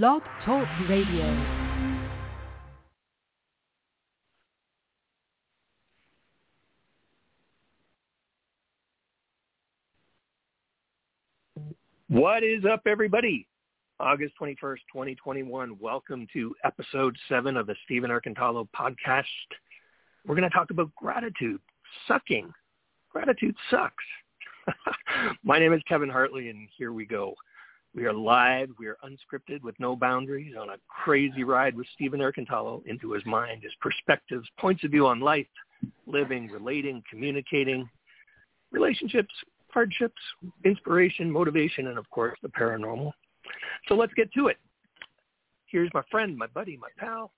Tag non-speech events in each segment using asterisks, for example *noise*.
Blog Talk Radio. What is up, everybody? August 21st, 2021. Welcome to episode seven of the Stephen Erkintalo podcast. We're going to talk about gratitude, sucking. Gratitude sucks. *laughs* My name is Kevin Hartley, and here we go. We are live. We are unscripted with no boundaries on a crazy ride with Stephen Erkintalo into his mind, his perspectives, points of view on life, living, relating, communicating, relationships, hardships, inspiration, motivation, and of course the paranormal. So let's get to it. Here's my friend, my buddy, my pal,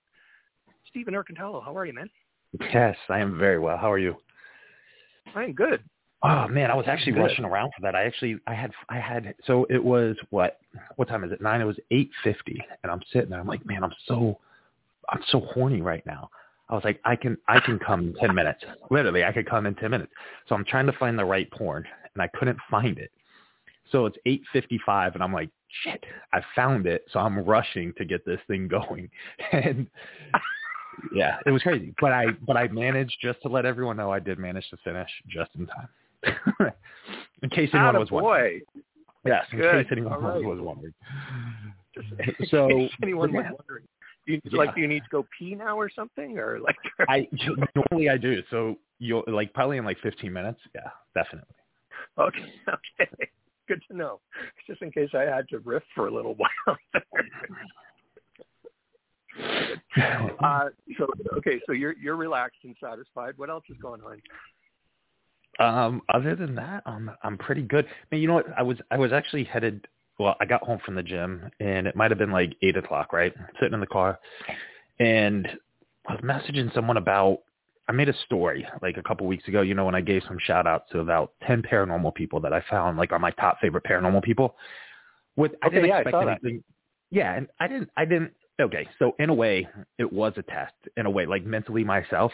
Stephen Erkintalo. How are you, man? Yes, I am very well. How are you? I'm good. Oh man, I was actually Good. rushing around for that. I actually I had I had so it was what what time is it? Nine. It was eight fifty, and I'm sitting there. I'm like, man, I'm so I'm so horny right now. I was like, I can I can come in ten minutes. Literally, I could come in ten minutes. So I'm trying to find the right porn, and I couldn't find it. So it's eight fifty five, and I'm like, shit, I found it. So I'm rushing to get this thing going, *laughs* and yeah, it was crazy. But I but I managed just to let everyone know I did manage to finish just in time. *laughs* in case anyone was wondering. boy. Yes, in Good. case anyone right. was wondering. Just *laughs* So, in case anyone was yeah. wondering. Do you, Yeah. Like, do you need to go pee now or something, or like? *laughs* I normally I do. So you'll like probably in like 15 minutes. Yeah, definitely. okay, okay, good to know. Just in case I had to riff for a little while. uh, so okay, so you're you're relaxed and satisfied. What else is going on? Um, other than that, I'm I'm pretty good. Man, you know what? I was I was actually headed. Well, I got home from the gym, and it might have been like eight o'clock, right? Sitting in the car, and I was messaging someone about. I made a story like a couple weeks ago. You know, when I gave some shout outs to about ten paranormal people that I found like are my top favorite paranormal people. With I didn't yeah, I expect that. anything. Yeah, and I didn't. I didn't. Okay, so in a way, it was a test. In a way, like mentally myself,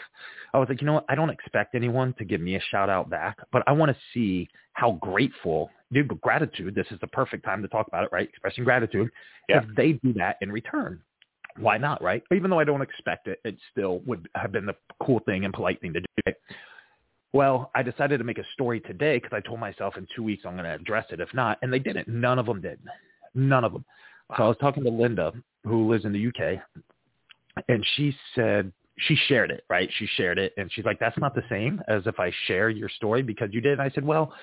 I was like, you know what? I don't expect anyone to give me a shout out back, but I want to see how grateful, dude, gratitude. This is the perfect time to talk about it, right? Expressing gratitude. Yeah. If they do that in return, why not, right? Even though I don't expect it, it still would have been the cool thing and polite thing to do. Right? Well, I decided to make a story today because I told myself in two weeks I'm going to address it. If not, and they didn't. None of them did. None of them. So I was talking to Linda, who lives in the UK, and she said she shared it, right? She shared it, and she's like, "That's not the same as if I share your story because you did." And I said, "Well,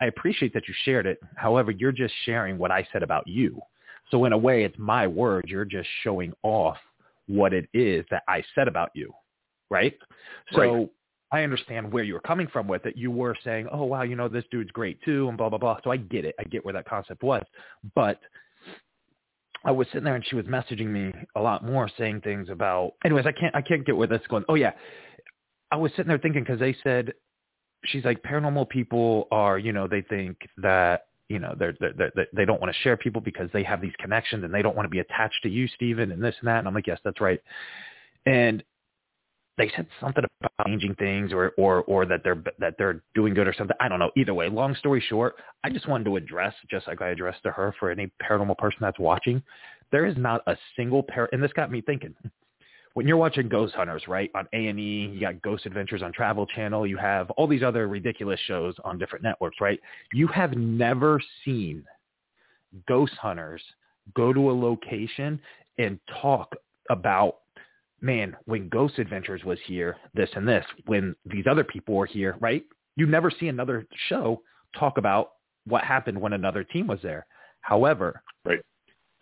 I appreciate that you shared it. However, you're just sharing what I said about you. So in a way, it's my word. You're just showing off what it is that I said about you, right? So." Right. I understand where you were coming from with it. You were saying, "Oh wow, you know this dude's great too," and blah blah blah. So I get it. I get where that concept was, but I was sitting there and she was messaging me a lot more, saying things about. Anyways, I can't I can't get where that's going. Oh yeah, I was sitting there thinking because they said she's like paranormal people are you know they think that you know they're, they're, they're they don't want to share people because they have these connections and they don't want to be attached to you, Stephen, and this and that. And I'm like, yes, that's right. And they said something about changing things or or or that they're that they're doing good or something. I don't know. Either way, long story short, I just wanted to address, just like I addressed to her for any paranormal person that's watching, there is not a single par and this got me thinking. When you're watching Ghost Hunters, right, on A&E, you got Ghost Adventures on Travel Channel, you have all these other ridiculous shows on different networks, right? You have never seen Ghost Hunters go to a location and talk about man, when Ghost Adventures was here, this and this, when these other people were here, right? You never see another show talk about what happened when another team was there. However, Right.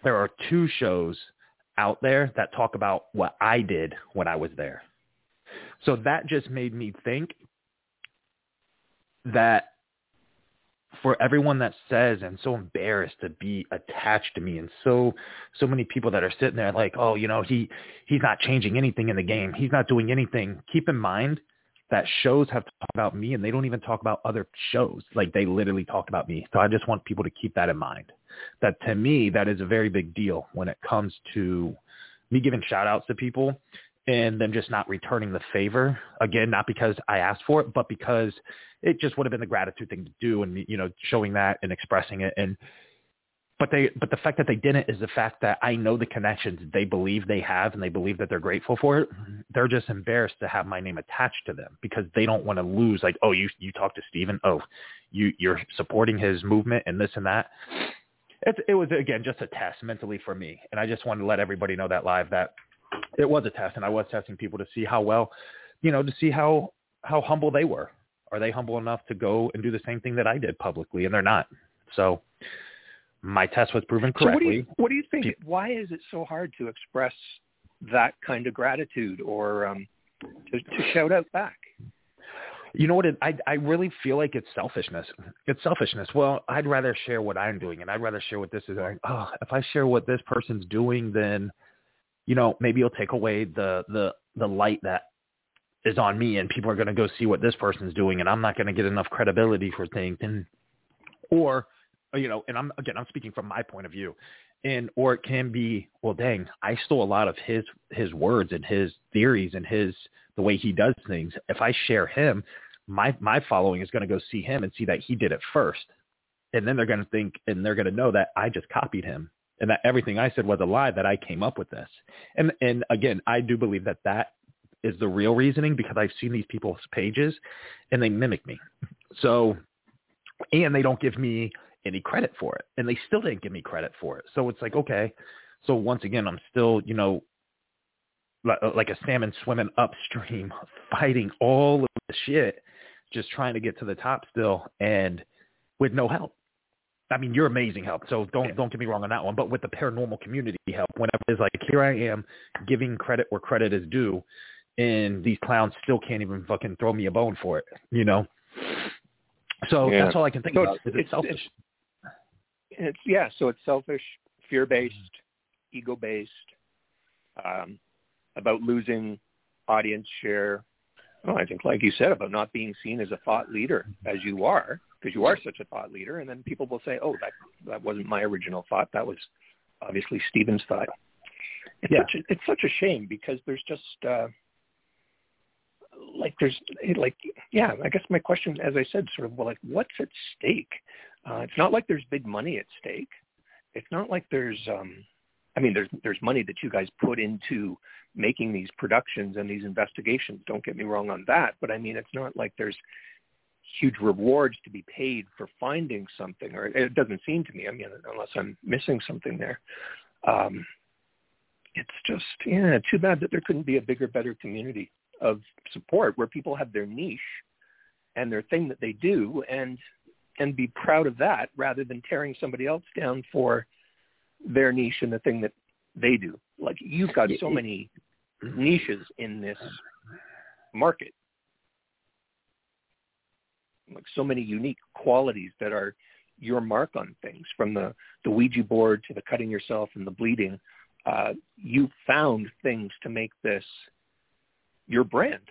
there are two shows out there that talk about what I did when I was there. So that just made me think that for everyone that says and so embarrassed to be attached to me and so so many people that are sitting there like oh you know he he's not changing anything in the game. He's not doing anything. Keep in mind that shows have talked about me and they don't even talk about other shows. Like they literally talk about me. So i just want people to keep that in mind. That to me that is a very big deal when it comes to me giving shout outs to people and then just not returning the favor again not because i asked for it but because it just would have been the gratitude thing to do and you know showing that and expressing it and but they but the fact that they didn't is the fact that I know the connections they believe they have and they believe that they're grateful for it. They're just embarrassed to have my name attached to them because they don't want to lose like, oh, you you talk to Stephen, oh, you you're supporting his movement and this and that. It, it was again just a test mentally for me, and I just wanted to let everybody know that live that it was a test, and I was testing people to see how well, you know, to see how how humble they were. Are they humble enough to go and do the same thing that I did publicly? And they're not. So my test was proven correctly. So what do you, what do you think? Why is it so hard to express that kind of gratitude or um, to, to shout out back? You know what? It, I I really feel like it's selfishness. It's selfishness. Well, I'd rather share what I'm doing, and I'd rather share what this is. Like, oh, if I share what this person's doing, then, you know, maybe it'll take away the the the light that is on me, and people are going to go see what this person's doing, and I'm not going to get enough credibility for things. And or uh, you know, and I'm again, I'm speaking from my point of view, and or it can be, well, dang, I stole a lot of his his words and his theories and his the way he does things. If I share him, my my following is going to go see him and see that he did it first, and then they're going to think and they're going to know that I just copied him and that everything I said was a lie. That I came up with this, and and again, I do believe that that is the real reasoning because I've seen these people's pages and they mimic me. So, and they don't give me any credit for it. And they still didn't give me credit for it. So it's like, okay. So once again, I'm still, you know, uh, like a salmon swimming upstream, *laughs* fighting all of the shit, just trying to get to the top still and with no help. I mean, you're amazing help. So don't don't get me wrong on that one. But with the paranormal community help, whenever it's like here I am giving credit where credit is due, and these clowns still can't even fucking throw me a bone for it, you know. So yeah. that's all I can think so about. It's, it's, selfish. It's, it's yeah, so it's selfish, fear-based, ego-based, um, about losing audience share. Well, I think, like you said, about not being seen as a thought leader as you are, because you are such a thought leader, and then people will say, "Oh, that that wasn't my original thought. That was obviously Stephen's thought." It's yeah. such a, it's such a shame because there's just uh, like there's like yeah. I guess my question, as I said, sort of well, like what's at stake? Uh, it's not like there's big money at stake. It's not like there's, um, I mean, there's there's money that you guys put into making these productions and these investigations. Don't get me wrong on that, but I mean, it's not like there's huge rewards to be paid for finding something, or it doesn't seem to me. I mean, unless I'm missing something there. Um, it's just yeah, too bad that there couldn't be a bigger, better community of support where people have their niche and their thing that they do, and and be proud of that rather than tearing somebody else down for their niche and the thing that they do. Like you've got so many niches in this market. Like so many unique qualities that are your mark on things from the, the Ouija board to the cutting yourself and the bleeding. Uh, you found things to make this your brand.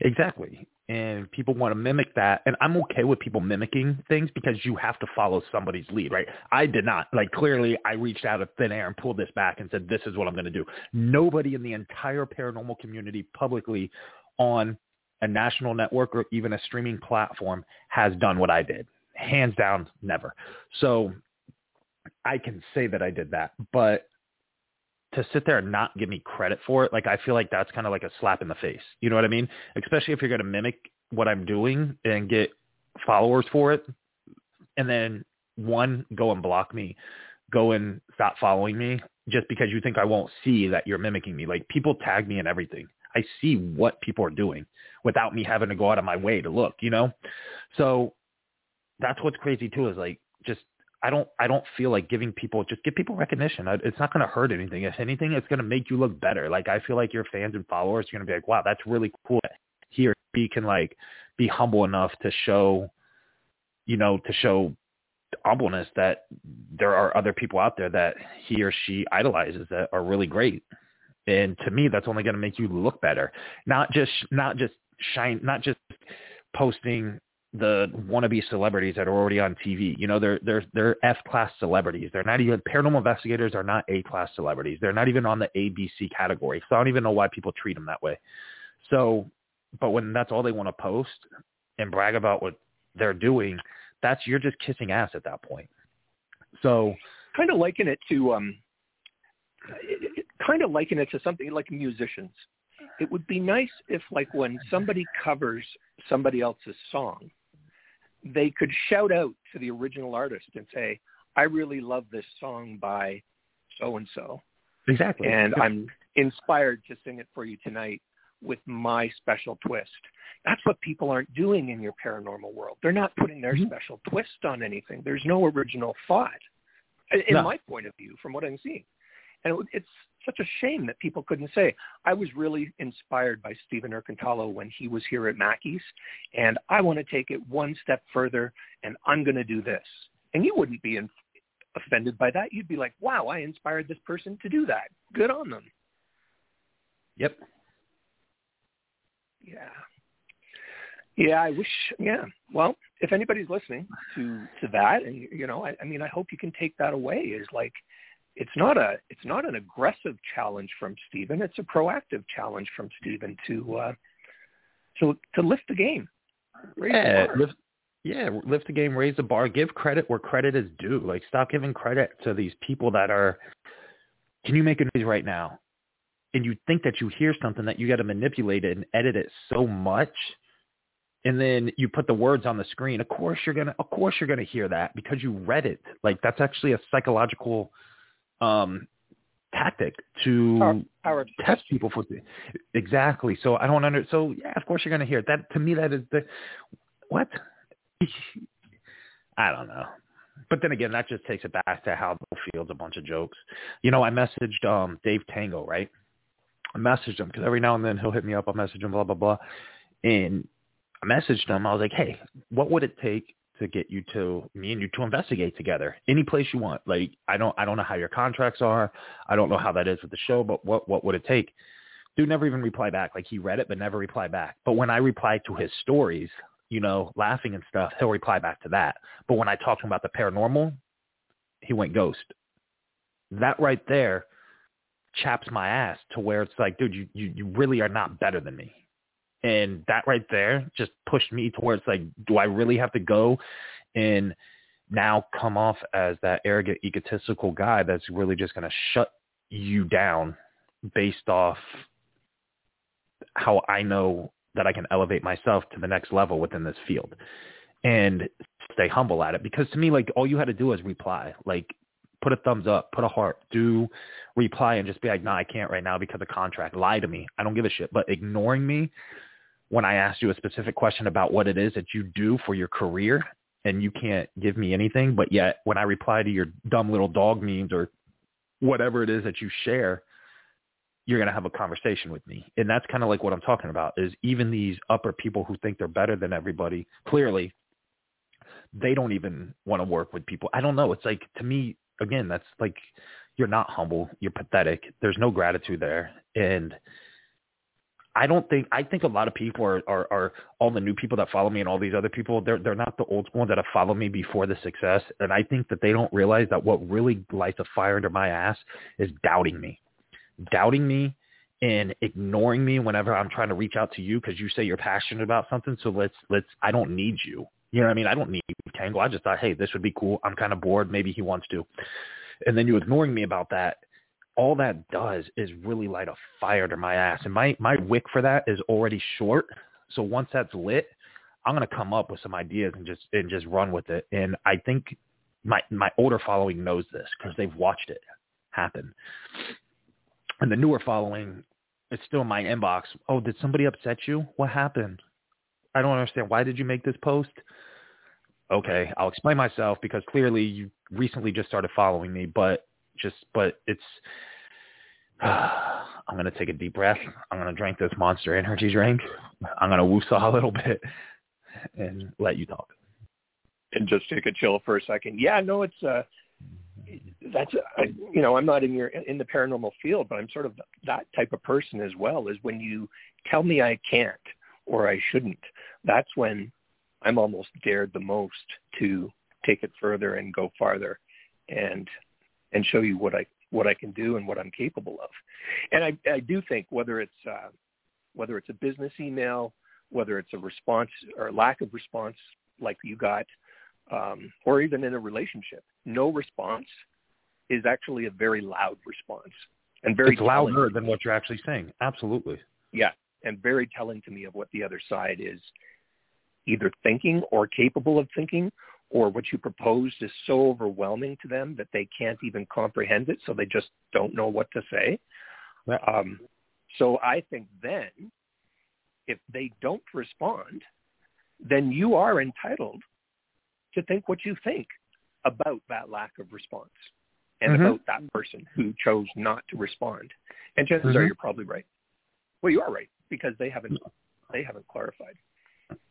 Exactly and people want to mimic that and i'm okay with people mimicking things because you have to follow somebody's lead right i did not like clearly i reached out of thin air and pulled this back and said this is what i'm going to do nobody in the entire paranormal community publicly on a national network or even a streaming platform has done what i did hands down never so i can say that i did that but to sit there and not give me credit for it, like I feel like that's kind of like a slap in the face. You know what I mean? Especially if you're going to mimic what I'm doing and get followers for it, and then one go and block me, go and stop following me just because you think I won't see that you're mimicking me. Like people tag me and everything. I see what people are doing without me having to go out of my way to look, you know? So that's what's crazy too is like just I don't I don't feel like giving people just give people recognition. It's not going to hurt anything. If anything, it's going to make you look better. Like I feel like your fans and followers are going to be like, wow, that's really cool. He or she can like be humble enough to show, you know, to show humbleness that there are other people out there that he or she idolizes that are really great. And to me, that's only going to make you look better. Not just not just shine, not just posting the wannabe celebrities that are already on TV. You know, they're they're they're F class celebrities. They're not even paranormal investigators are not A class celebrities. They're not even on the ABC category. So I don't even know why people treat them that way. So, but when that's all they want to post and brag about what they're doing, that's you're just kissing ass at that point. So kind of liken it to um, kind of liken it to something like musicians. It would be nice if, like, when somebody covers somebody else's song, they could shout out to the original artist and say, "I really love this song by so and so." Exactly. And I'm inspired to sing it for you tonight with my special twist. That's what people aren't doing in your paranormal world. They're not putting their mm-hmm. special twist on anything. There's no original thought, in no. my point of view, from what I'm seeing. And it's such a shame that people couldn't say, I was really inspired by Stephen Erkintalo when he was here at Mackey's, and I want to take it one step further, and I'm going to do this. And you wouldn't be in, offended by that. You'd be like, wow, I inspired this person to do that. Good on them. Yep. Yeah. Yeah, I wish. Yeah. Well, if anybody's listening to to that, and you know, I, I mean, I hope you can take that away. Is like, it's not a it's not an aggressive challenge from Stephen. It's a proactive challenge from Stephen to uh, to to lift the game. yeah, the lift, yeah, lift the game, raise the bar, give credit where credit is due. Like, stop giving credit to these people that are. Can you make a noise right now? And you think that you hear something that you got to manipulate it and edit it so much and then you put the words on the screen of course you're gonna of course you're gonna hear that because you read it like that's actually a psychological um tactic to power, power test people for exactly. So i don't under so yeah of course you're gonna hear it. That to me that is the what? *laughs* I don't know. But then again that just takes it back to how the field's a bunch of jokes. You know i messaged um dave tango right? I messaged him because every now and then he'll hit me up i'll message him blah blah blah. And I messaged him. I was like, hey, what would it take to get you to me and you to investigate together any place you want? Like, I don't, I don't know how your contracts are. I don't know how that is with the show, but what, what would it take? Dude never even replied back. Like he read it, but never replied back. But when I reply to his stories, you know, laughing and stuff, he'll reply back to that. But when I talk to him about the paranormal, he went ghost. That right there chaps my ass to where it's like, dude, you, you, you really are not better than me. And that right there just pushed me towards like, do I really have to go and now come off as that arrogant, egotistical guy that's really just going to shut you down based off how I know that I can elevate myself to the next level within this field and stay humble at it. Because to me, like all you had to do is reply, like put a thumbs up, put a heart, do reply and just be like, no, nah, I can't right now because of contract. Lie to me. I don't give a shit. But ignoring me when I asked you a specific question about what it is that you do for your career and you can't give me anything, but yet when I reply to your dumb little dog memes or whatever it is that you share, you're going to have a conversation with me. And that's kind of like what I'm talking about is even these upper people who think they're better than everybody, clearly they don't even want to work with people. I don't know. It's like to me, again, that's like you're not humble. You're pathetic. There's no gratitude there. And I don't think I think a lot of people are, are are all the new people that follow me and all these other people they're they're not the old school that have followed me before the success. And I think that they don't realize that what really lights a fire under my ass is doubting me, doubting me and ignoring me whenever I'm trying to reach out to you because you say you're passionate about something. So let's let's I don't need you. You know what I mean? I don't need Tango. I just thought hey this would be cool. I'm kind of bored. Maybe he wants to. And then you ignoring me about that all that does is really light a fire to my ass. And my, my wick for that is already short. So once that's lit, I'm going to come up with some ideas and just, and just run with it. And I think my, my older following knows this because they've watched it happen. And the newer following, it's still in my inbox. Oh, did somebody upset you? What happened? I don't understand. Why did you make this post? Okay, I'll explain myself because clearly you recently just started following me, but just, but it's, *sighs* I'm to take a deep breath. I'm to drink this monster energy drink. I'm to woosah a little bit and let you talk. And just take a chill for a second. Yeah, no, it's, uh, that's, uh, you know, I'm not in your, in the paranormal field, but I'm sort of that type of person as well is when you tell me I can't or I shouldn't, that's when I'm almost dared the most to take it further and go farther. And and show you what I what I can do and what I'm capable of. And I, I do think whether it's uh, whether it's a business email, whether it's a response or lack of response like you got, um, or even in a relationship, no response is actually a very loud response and very it's louder than what you're actually saying. Absolutely. Yeah, and very telling to me of what the other side is either thinking or capable of thinking, or what you proposed is so overwhelming to them that they can't even comprehend it, so they just don't know what to say. Um, so I think then, if they don't respond, then you are entitled to think what you think about that lack of response and Mhm. about that person who chose not to respond. And chances are Mhm. you're probably right. Well, you are right because they haven't they haven't clarified.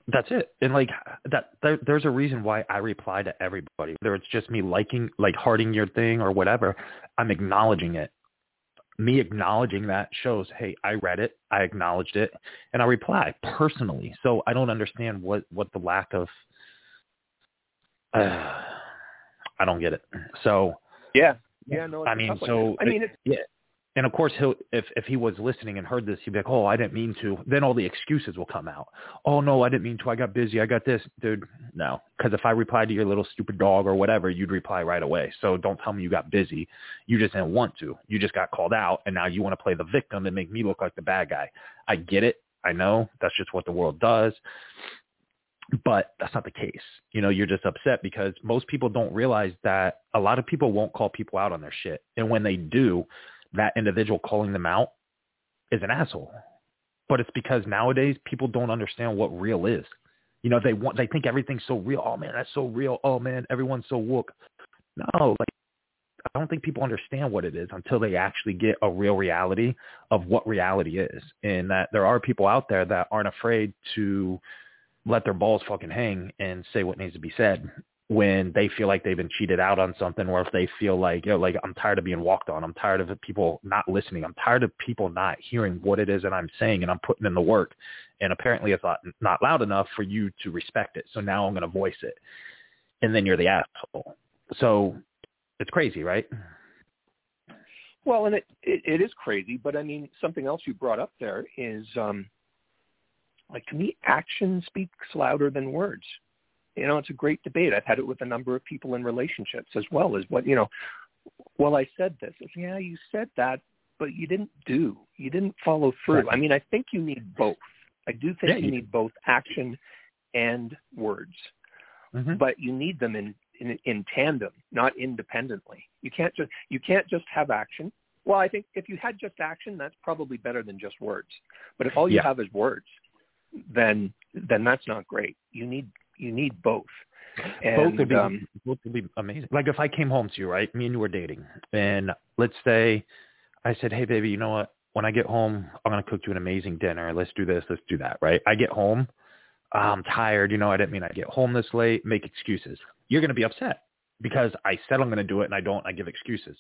That's it. And like that, there, there's a reason why I reply to everybody. Whether it's just me liking, like hearting your thing or whatever, I'm acknowledging it. Me acknowledging that shows, hey, I read it, I acknowledged it, and I reply personally. So I don't understand what what the lack of. Uh, *sighs* I don't get it. So Yeah. Yeah, no, I mean, so I mean, it's yeah, and of course he'll if if he was listening and heard this, he'd be like, "Oh, I didn't mean to." Then all the excuses will come out. "Oh no, I didn't mean to. I got busy. I got this, dude." No, because if I replied to your little stupid dog or whatever, you'd reply right away. So don't tell me you got busy. You just didn't want to. You just got called out, and now you want to play the victim and make me look like the bad guy. I get it. I know that's just what the world does. But that's not the case. You know, you're just upset because most people don't realize that a lot of people won't call people out on their shit. And when they do, that individual calling them out is an asshole. But it's because nowadays people don't understand what real is. You know, they want they think everything's so real. Oh man, that's so real. Oh man, everyone's so woke. No, like I don't think people understand what it is until they actually get a real reality of what reality is. And that there are people out there that aren't afraid to let their balls fucking hang and say what needs to be said when they feel like they've been cheated out on something or if they feel like, you know, like I'm tired of being walked on. I'm tired of people not listening. I'm tired of people not hearing what it is that I'm saying and I'm putting in the work. And apparently it's not, not loud enough for you to respect it. So now I'm going to voice it. And then you're the asshole. So it's crazy, right? well, and it, it it is crazy, but I mean, something else you brought up there is um like to me action speaks louder than words. You know, it's a great debate. I've had it with a number of people in relationships as well as what, you know, well, I said this. It's, yeah, you said that, but you didn't do. You didn't follow through. Right. I mean, I think you need both. I do think Yeah, you you- need both action and words, Mm-hmm. but you need them in, in in tandem, not independently. You can't just you can't just have action. Well, I think if you had just action, that's probably better than just words. But if all you Yeah. have is words, then then that's not great. You need you need both. And, both would be um, both would be amazing. Like if I came home to you, right? Me and you were dating, and let's say I said, "Hey, baby, you know what? When I get home, I'm gonna cook you an amazing dinner. Let's do this. Let's do that." Right? I get home, I'm tired. You know, I didn't mean I'd get home this late. Make excuses. You're gonna be upset because I said I'm gonna do it and I don't. I give excuses.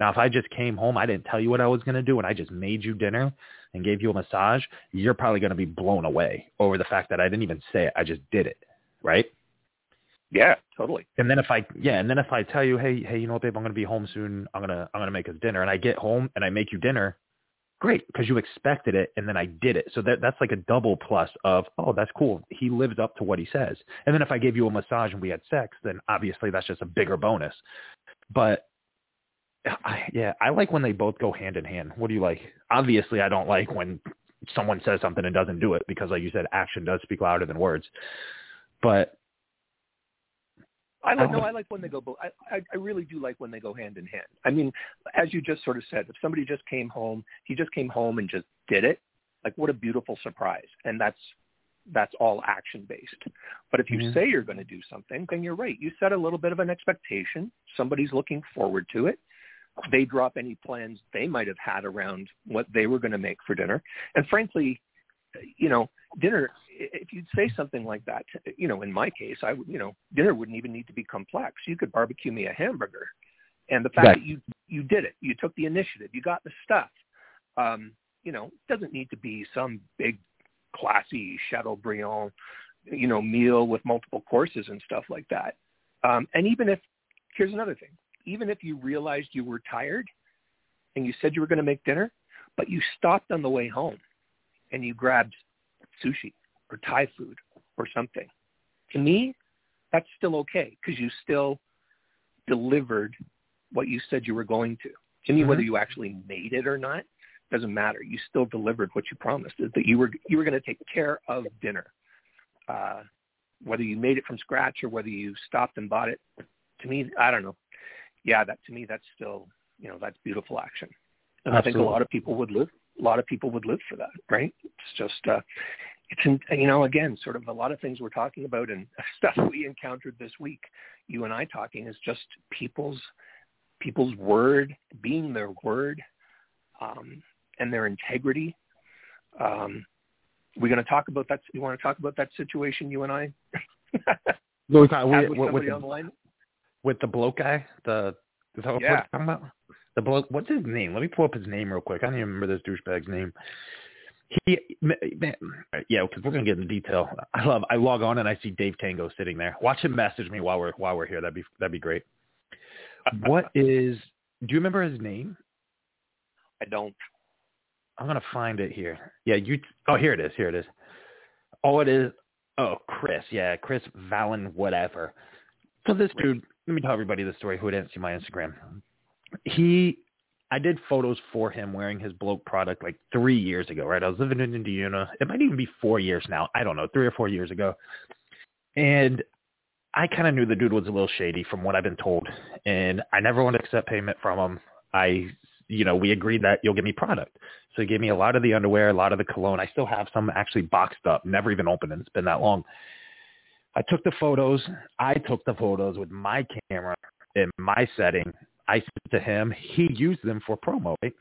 Now, if I just came home, I didn't tell you what I was going to do, and I just made you dinner and gave you a massage, you're probably going to be blown away over the fact that I didn't even say it. I just did it, right? yeah, totally. And then if I yeah, and then if I tell you, hey, hey, you know what, babe, I'm gonna be home soon. I'm gonna I'm gonna make us dinner, and I get home and I make you dinner, great, because you expected it, and then I did it. So that that's like a double plus of oh, that's cool. He lives up to what he says. And then if I gave you a massage and we had sex, then obviously that's just a bigger bonus. But I, yeah, I like when they both go hand in hand. What do you like? Obviously, I don't like when someone says something and doesn't do it because, like you said, action does speak louder than words. But I like no. I like when they go both. I, I I really do like when they go hand in hand. I mean, as you just sort of said, if somebody just came home, he just came home and just did it. Like what a beautiful surprise, and that's that's all action based. But if you Mhm. say you're going to do something, then you're right. You set a little bit of an expectation. Somebody's looking forward to it. They drop any plans they might have had around what they were going to make for dinner. And frankly, you know, dinner, if you'd say something like that, you know, in my case, I would, you know, dinner wouldn't even need to be complex. You could barbecue me a hamburger. And the fact Right. that you, you did it, you took the initiative, you got the stuff, um, you know, it doesn't need to be some big classy Chateaubriand, you know, meal with multiple courses and stuff like that. Um, and even if, here's another thing, even if you realized you were tired and you said you were going to make dinner, but you stopped on the way home and you grabbed sushi or Thai food or something. To me, that's still okay because you still delivered what you said you were going to. To me, Mhm. whether you actually made it or not doesn't matter. You still delivered what you promised. That you were you were going to take care of dinner. Uh, whether you made it from scratch or whether you stopped and bought it, to me, I don't know. Yeah, that to me, that's still you know that's beautiful action, and I think a lot of people would live. A lot of people would live for that, right? It's just uh, it's in, you know again sort of a lot of things we're talking about and *laughs* stuff we encountered this week. You and I talking is just people's people's word being their word um, and their integrity. Um, we're going to talk about that. You want to talk about that situation you and I We- *laughs* we- had with, with the, with the bloke guy, the is that what Yeah. we're talking about? The bloke, what's his name? Let me pull up his name real quick. I don't even remember this douchebag's name. He, man, yeah, because we're gonna get into detail. I love. I log on and I see Dave Tango sitting there. Watch him message me while we're while we're here. That'd be that'd be great. What *laughs* is? Do you remember his name? I don't. I'm gonna find it here. Yeah, you. Oh, here it is. Here it is. Oh, it is. Oh, Chris. Yeah, Chris Valen. Whatever. So this dude. Let me tell everybody the story who didn't see my Instagram. He, I did photos for him wearing his bloke product like three years ago. Right, I was living in Indiana. It might even be four years now. I don't know, three or four years ago. And I kind of knew the dude was a little shady from what I've been told, and I never wanted to accept payment from him. I, you know, we agreed that you'll give me product. So he gave me a lot of the underwear, a lot of the cologne. I still have some actually boxed up, never even opened, it's been that long. I took the photos. I took the photos with my camera in my setting. I said to him. He used them for promo. Right?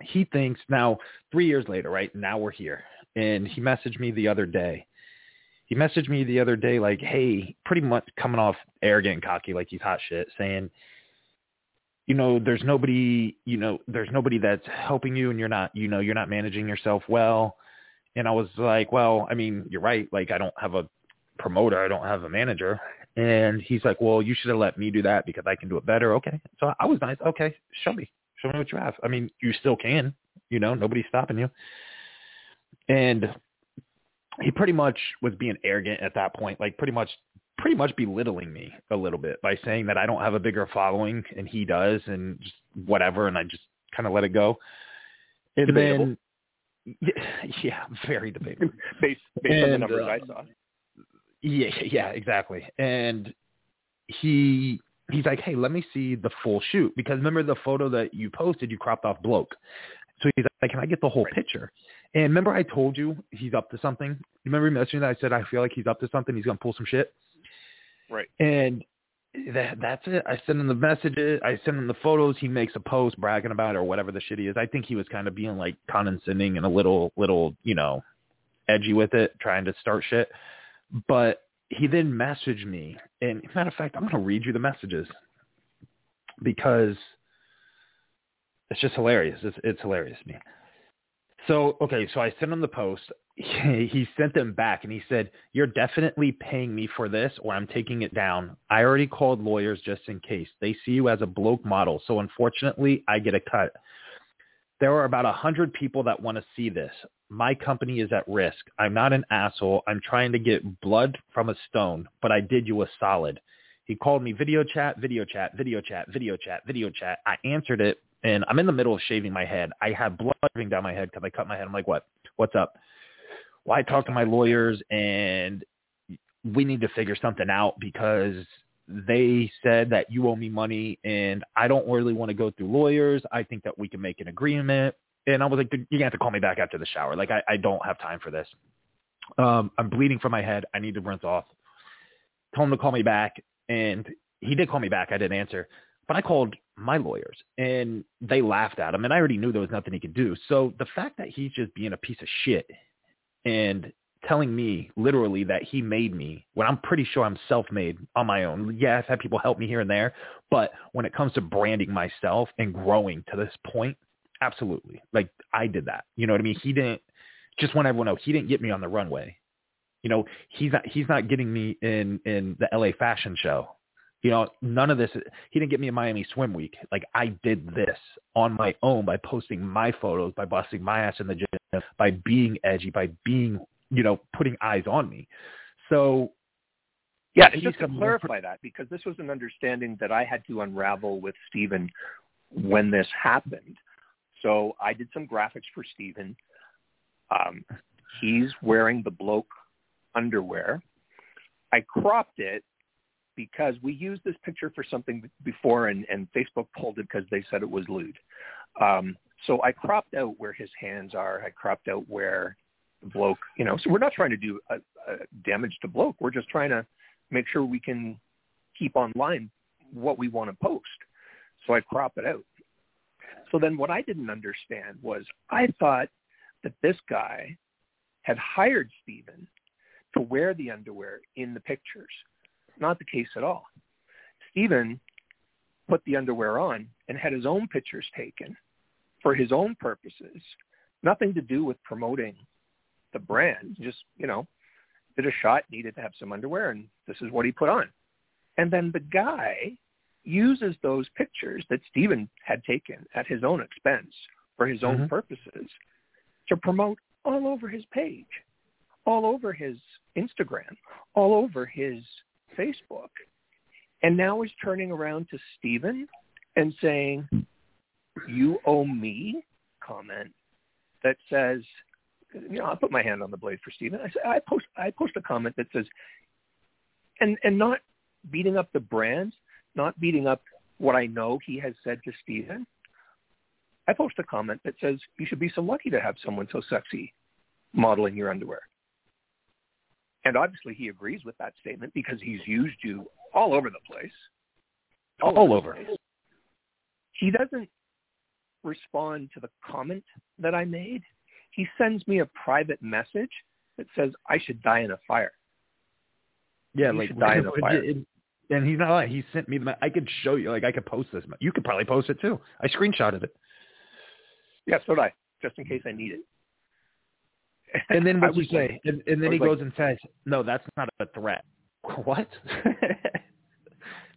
He thinks now, three years later, right now we're here, and he messaged me the other day. He messaged me the other day like, "Hey, pretty much coming off arrogant and cocky, like he's hot shit, saying." you know, there's nobody, you know, there's nobody that's helping you and you're not, you know, you're not managing yourself well. And I was like, well, I mean, you're right. Like I don't have a promoter. I don't have a manager. And he's like, well, you should have let me do that because I can do it better. Okay. So I was nice. Okay. Show me, show me what you have. I mean, you still can, you know, nobody's stopping you. And he pretty much was being arrogant at that point, like pretty much pretty much belittling me a little bit by saying that I don't have a bigger following and he does and just whatever and I just kind of let it go. And Debatable. then *laughs* yeah, very debatable. based based on the numbers uh, I saw. Yeah, *laughs* yeah, exactly. And he he's like, "Hey, let me see the full shoot because remember the photo that you posted, you cropped off bloke." So he's like, "Can I get the whole picture?" And remember I told you he's up to something. You remember me messaging that I said I feel like he's up to something. He's gonna pull some shit. Right. And that that's it. I send him the messages. I send him the photos. He makes a post bragging about it or whatever the shit he is. I think he was kind of being like condescending and a little little you know edgy with it, trying to start shit. But he then messaged me, and matter of fact, I'm going to read you the messages because it's just hilarious. It's, it's hilarious to me. So okay, so I sent him the post. He, *laughs* he sent them back, and he said, "You're definitely paying me for this, or I'm taking it down. I already called lawyers just in case. They see you as a bloke model, so unfortunately, I get a cut." There are about a hundred people that want to see this. My company is at risk. I'm not an asshole. I'm trying to get blood from a stone, but I did you a solid. He called me video chat, video chat, video chat, video chat, video chat. I answered it, and I'm in the middle of shaving my head. I have blood running down my head because I cut my head. I'm like, what? What's up? Well, I talked to my lawyers, and we need to figure something out because they said that you owe me money, and I don't really want to go through lawyers. I think that we can make an agreement. And I was like, "Dude, you're gonna have to call me back after the shower. Like, I, I don't have time for this. Um, I'm bleeding from my head. I need to rinse off. Told him to call me back, and he did call me back. I didn't answer, but I called my lawyers, and they laughed at him. And I already knew there was nothing he could do. So the fact that he's just being a piece of shit and telling me literally that he made me when I'm pretty sure I'm self-made on my own. Yeah, I've had people help me here and there, but when it comes to branding myself and growing to this point, absolutely. Like I did that. You know what I mean? He didn't just want everyone to know he didn't get me on the runway. You know, he's not he's not getting me in in the LA fashion show. You know, none of this he didn't get me in Miami Swim Week. Like I did this on my own by posting my photos, by busting my ass in the gym, by being edgy, by being, you know, putting eyes on me. So Yeah, and just to clarify that, because this was an understanding that I had to unravel with Stephen when this happened. So I did some graphics for Stephen. Um, he's wearing the bloke underwear. I cropped it because we used this picture for something before and, and Facebook pulled it because they said it was lewd. Um, so I cropped out where his hands are. I cropped out where the bloke, you know, so we're not trying to do a, a damage to bloke. We're just trying to make sure we can keep online what we want to post. So I crop it out. So then what I didn't understand was I thought that this guy had hired Stephen to wear the underwear in the pictures. Not the case at all. Stephen put the underwear on and had his own pictures taken for his own purposes, nothing to do with promoting the brand. Just, you know, did a shot, needed to have some underwear, and this is what he put on. And then the guy uses those pictures that Stephen had taken at his own expense for his own mm-hmm. purposes to promote all over his page, all over his Instagram, all over his Facebook. And now he's turning around to Stephen and saying, you owe me comment that says, you know, I'll put my hand on the blade for Stephen. I say, I post, I post a comment that says, and, and not beating up the brands, not beating up what I know he has said to Stephen. I post a comment that says, you should be so lucky to have someone so sexy modeling your underwear. And obviously he agrees with that statement because he's used you all over the place. All, all over. Place. He doesn't respond to the comment that I made. He sends me a private message that says I should die in a fire. Yeah, you like die in a *laughs* fire. It, and he's not lying. He sent me the. I could show you. Like I could post this. You could probably post it too. I screenshotted it. Yeah, so did I, just in case I need it. And then *laughs* what do you say? and, and, then he goes and says, "No, that's not a threat." *laughs* What?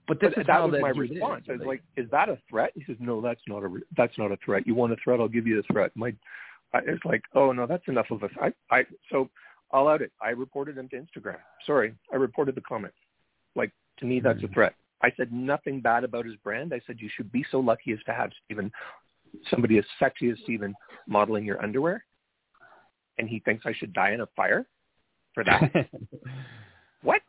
but this but is that was that my response. Is. I was like, "Is that a threat?" He says, "No, that's not a that's not a threat. You want a threat? I'll give you a threat." My, I, it's like, "Oh no, that's enough of a." I, I so I'll out it. I reported him to Instagram. Sorry, I reported the comment. Like to me, that's a hmm. threat. I said nothing bad about his brand. I said you should be so lucky as to have Stephen, somebody as sexy as Stephen, modeling your underwear and he thinks I should die in a fire for that. *laughs* what?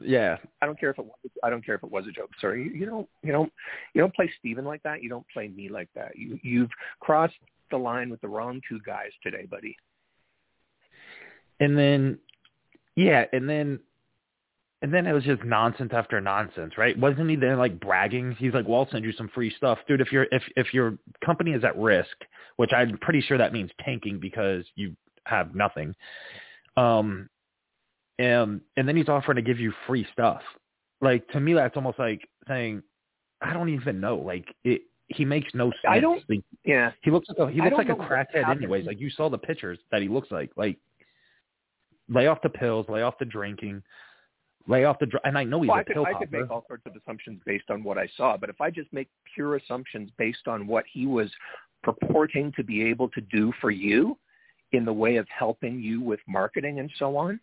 Yeah. I don't care if it was, I don't care if it was a joke. Sorry, you, you don't you don't you don't play Stephen like that. You don't play me like that. You you've crossed the line with the wrong two guys today, buddy. And then yeah, and then and then it was just nonsense after nonsense, right? Wasn't he then like bragging? He's like, "Well, I'll send you some free stuff, dude. If your if if your company is at risk, which I'm pretty sure that means tanking because you have nothing. Um, and and then he's offering to give you free stuff. Like to me, that's almost like saying, I don't even know. Like it, he makes no sense. I don't. Like, yeah, he looks like a, he looks like a crackhead, anyways. Like you saw the pictures that he looks like. Like lay off the pills, lay off the drinking, lay off the dr- and I know he's well, a I could, pill I could make all sorts of assumptions based on what I saw, but if I just make pure assumptions based on what he was purporting to be able to do for you, in the way of helping you with marketing and so on.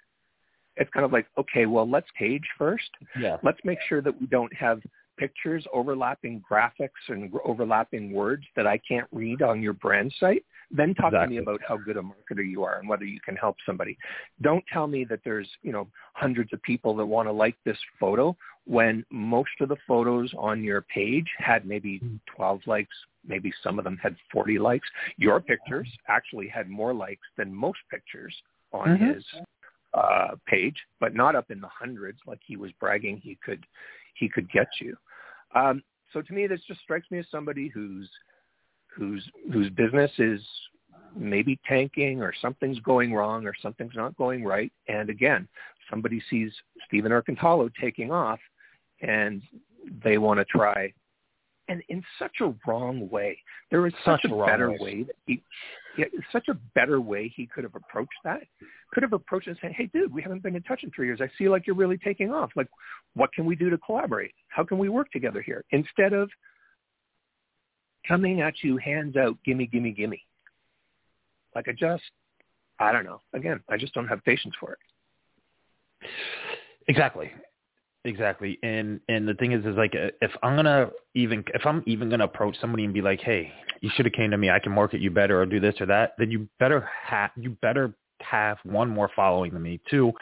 It's kind of like, okay, well, let's page first. Yeah. Let's make sure that we don't have pictures overlapping graphics and overlapping words that I can't read on your brand site. Then talk exactly. to me about how good a marketer you are and whether you can help somebody. Don't tell me that there's, you know, hundreds of people that want to like this photo when most of the photos on your page had maybe 12 likes, maybe some of them had 40 likes. Your pictures actually had more likes than most pictures on mm-hmm. his uh, page, but not up in the hundreds like he was bragging he could he could get you. Um, so to me, this just strikes me as somebody who's whose whose business is maybe tanking or something's going wrong or something's not going right. And again, somebody sees Stephen Erkintalo taking off and they want to try and in such a wrong way. There is such, such a better way. way that he yeah, such a better way he could have approached that. Could have approached and said, "Hey, dude, we haven't been in touch in three years. I see like you're really taking off. Like, what can we do to collaborate? How can we work together here?" Instead of coming at you hands out, gimme, gimme, gimme. Like I just, I don't know. Again, I just don't have patience for it. Exactly. Exactly. And and the thing is is like uh, if I'm gonna even if I'm even gonna approach somebody and be like, hey, you should have came to me. I can market you better or do this or that. Then you better have you better have one more following than me. Two,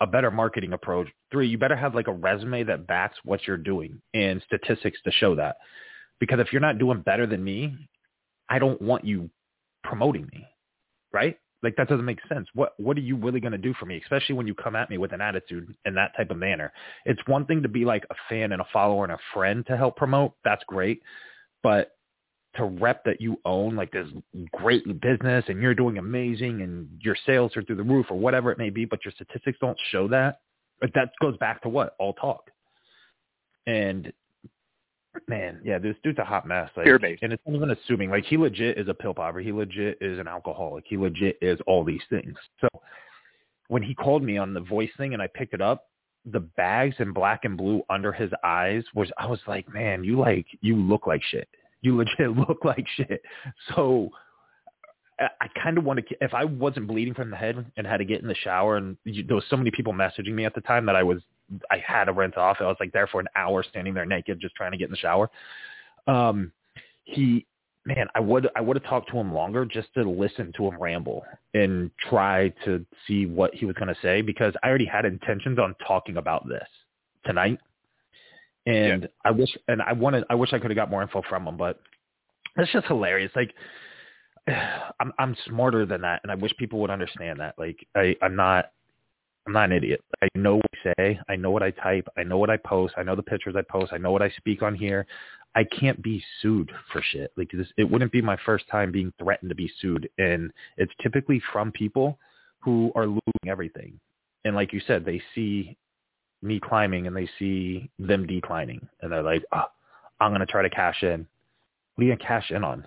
a better marketing approach. Three, you better have like a resume that backs what you're doing and statistics to show that. Because if you're not doing better than me, I don't want you promoting me, right? Like that doesn't make sense. What what are you really going to do for me, especially when you come at me with an attitude in that type of manner? It's one thing to be like a fan and a follower and a friend to help promote. That's great, but to rep that you own like this great business and you're doing amazing and your sales are through the roof or whatever it may be, but your statistics don't show that. But that goes back to what all talk. And man, yeah, this dude's a hot mess. Like, Fear based. and it's not even assuming. Like he legit is a pill popper. He legit is an alcoholic. He legit is all these things. So when he called me on the voice thing and I picked it up, the bags in black and blue under his eyes was I was like, man, you like you look like shit. You legit *laughs* look like shit. So I, I kind of want to. If I wasn't bleeding from the head and had to get in the shower, and you, there was so many people messaging me at the time that I was I had to rent off. I was like there for an hour standing there naked just trying to get in the shower. Um, he, man, I would I would have talked to him longer just to listen to him ramble and try to see what he was going to say because I already had intentions on talking about this tonight. And yeah. I wish, and I wanted, I wish I could have got more info from him, but it's just hilarious. Like, *sighs* I'm I'm smarter than that, and I wish people would understand that. Like, I I'm not I'm not an idiot. I know what I say. I know what I type. I know what I post. I know the pictures I post. I know what I speak on here. I can't be sued for shit. Like this, it wouldn't be my first time being threatened to be sued, and it's typically from people who are losing everything. And like you said, they see me climbing and they see them declining, and they're like, oh, "I'm gonna try to cash in." What are you gonna cash in on?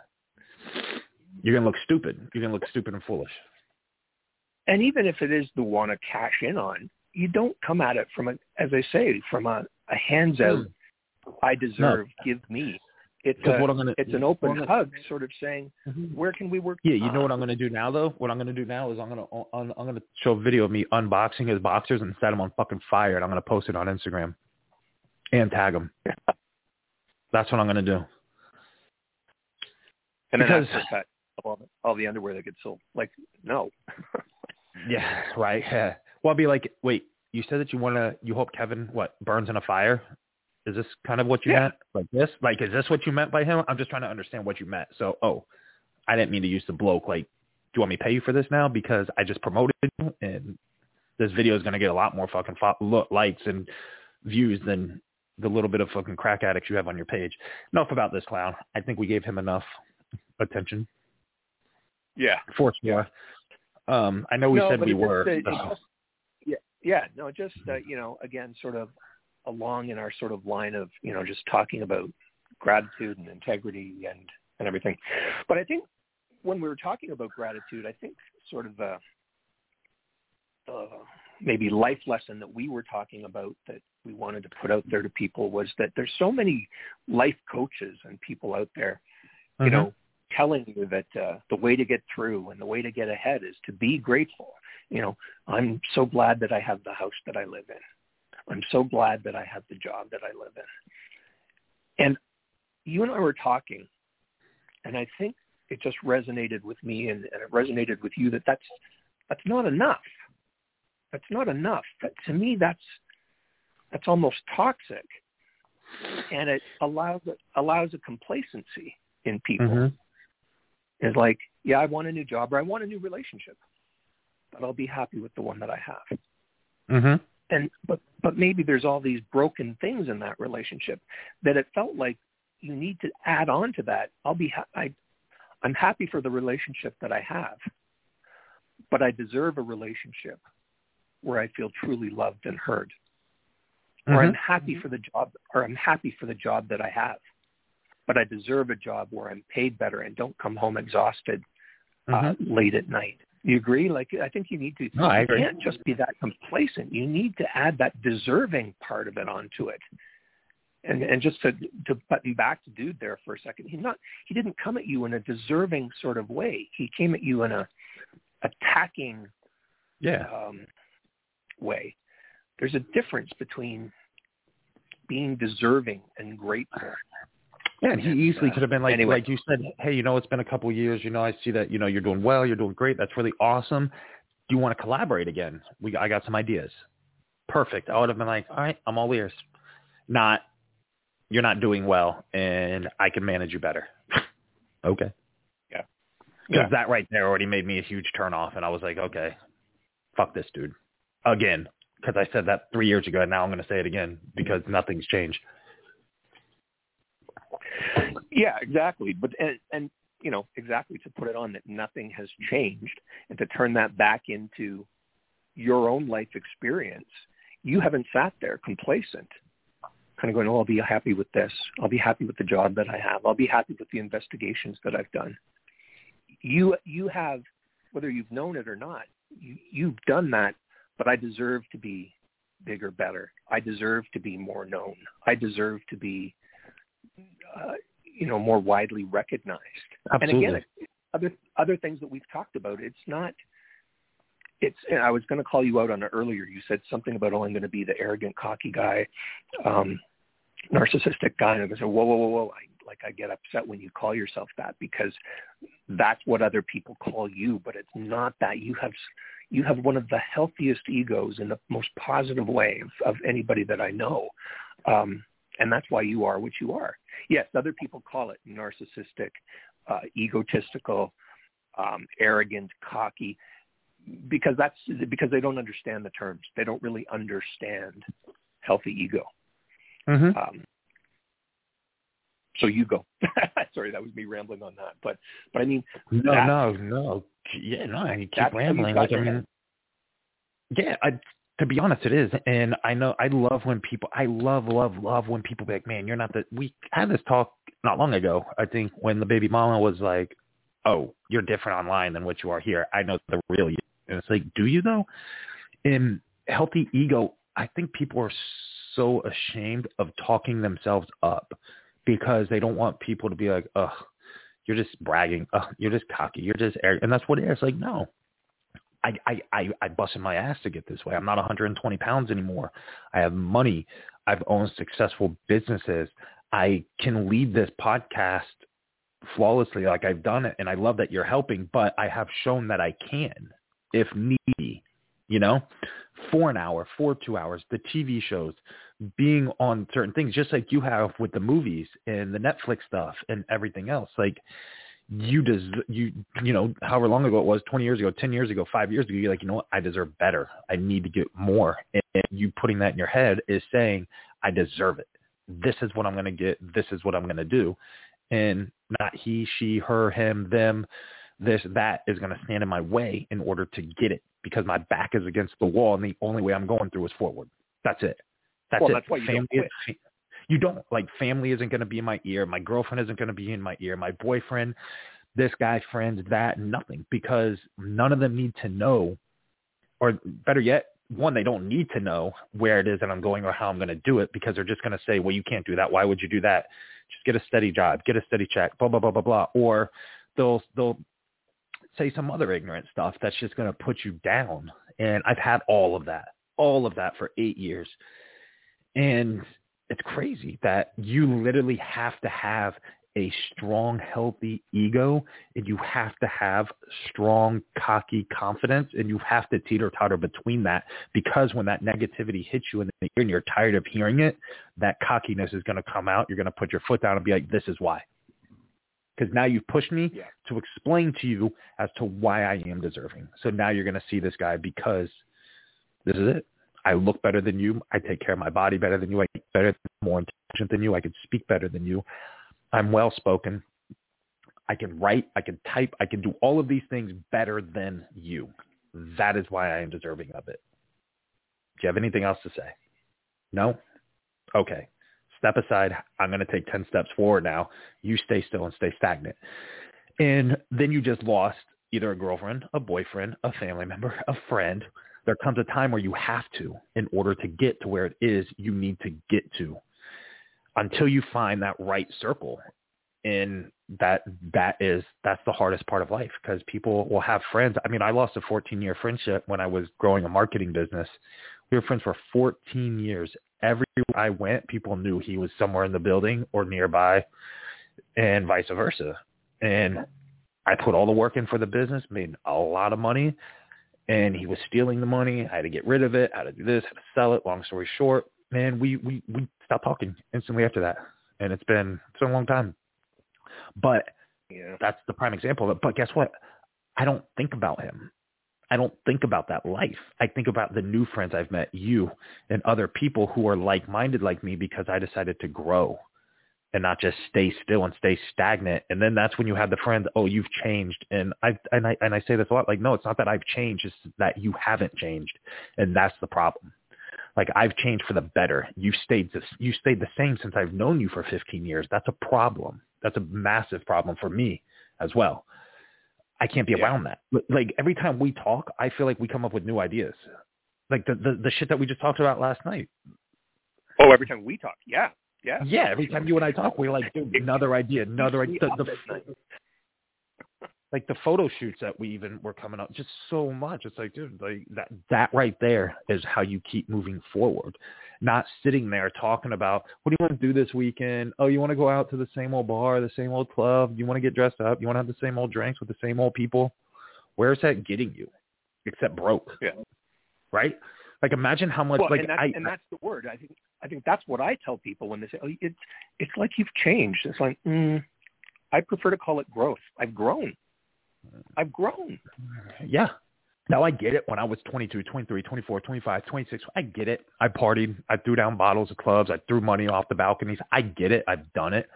You're gonna look stupid. You're gonna look stupid and foolish. And even if it is the one to cash in on, you don't come at it from a, as I say, from a, a hands out, mm. I deserve, no. give me. It's a, what I'm gonna, it's an open gonna, hug, sort of saying, mm-hmm. where can we work? Yeah, you know what I'm going to do now though. What I'm going to do now is I'm going to I'm going to show a video of me unboxing his boxers and set them on fucking fire, and I'm going to post it on Instagram and tag him. *laughs* that's what I'm going to do. And then because, that, all, all the underwear that gets sold. Like, no. *laughs* Yeah, *laughs* right. Yeah. Well, I'll be like, wait, you said that you want to, you hope Kevin, what, burns in a fire? Is this kind of what you yeah. meant? Like this? Like, is this what you meant by him? I'm just trying to understand what you meant. So, oh, I didn't mean to use the bloke. Like, do you want me to pay you for this now? Because I just promoted you and this video is going to get a lot more fucking fo- likes and views than the little bit of fucking crack addicts you have on your page. Enough about this clown. I think we gave him enough attention. Yeah. For sure. Um, I know we no, said we were. Just, just, yeah, yeah, no, just uh, you know, again, sort of along in our sort of line of you know just talking about gratitude and integrity and and everything. But I think when we were talking about gratitude, I think sort of the uh, maybe life lesson that we were talking about that we wanted to put out there to people was that there's so many life coaches and people out there, you mm-hmm. know, telling you that uh, the way to get through and the way to get ahead is to be grateful. You know, I'm so glad that I have the house that I live in. I'm so glad that I have the job that I live in. And you and I were talking, and I think it just resonated with me and, and it resonated with you that that's, that's not enough. That's not enough. But to me, that's, that's almost toxic. And it allows, allows a complacency in people. Mm-hmm is like, yeah, I want a new job or I want a new relationship, but I'll be happy with the one that I have. Mm-hmm. And but but maybe there's all these broken things in that relationship that it felt like you need to add on to that. I'll be ha- I I'm happy for the relationship that I have, but I deserve a relationship where I feel truly loved and heard. Mm-hmm. Or I'm happy for the job or I'm happy for the job that I have but I deserve a job where I'm paid better and don't come home exhausted uh, mm-hmm. late at night. You agree? Like I think you need to. No, I agree. You can't just be that complacent. You need to add that deserving part of it onto it. And and just to to button back to dude there for a second, he not he didn't come at you in a deserving sort of way. He came at you in a attacking yeah um, way. There's a difference between being deserving and grateful. Yeah, and he easily could have been like, anyway. like you said, hey, you know, it's been a couple of years. You know, I see that, you know, you're doing well. You're doing great. That's really awesome. Do you want to collaborate again? We, I got some ideas. Perfect. I would have been like, all right, I'm all ears. Not, you're not doing well, and I can manage you better. *laughs* okay. Yeah. Because Yeah. that right there already made me a huge turn off, and I was like, okay, fuck this dude. Again, because I said that three years ago, and now I'm going to say it again because nothing's changed. Yeah, exactly. But and, and you know exactly to put it on that nothing has changed, and to turn that back into your own life experience. You haven't sat there complacent, kind of going, "Oh, I'll be happy with this. I'll be happy with the job that I have. I'll be happy with the investigations that I've done." You you have, whether you've known it or not, you, you've done that. But I deserve to be bigger, better. I deserve to be more known. I deserve to be uh, you know more widely recognized. Absolutely. And again, other other things that we've talked about, it's not. It's. And I was going to call you out on it earlier. You said something about, "Oh, I'm going to be the arrogant, cocky guy, um, narcissistic guy." And I said, "Whoa, whoa, whoa, whoa!" I, like I get upset when you call yourself that because that's what other people call you, but it's not that. You have you have one of the healthiest egos in the most positive way of, of anybody that I know. Um, and that's why you are what you are. Yes, other people call it narcissistic, uh, egotistical, um, arrogant, cocky, because that's because they don't understand the terms. They don't really understand healthy ego. Mm-hmm. Um, so you go. *laughs* Sorry, that was me rambling on that. But but I mean, No, no, no. Yeah, no. You keep That's how you rambling. Like I mean, yeah. I, to be honest, it is, and I know I love when people. I love, love, love when people be like, "Man, you're not the." We had this talk not long ago. I think when the baby mama was like, "Oh, you're different online than what you are here." I know the real you, and it's like, do you though? In healthy ego, I think people are so ashamed of talking themselves up because they don't want people to be like, "Ugh, you're just bragging. Ugh, you're just cocky. You're just arrogant. And that's what it is. Like, no, I, I, I, I busted my ass to get this way. I'm not 120 pounds anymore. I have money. I've owned successful businesses. I can lead this podcast flawlessly like I've done it. And I love that you're helping, but I have shown that I can if needy, you know, for an hour, for two hours, the TV shows, being on certain things, just like you have with the movies and the Netflix stuff and everything else. Like you des- you you know, however long ago it was, twenty years ago, ten years ago, five years ago, you're like, you know what, I deserve better. I need to get more. And you putting that in your head is saying, I deserve it. This is what I'm gonna get, this is what I'm gonna do. And not he, she, her, him, them, this, that is gonna stand in my way in order to get it because my back is against the wall and the only way I'm going through is forward. That's it. That's Well, it. that's why you don't Family is- you don't like family isn't going to be in my ear. My girlfriend isn't going to be in my ear. My boyfriend, this guy, friends, that, nothing because none of them need to know, or better yet, one, they don't need to know where it is that I'm going or how I'm going to do it because they're just going to say, well, you can't do that. Why would you do that? Just get a steady job, get a steady check, blah, blah, blah, blah, blah. Or they'll, they'll say some other ignorant stuff that's just going to put you down. And I've had all of that, all of that for eight years. And it's crazy that you literally have to have a strong, healthy ego and you have to have strong, cocky confidence and you have to teeter-totter between that because when that negativity hits you in the ear and you're tired of hearing it, that cockiness is going to come out. You're going to put your foot down and be like, this is why. Because now you've pushed me Yeah. to explain to you as to why I am deserving. So now you're going to see this guy because this is it. I look better than you. I take care of my body better than you. I eat better, more intelligent than you. I can speak better than you. I'm well spoken. I can write. I can type. I can do all of these things better than you. That is why I am deserving of it. Do you have anything else to say? No? Okay. Step aside. I'm going to take 10 steps forward now. You stay still and stay stagnant. And then you just lost either a girlfriend, a boyfriend, a family member, a friend. There comes a time where you have to, in order to get to where it is you need to get to, until you find that right circle. And that that is that's the hardest part of life because people will have friends. I mean, I lost a 14 year friendship when I was growing a marketing business. We were friends for 14 years. everywhere I went, people knew he was somewhere in the building or nearby, and vice versa. And I put all the work in for the business, made a lot of money, and he was stealing the money. I had to get rid of it. I had to do this, had to sell it. Long story short, man, we we we stopped talking instantly after that, and it's been it's been a long time. But Yeah. that's the prime example of it. But guess what? I don't think about him. I don't think about that life. I think about the new friends I've met, you and other people who are like-minded like me because I decided to grow and not just stay still and stay stagnant. And then that's when you have the friend, oh, you've changed. And I and I and I say this a lot, like, no, it's not that I've changed, it's that you haven't changed. And that's the problem. Like I've changed for the better. You stayed this you stayed the same since I've known you for 15 years. That's a problem. That's a massive problem for me as well. I can't be Yeah. around that. Like every time we talk, I feel like we come up with new ideas. Like the, the the shit that we just talked about last night. Oh, every time we talk, yeah, yeah. Yeah, every time you and I talk, we're like, dude, another idea, another idea. The, the, *laughs* like the photo shoots that we even were coming up, just so much. It's like, dude, like that that right there is how you keep moving forward. Not sitting there talking about what do you want to do this weekend? Oh, you want to go out to the same old bar, the same old club? You want to get dressed up? You want to have the same old drinks with the same old people? Where's that getting you? Except broke. Yeah. Right? Like imagine how much Well, like and, that's, I and that's the word. I think I think that's what I tell people when they say, "Oh, it's it's like you've changed." It's like, mm, I prefer to call it growth. I've grown. I've grown. Yeah. Now I get it. When I was 22, 23, 24, 25, 26, I get it. I partied. I threw down bottles of clubs. I threw money off the balconies. I get it. I've done it.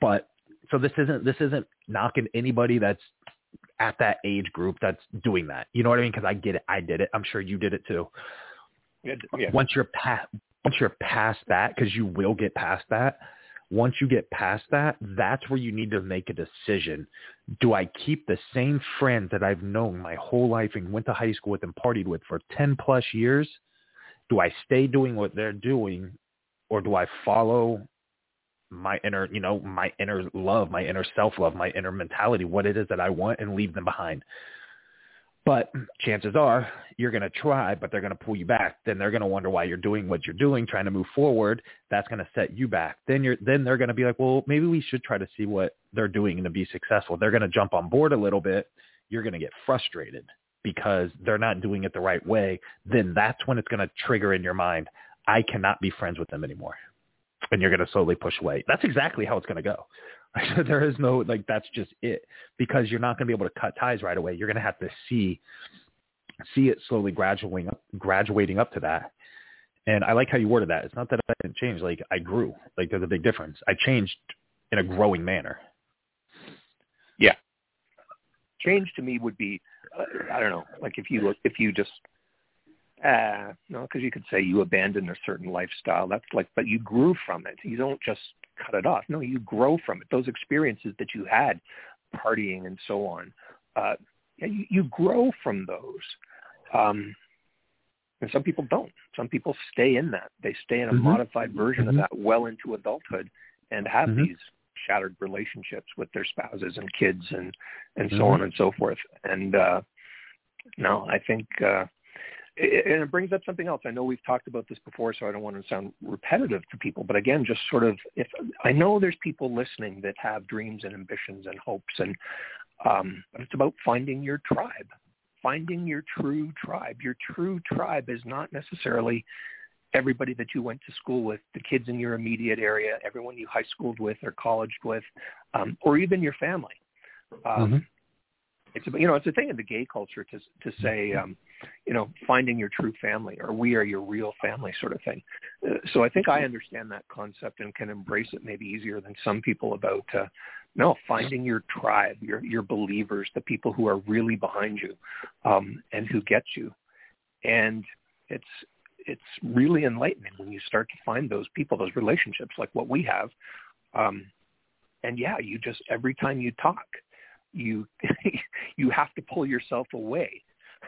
But so this isn't this isn't knocking anybody that's at that age group that's doing that. You know what I mean? Because I get it. I did it. I'm sure you did it too. Yeah. Once you're past once you're past that, because you will get past that. Once you get past that, that's where you need to make a decision. Do I keep the same friends that I've known my whole life and went to high school with and partied with for 10 plus years? Do I stay doing what they're doing or do I follow my inner, you know, my inner love, my inner self-love, my inner mentality, what it is that I want and leave them behind? But chances are you're going to try, but they're going to pull you back. Then they're going to wonder why you're doing what you're doing, trying to move forward. That's going to set you back. Then you're, then they're going to be like, well, maybe we should try to see what they're doing and to be successful. They're going to jump on board a little bit. You're going to get frustrated because they're not doing it the right way. Then that's when it's going to trigger in your mind, I cannot be friends with them anymore. And you're going to slowly push away. That's exactly how it's going to go. *laughs* there is no like that's just it because you're not going to be able to cut ties right away. You're going to have to see see it slowly graduating up, graduating up to that. And I like how you worded that. It's not that I didn't change. Like I grew. Like there's a big difference. I changed in a growing manner. Yeah. Change to me would be, uh, I don't know, like if you if you just, uh, no, because you could say you abandoned a certain lifestyle. That's like, but you grew from it. You don't just cut it off. No, you grow from it. Those experiences that you had, partying and so on, uh, yeah, you, you grow from those. Um, and some people don't. Some people stay in that. They stay in a Mhm. modified version Mhm. of that well into adulthood and have Mhm. these shattered relationships with their spouses and kids and and so Mhm. on and so forth. And uh, no, I think uh, and it brings up something else. I know we've talked about this before, so I don't want to sound repetitive to people. But again, just sort of, if I know there's people listening that have dreams and ambitions and hopes, and um, it's about finding your tribe, finding your true tribe. Your true tribe is not necessarily everybody that you went to school with, the kids in your immediate area, everyone you high schooled with or colleged with, um, or even your family. Um, Mhm. It's you know it's a thing in the gay culture to to say um, you know finding your true family or we are your real family sort of thing. Uh, so I think I understand that concept and can embrace it maybe easier than some people about uh, no finding your tribe, your your believers, the people who are really behind you um, and who get you, and it's it's really enlightening when you start to find those people, those relationships like what we have. Um, and yeah, you just every time you talk, you *laughs* you have to pull yourself away.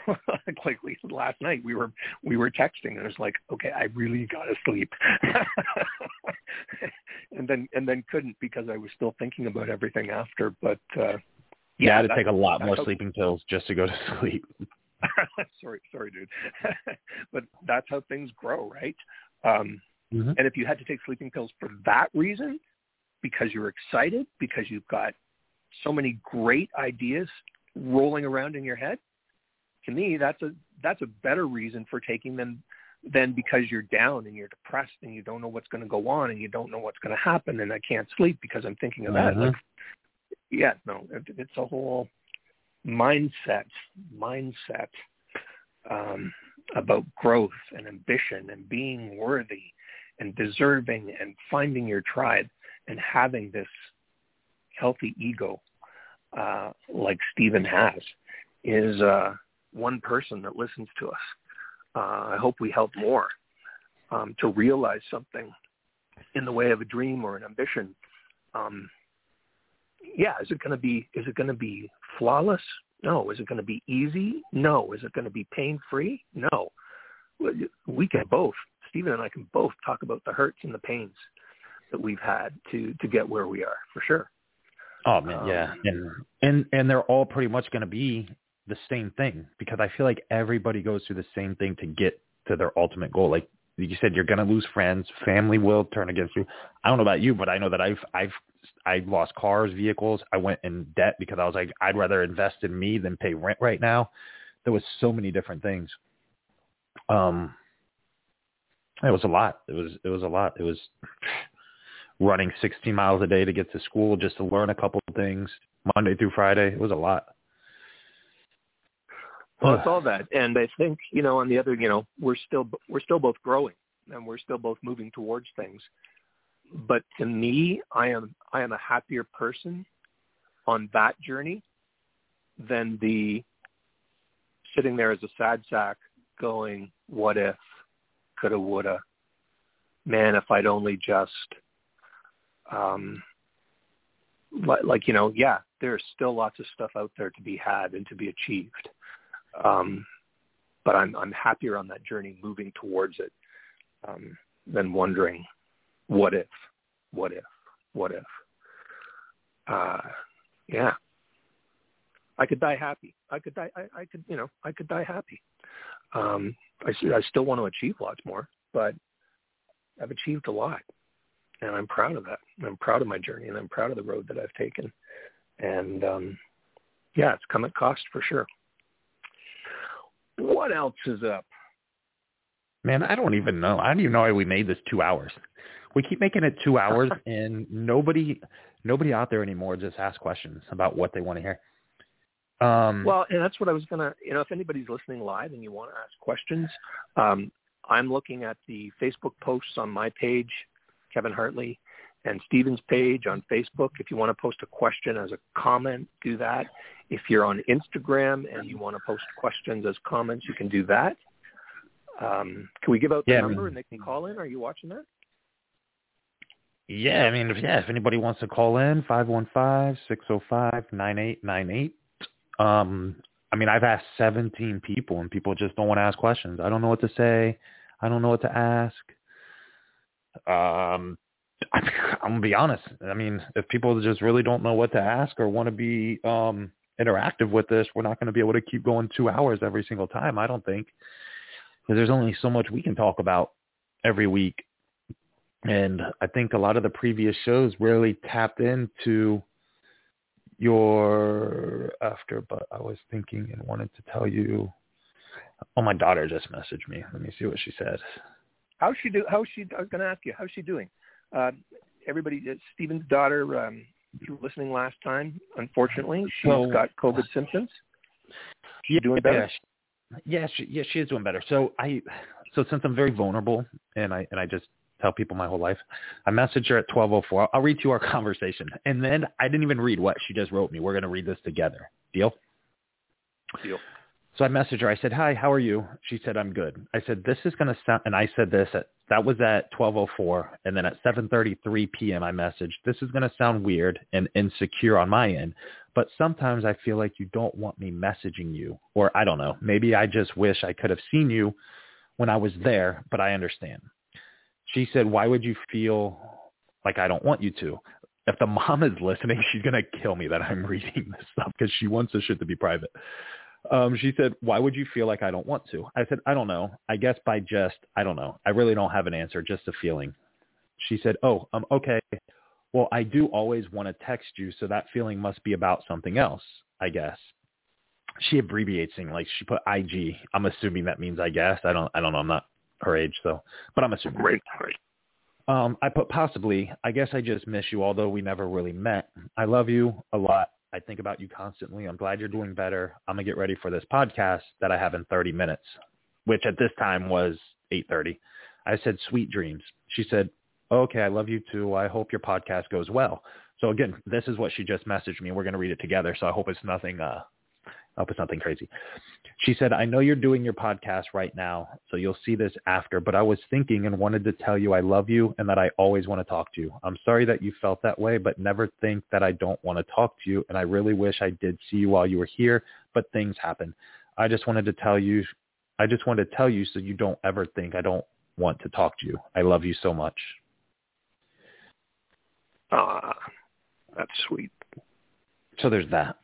*laughs* like we last night, we were we were texting, and it's like, okay, I really gotta sleep, *laughs* and then and then couldn't because I was still thinking about everything after. But uh, Yeah, had to take a lot more how- sleeping pills just to go to sleep. sorry, sorry, dude. but that's how things grow, right? Um, Mm-hmm. And if you had to take sleeping pills for that reason, because you're excited, because you've got so many great ideas rolling around in your head, to me that's a that's a better reason for taking them than because you're down and you're depressed and you don't know what's going to go on and you don't know what's going to happen and I can't sleep because I'm thinking of that. Mm-hmm. Like, yeah, no, it's a whole mindset, mindset um, about growth and ambition and being worthy and deserving and finding your tribe and having this healthy ego uh, like Stephen has is uh, one person that listens to us. Uh, I hope we help more um, to realize something in the way of a dream or an ambition. Um, yeah, is it going to be is it going to be flawless? No. Is it going to be easy? No. Is it going to be pain free? No. We can both. Stephen and I can both talk about the hurts and the pains that we've had to to get where we are for sure. Oh man, um, yeah, and and and they're all pretty much going to be the same thing because I feel like everybody goes through the same thing to get to their ultimate goal. Like you said, you're going to lose friends, family will turn against you. I don't know about you, but I know that I've I've I lost cars, vehicles. I went in debt because I was like, I'd rather invest in me than pay rent right now. There was so many different things. Um, it was a lot. It was it was a lot. It was running 16 miles a day to get to school just to learn a couple of things Monday through Friday. It was a lot. Well, it's all that, and I think you know, on the other, you know, we're still we're still both growing, and we're still both moving towards things. But to me, I am I am a happier person on that journey than the sitting there as a sad sack going, "What if? Coulda, woulda." Man, if I'd only just um, like, you know, yeah, there's still lots of stuff out there to be had and to be achieved. Um, but I'm I'm happier on that journey, moving towards it, um, than wondering, what if, what if, what if. Uh, yeah, I could die happy. I could die. I, I could, you know, I could die happy. Um, I, I still want to achieve lots more, but I've achieved a lot and I'm proud of that. I'm proud of my journey, and I'm proud of the road that I've taken. And um, yeah, it's come at cost for sure. What else is up? Man, I don't even know. I don't even know why we made this two hours. We keep making it two hours, *laughs* and nobody, nobody out there anymore just asks questions about what they want to hear. Um, well, and that's what I was gonna. You know, if anybody's listening live and you want to ask questions, um, I'm looking at the Facebook posts on my page Kevin Hartley, and Stephen's page on Facebook. If you want to post a question as a comment, do that. If you're on Instagram and you want to post questions as comments, you can do that. Um, can we give out the yeah, number I mean, and they can call in? Are you watching that? Yeah, I mean, if, yeah, if anybody wants to call in, five one five six zero oh five nine eight nine eight. Um, I mean, I've asked 17 people and people just don't want to ask questions. I don't know what to say. I don't know what to ask. Um, *laughs* I'm gonna be honest. I mean, if people just really don't know what to ask or want to be um, interactive with this, we're not going to be able to keep going two hours every single time. I don't think because there's only so much we can talk about every week, and I think a lot of the previous shows really tapped into your after. But I was thinking and wanted to tell you. Oh, my daughter just messaged me. Let me see what she said. How's she do? How's she? I was going to ask you. How's she doing? Uh, everybody, uh, Stephen's daughter. Um, you were listening last time. Unfortunately, she's well, got COVID symptoms. She's yeah, doing better. Yeah, she, yeah, she is doing better. So I, so since I'm very vulnerable, and I and I just tell people my whole life, I messaged her at 12:04. I'll read to our *laughs* conversation, and then I didn't even read what she just wrote me. We're going to read this together. Deal. Deal. So I messaged her. I said, "Hi, how are you?" She said, "I'm good." I said, "This is going to sound," and I said this at that was at 12:04, and then at 7:33 p.m. I messaged, "This is going to sound weird and insecure on my end, but sometimes I feel like you don't want me messaging you, or I don't know. Maybe I just wish I could have seen you when I was there, but I understand." She said, "Why would you feel like I don't want you to?" If the mom is listening, *laughs* she's going to kill me that I'm reading this stuff because she wants this shit to be private. Um, she said, why would you feel like I don't want to? I said, I don't know. I guess by just, I don't know. I really don't have an answer, just a feeling. She said, oh, um, okay. Well, I do always want to text you, so that feeling must be about something else, I guess. She abbreviates things like she put IG. I'm assuming that means I guess. I don't. I don't know. I'm not her age, so, but I'm assuming. Great. Great. Um, I put possibly. I guess I just miss you, although we never really met. I love you a lot. I think about you constantly. I'm glad you're doing better. I'm gonna get ready for this podcast that I have in 30 minutes, which at this time was 8:30. I said sweet dreams. She said, okay, I love you too. I hope your podcast goes well. So again, this is what she just messaged me. We're gonna read it together. So I hope it's nothing. Uh, Hope it's nothing crazy. She said, I know you're doing your podcast right now, so you'll see this after, but I was thinking and wanted to tell you I love you and that I always want to talk to you. I'm sorry that you felt that way, but never think that I don't want to talk to you. And I really wish I did see you while you were here, but things happen. I just wanted to tell you, I just wanted to tell you so you don't ever think I don't want to talk to you. I love you so much. Ah, that's sweet. So there's that.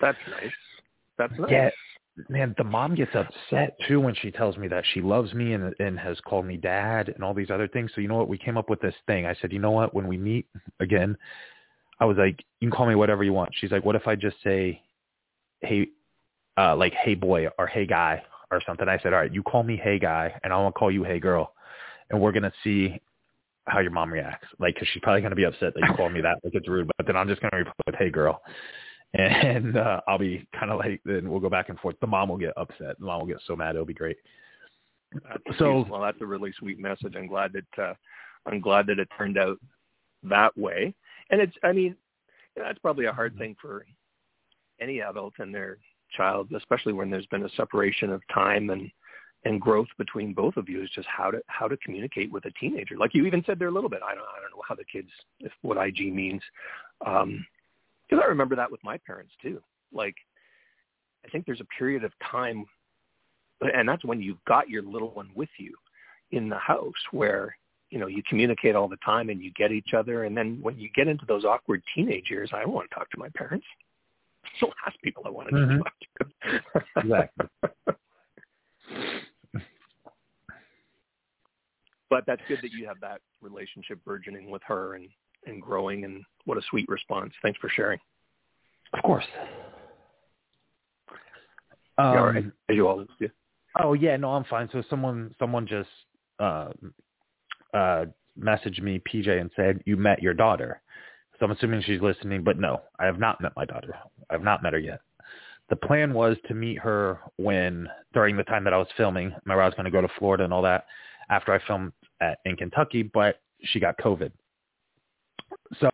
That's nice. That's nice. Yeah, man, the mom gets upset too when she tells me that she loves me and and has called me dad and all these other things. So you know what? We came up with this thing. I said, you know what? When we meet again, I was like, you can call me whatever you want. She's like, what if I just say, hey, uh, like hey boy or hey guy or something? I said, all right, you call me hey guy, and I'm gonna call you hey girl, and we're gonna see how your mom reacts. Like, cause she's probably gonna be upset that you called me that, like it's rude. But then I'm just gonna reply with hey girl and *laughs* uh, I'll be kind of like, then we'll go back and forth. The mom will get upset. The mom will get so mad. It'll be great. That's so well, that's a really sweet message. I'm glad that uh, I'm glad that it turned out that way. And it's, I mean, that's probably a hard thing for any adult and their child, especially when there's been a separation of time and and growth between both of you is just how to how to communicate with a teenager. Like you even said there a little bit. I don't I don't know how the kids if what IG means. Um, because I remember that with my parents too. Like, I think there's a period of time, and that's when you've got your little one with you in the house where, you know, you communicate all the time and you get each other. And then when you get into those awkward teenage years, I don't want to talk to my parents. So ask people I want to mm-hmm. talk to. exactly. but that's good that you have that relationship burgeoning with her and and growing and what a sweet response. Thanks for sharing. Of course. Um, all right. As you always do. Oh yeah, no, I'm fine. So someone someone just uh, uh, messaged me, PJ, and said you met your daughter. So I'm assuming she's listening, but no, I have not met my daughter. I have not met her yet. The plan was to meet her when during the time that I was filming. Remember, I was going to go to Florida and all that after I filmed at, in Kentucky, but she got COVID. So,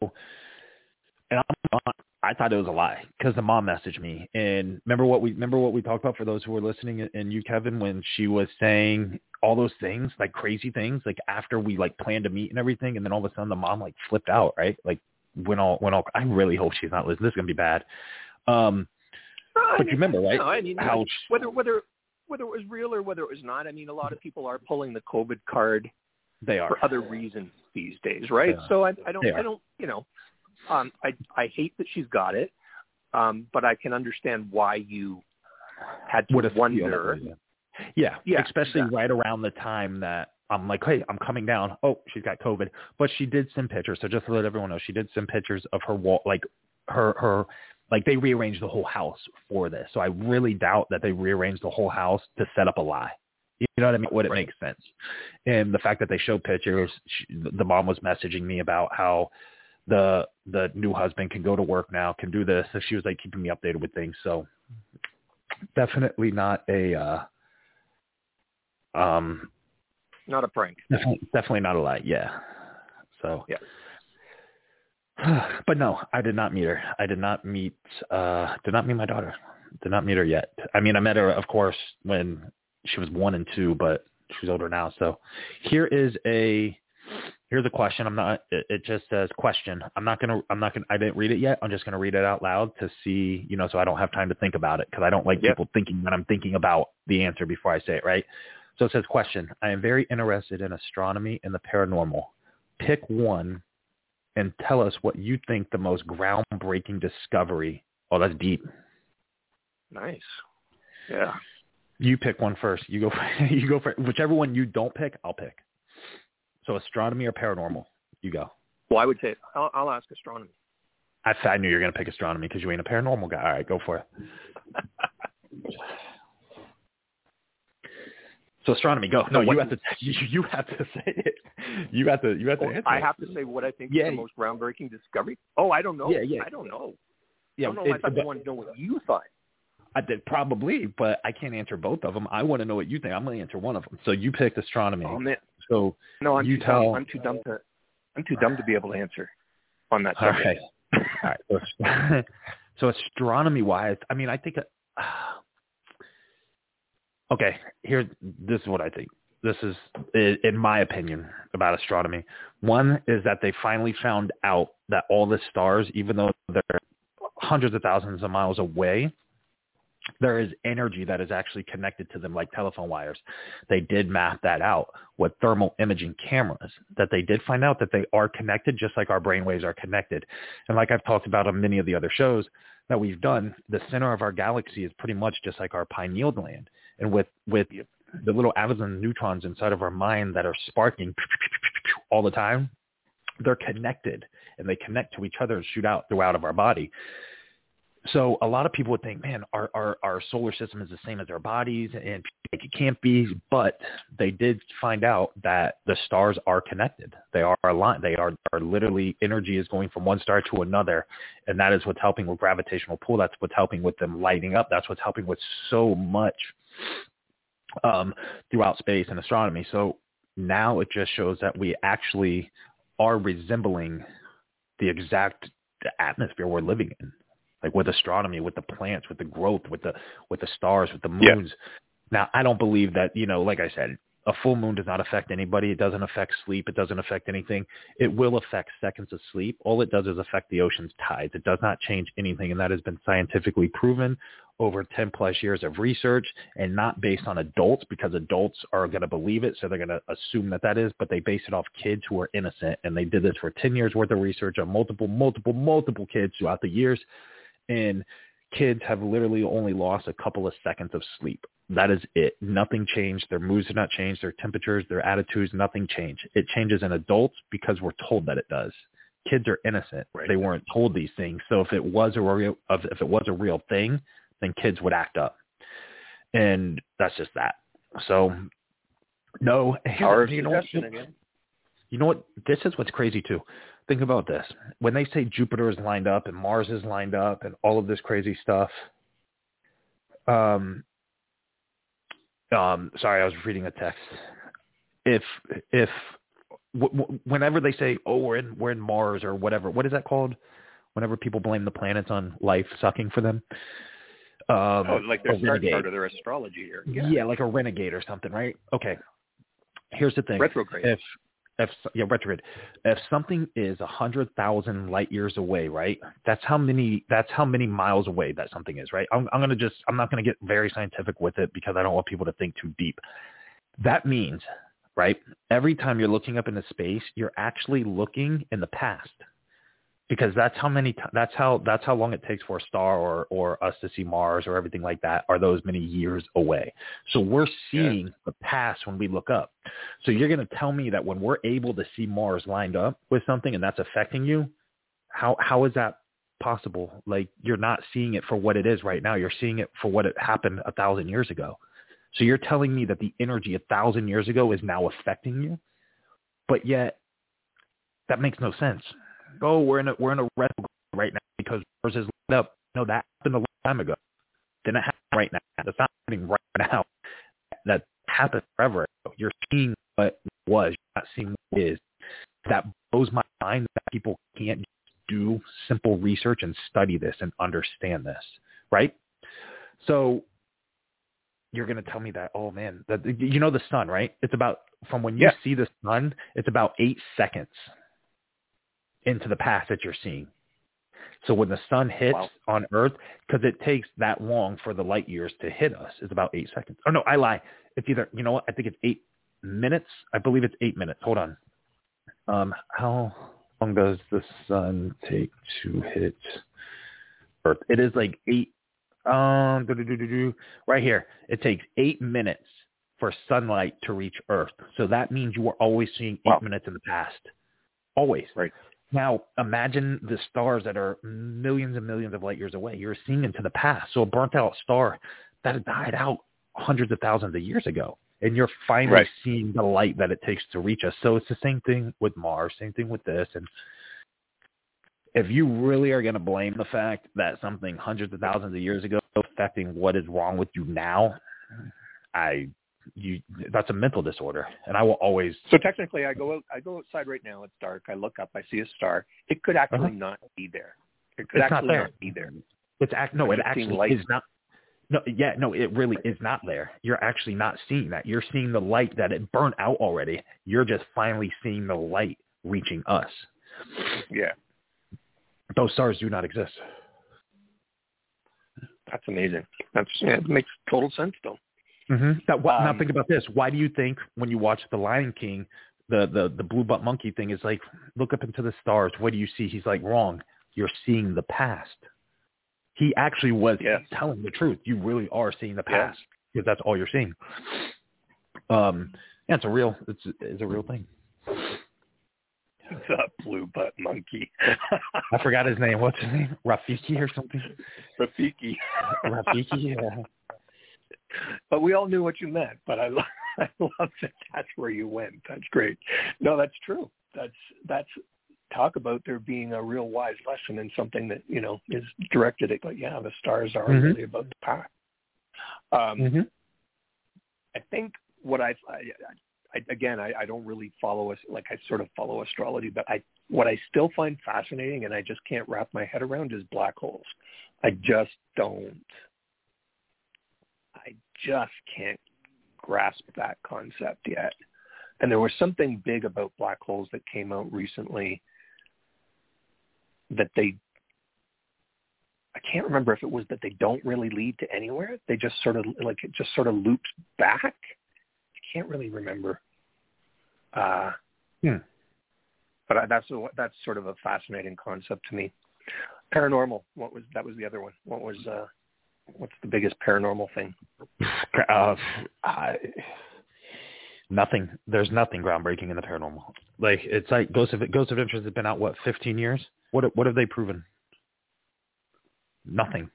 and I'm not, I thought it was a lie because the mom messaged me. And remember what we remember what we talked about for those who were listening, and you, Kevin, when she was saying all those things, like crazy things, like after we like planned to meet and everything, and then all of a sudden the mom like flipped out, right? Like when all when all. I really hope she's not listening. This is gonna be bad. Um, but mean, you remember, right? No, I mean, how whether whether whether it was real or whether it was not. I mean, a lot of people are pulling the COVID card they are for other reasons these days, right? So I, I don't, I don't, you know, um, I I hate that she's got it, um, but I can understand why you had to Would wonder. Yeah. yeah, yeah, especially exactly. right around the time that I'm like, hey, I'm coming down. Oh, she's got COVID, but she did send pictures. So just to let everyone know, she did send pictures of her wall, like her her like they rearranged the whole house for this. So I really doubt that they rearranged the whole house to set up a lie. You know what I mean? Would it make sense? And the fact that they show pictures, she, the mom was messaging me about how the the new husband can go to work now, can do this. So she was like keeping me updated with things. So definitely not a uh um not a prank. Definitely, definitely not a lie. Yeah. So yeah. *sighs* But no, I did not meet her. I did not meet uh did not meet my daughter. Did not meet her yet. I mean, I met her of course when she was one and two, but she's older now. So here is a here's a question. I'm not. It, it just says question. I'm not gonna. I'm not gonna. I didn't read it yet. I'm just gonna read it out loud to see. You know, so I don't have time to think about it because I don't like yep. people thinking that I'm thinking about the answer before I say it. Right. So it says question. I am very interested in astronomy and the paranormal. Pick one and tell us what you think the most groundbreaking discovery. Oh, that's deep. Nice. Yeah. You pick one first. You go. For, *laughs* you go for whichever one you don't pick. I'll pick. So astronomy or paranormal? You go. Well, I would say I'll, I'll ask astronomy. I, I knew you were going to pick astronomy because you ain't a paranormal guy. All right, go for it. *laughs* so astronomy, go. No, you have to. *laughs* You, you have to say it. You have to. You have to Oh, answer. I have to say what I think Yeah. is the most groundbreaking discovery. Oh, I don't know. Yeah, yeah. I don't know. Yeah, I don't know. it- I you wanted to know what you thought. I did probably, but I can't answer both of them. I want to know what you think. I'm going to answer one of them. So you picked astronomy. Oh man, So no, I'm You too tell- dumb. I'm too dumb to. I'm too dumb to be able to answer on that all subject. right, all right. So, *laughs* so astronomy wise, I mean, I think. Uh, okay, here. This is what I think. This is, in my opinion, about astronomy. One is that they finally found out that all the stars, even though they're hundreds of thousands of miles away, there is energy that is actually connected to them like telephone wires. They did map that out with thermal imaging cameras, that they did find out that they are connected just like our brainwaves are connected. And like I've talked about on many of the other shows that we've done, the center of our galaxy is pretty much just like our pineal gland. And with, with the little and neutrons inside of our mind that are sparking all the time, they're connected and they connect to each other and shoot out throughout of our body. So a lot of people would think, man, our, our, our solar system is the same as our bodies and it can't be, but they did find out that the stars are connected. They are aligned. They are, are literally energy is going from one star to another. And that is what's helping with gravitational pull. That's what's helping with them lighting up. That's what's helping with so much um, throughout space and astronomy. So now it just shows that we actually are resembling the exact atmosphere we're living in like with astronomy, with the plants, with the growth, with the with the stars, with the Yeah. moons. Now, I don't believe that, you know, like I said, a full moon does not affect anybody. It doesn't affect sleep. It doesn't affect anything. It will affect seconds of sleep. All it does is affect the ocean's tides. It does not change anything, and that has been scientifically proven over 10 plus years of research and not based on adults because adults are going to believe it. So they're going to assume that that is, but they base it off kids who are innocent. And they did this for 10 years worth of research on multiple, multiple, multiple kids throughout the years and kids have literally only lost a couple of seconds of sleep. That is it. Nothing changed. Their moods did not change. Their temperatures, their attitudes, nothing changed. It changes in adults because we're told that it does. Kids are innocent. Right. They weren't told these things. So if it was a real, if it was a real thing, then kids would act up. And that's just that. So no, of you know, what? again. You know what? This is what's crazy too. Think about this. When they say Jupiter is lined up and Mars is lined up and all of this crazy stuff. Um, um, sorry, I was reading a text. If if w- w- whenever they say, "Oh, we're in we're in Mars" or whatever, what is that called? Whenever people blame the planets on life sucking for them. Um, Oh, like their renegade. part of their astrology here. Yeah. like a renegade or something, right? Okay. Here's the thing. Retrograde. If if yeah, retrograde. If something is a hundred thousand light years away, right? That's how many that's how many miles away that something is, right? I'm I'm gonna just I'm not gonna get very scientific with it because I don't want people to think too deep. That means, right, every time you're looking up into space, you're actually looking in the past because that's how many t- that's how that's how long it takes for a star or or us to see Mars or everything like that are those many years away. So we're seeing the past when we look up. So you're going to tell me that when we're able to see Mars lined up with something and that's affecting you, how how is that possible? Like you're not seeing it for what it is right now. You're seeing it for what it happened a thousand years ago. So you're telling me that the energy a thousand years ago is now affecting you, but yet that makes no sense. Oh, we're in a we're in a red right now because Mars is lit up. No, that happened a long time ago. Didn't happen right now. That's not happening right now. That happened forever ago. You're seeing what was. You're not seeing what is. That blows my mind that people can't do simple research and study this and understand this, right? So you're going to tell me that, oh man, that you know the sun, right? It's about from when you Yeah. see the sun, it's about eight seconds into the past that you're seeing. So when the sun hits Wow. on Earth, because it takes that long for the light years to hit us, it's about eight seconds. Oh no, I lie. It's either you know what? I think it's eight minutes. I believe it's eight minutes. Hold on. Um, how long does the sun take to hit Earth? It is like eight. Um, right here, it takes eight minutes for sunlight to reach Earth. So that means you are always seeing eight wow. minutes in the past. Always. Right. Now, imagine the stars that are millions and millions of light years away. You're seeing into the past. So a burnt out star that died out hundreds of thousands of years ago. And you're finally right. seeing the light that it takes to reach us. So it's the same thing with Mars, same thing with this. And if you really are going to blame the fact that something hundreds of thousands of years ago affecting what is wrong with you now, I you that's a mental disorder and i will always so technically i go out i go outside right now it's dark i look up i see a star it could actually uh-huh. not be there. It could it's actually not, there. not be there. It's act no it actually is not no yeah no it really is not there. You're actually not seeing that. You're seeing the light that it burnt out already. You're just finally seeing the light reaching us. Yeah. Those stars do not exist. That's amazing. That's yeah, it makes total sense though Mm-hmm. That, um, now think about this. Why do you think when you watch The Lion King, the, the, the blue butt monkey thing is like, look up into the stars. What do you see? He's like, wrong. You're seeing the past. He actually was yes. telling the truth. You really are seeing the past because that's all you're seeing. Um, yeah, it's a real, it's, it's a real thing. A blue butt monkey. *laughs* I forgot his name. What's his name? Rafiki or something? Rafiki. Rafiki, yeah but we all knew what you meant. But I love, *laughs* I love that that's where you went. That's great. No, that's true. That's that's talk about there being a real wise lesson in something that you know is directed at. Like, yeah, the stars are mm-hmm. really about the path. Um, mm-hmm. I think what I've, I, I, again, I, I don't really follow us like I sort of follow astrology, but I what I still find fascinating and I just can't wrap my head around is black holes. I just don't just can't grasp that concept yet. And there was something big about black holes that came out recently that they I can't remember if it was that they don't really lead to anywhere. They just sort of like it just sort of loops back. I can't really remember. Uh, hmm. But I, that's a, that's sort of a fascinating concept to me. Paranormal. What was that? Was the other one? What was uh, what's the biggest paranormal thing? *laughs* Uh, I, nothing. There's nothing groundbreaking in the paranormal. Like it's like Ghost of Ghost Interest has been out what 15 years. What what have they proven? Nothing.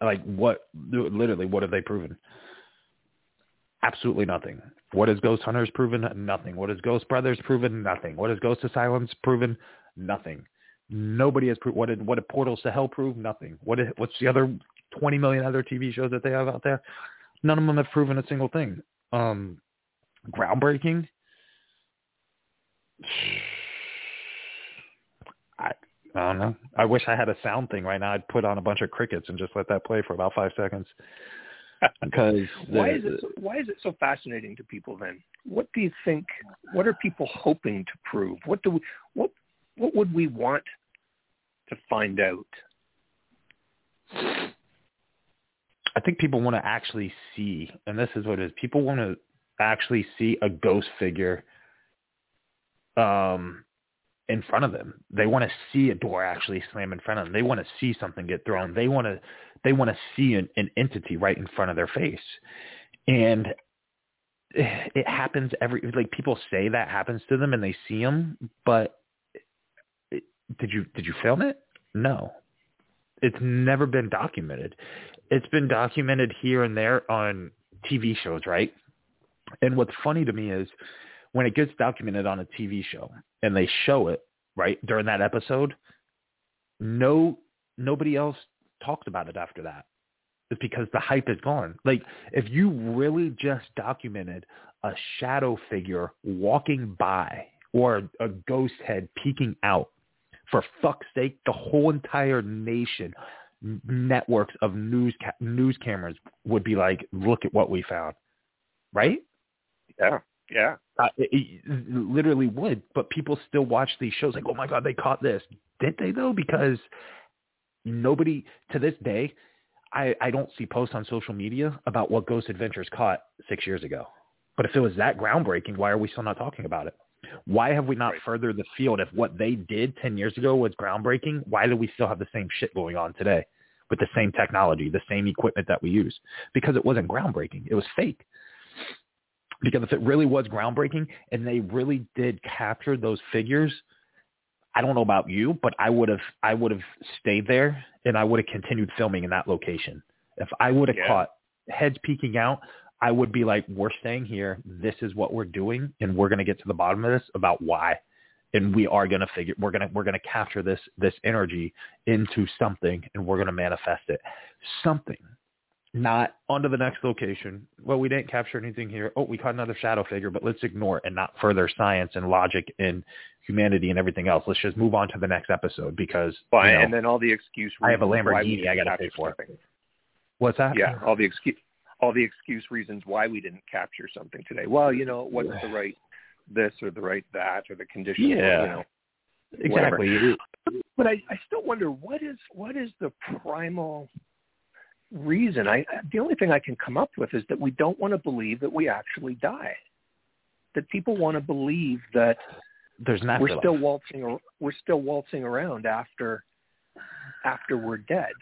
Like what? Literally, what have they proven? Absolutely nothing. What has Ghost Hunters proven? Nothing. What has Ghost Brothers proven? Nothing. What has Ghost Asylums proven? Nothing. Nobody has proved. What did what did Portals to Hell prove? Nothing. What did, what's the other 20 million other TV shows that they have out there. None of them have proven a single thing. Um, groundbreaking. *sighs* I, I don't know. I wish I had a sound thing right now. I'd put on a bunch of crickets and just let that play for about five seconds. *laughs* Because why is it so, why is it so fascinating to people then? What do you think? What are people hoping to prove? What do we, what what would we want to find out? *sighs* *sighs* I think people want to actually see, and this is what it is. People want to actually see a ghost figure um, in front of them. They want to see a door actually slam in front of them. They want to see something get thrown. They want to they want to see an, an entity right in front of their face, and it happens every like people say that happens to them and they see them, but did you did you film it? No, it's never been documented it's been documented here and there on TV shows, right? And what's funny to me is when it gets documented on a TV show and they show it, right, during that episode, no nobody else talked about it after that. It's because the hype is gone. Like if you really just documented a shadow figure walking by or a ghost head peeking out, for fuck's sake, the whole entire nation networks of news ca- news cameras would be like, look at what we found, right? Yeah, yeah. Uh, it, it literally would, but people still watch these shows like, oh my god, they caught this. Did they though? Because nobody to this day, I I don't see posts on social media about what Ghost Adventures caught six years ago. But if it was that groundbreaking, why are we still not talking about it? Why have we not right. furthered the field? If what they did 10 years ago was groundbreaking, why do we still have the same shit going on today? with the same technology, the same equipment that we use because it wasn't groundbreaking. It was fake. Because if it really was groundbreaking and they really did capture those figures, I don't know about you, but I would have I would have stayed there and I would have continued filming in that location. If I would have Yeah. caught heads peeking out, I would be like, we're staying here. This is what we're doing, and we're going to get to the bottom of this about why. And we are going to figure we're going to we're going to capture this this energy into something, and we're going to manifest it. Something, not onto the next location. Well, we didn't capture anything here. Oh, we caught another shadow figure, but let's ignore it and not further science and logic and humanity and everything else. Let's just move on to the next episode because Well, you know, and then all the excuse. I have a Lamborghini I gotta pay for. something. what's that? Yeah, all the excuse, all the excuse reasons why we didn't capture something today. Well, you know, it wasn't the right this or the right that or the condition. Yeah. You know, whatever. exactly. But I, I still wonder what is what is the primal reason? I the only thing I can come up with is that we don't want to believe that we actually die. That people want to believe that There's an we're still waltzing we're still waltzing around after after we're dead.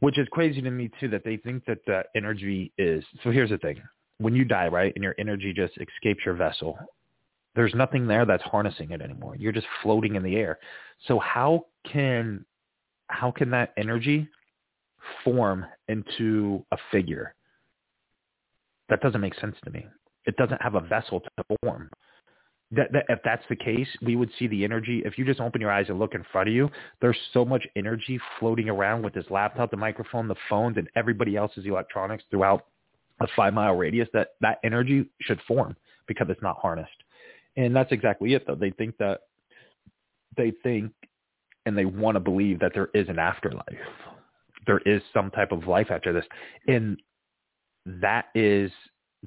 Which is crazy to me too that they think that the energy is. So here's the thing: when you die, right, and your energy just escapes your vessel, there's nothing there that's harnessing it anymore. You're just floating in the air. So how can how can that energy form into a figure? That doesn't make sense to me. It doesn't have a vessel to form. That, that if that's the case, we would see the energy. If you just open your eyes and look in front of you, there's so much energy floating around with this laptop, the microphone, the phones, and everybody else's electronics throughout a five mile radius that that energy should form because it's not harnessed. And that's exactly it though. They think that they think and they want to believe that there is an afterlife. There is some type of life after this. And that is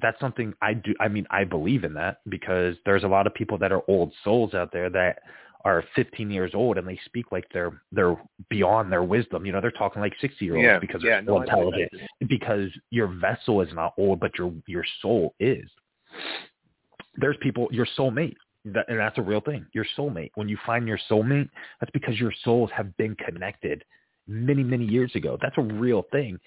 that's something I do I mean I believe in that because there's a lot of people that are old souls out there that are 15 years old and they speak like they're they're beyond their wisdom. You know, they're talking like 60 year olds Yeah, because yeah, they're so no, I believe that intelligent because your vessel is not old, but your your soul is. There's people your soulmate, that, and that's a real thing. Your soulmate. When you find your soulmate, that's because your souls have been connected many many years ago. That's a real thing.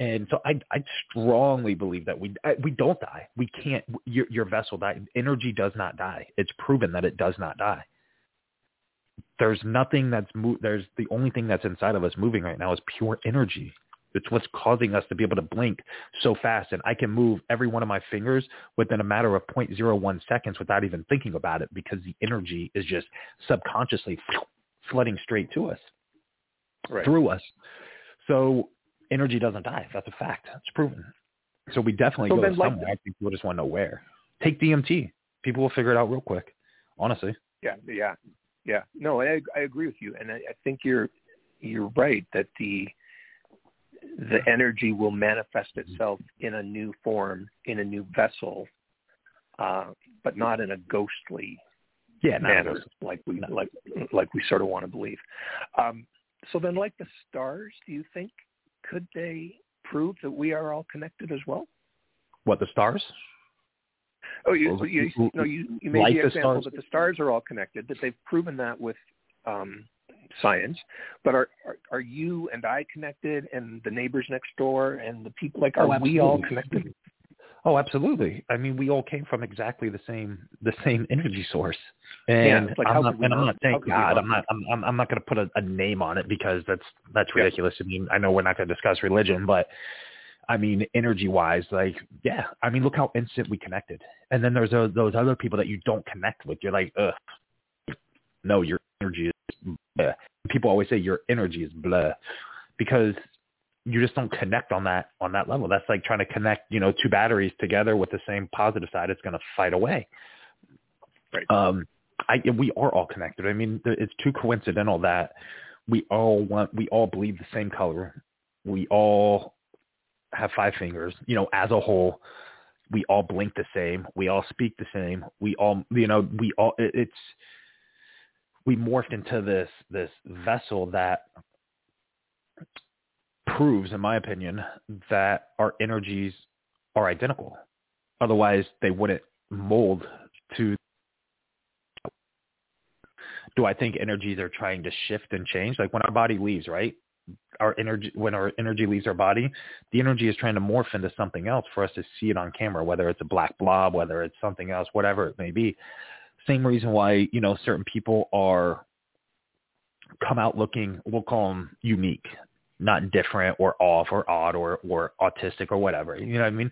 And so I I strongly believe that we I, we don't die. We can't. Your your vessel die. Energy does not die. It's proven that it does not die. There's nothing that's mo- there's the only thing that's inside of us moving right now is pure energy. It's what's causing us to be able to blink so fast, and I can move every one of my fingers within a matter of 0.01 seconds without even thinking about it because the energy is just subconsciously flooding straight to us Right. through us. So energy doesn't die. That's a fact. It's proven. So we definitely So go then, like- somewhere. I think people just want to know where. Take DMT. People will figure it out real quick. Honestly. Yeah, yeah, yeah. No, I I agree with you, and I, I think you're you're right that the the energy will manifest itself in a new form, in a new vessel, uh, but not in a ghostly Yeah, no, manner like we No. like like we sort of want to believe. Um, so then, like the stars, do you think could they prove that we are all connected as well? what the stars? Oh, you, Well, you, l- no, you, you made like the the example stars? that the stars are all connected, that they've proven that with um, science. But are, are are you and I connected, and the neighbors next door, and the people like, are Oh, we all connected? Oh, absolutely. I mean, we all came from exactly the same the same energy source. Yeah, And it's like, I'm not could we and I'm not- not how saying God. I'm not I'm I'm, not going to put a, a name on it because that's that's Yeah. ridiculous. I mean, I know we're not going to discuss religion, but I mean, energy wise, like, yeah. I mean, look how instant we connected. And then there's those, those other people that you don't connect with. You're like, ugh, no, your energy is blah. People always say your energy is blah because you just don't connect on that on that level. That's like trying to connect, you know, two batteries together with the same positive side. It's going to fight away. Right. Um, I we are all connected. I mean, it's too coincidental that we all want, we all believe the same color. We all have five fingers. You know, as a whole, we all blink the same. We all speak the same. We all, you know, we all. It, it's we morphed into this this vessel that proves, in my opinion, that our energies are identical. Otherwise, they wouldn't mold to. Do I think energies are trying to shift and change? Like when our body leaves, right? our energy when our energy leaves our body, the energy is trying to morph into something else for us to see it on camera, whether it's a black blob, whether it's something else, whatever it may be. Same reason why, you know, certain people are come out looking, we'll call them unique, not different or off or odd or, or autistic or whatever. You know what I mean?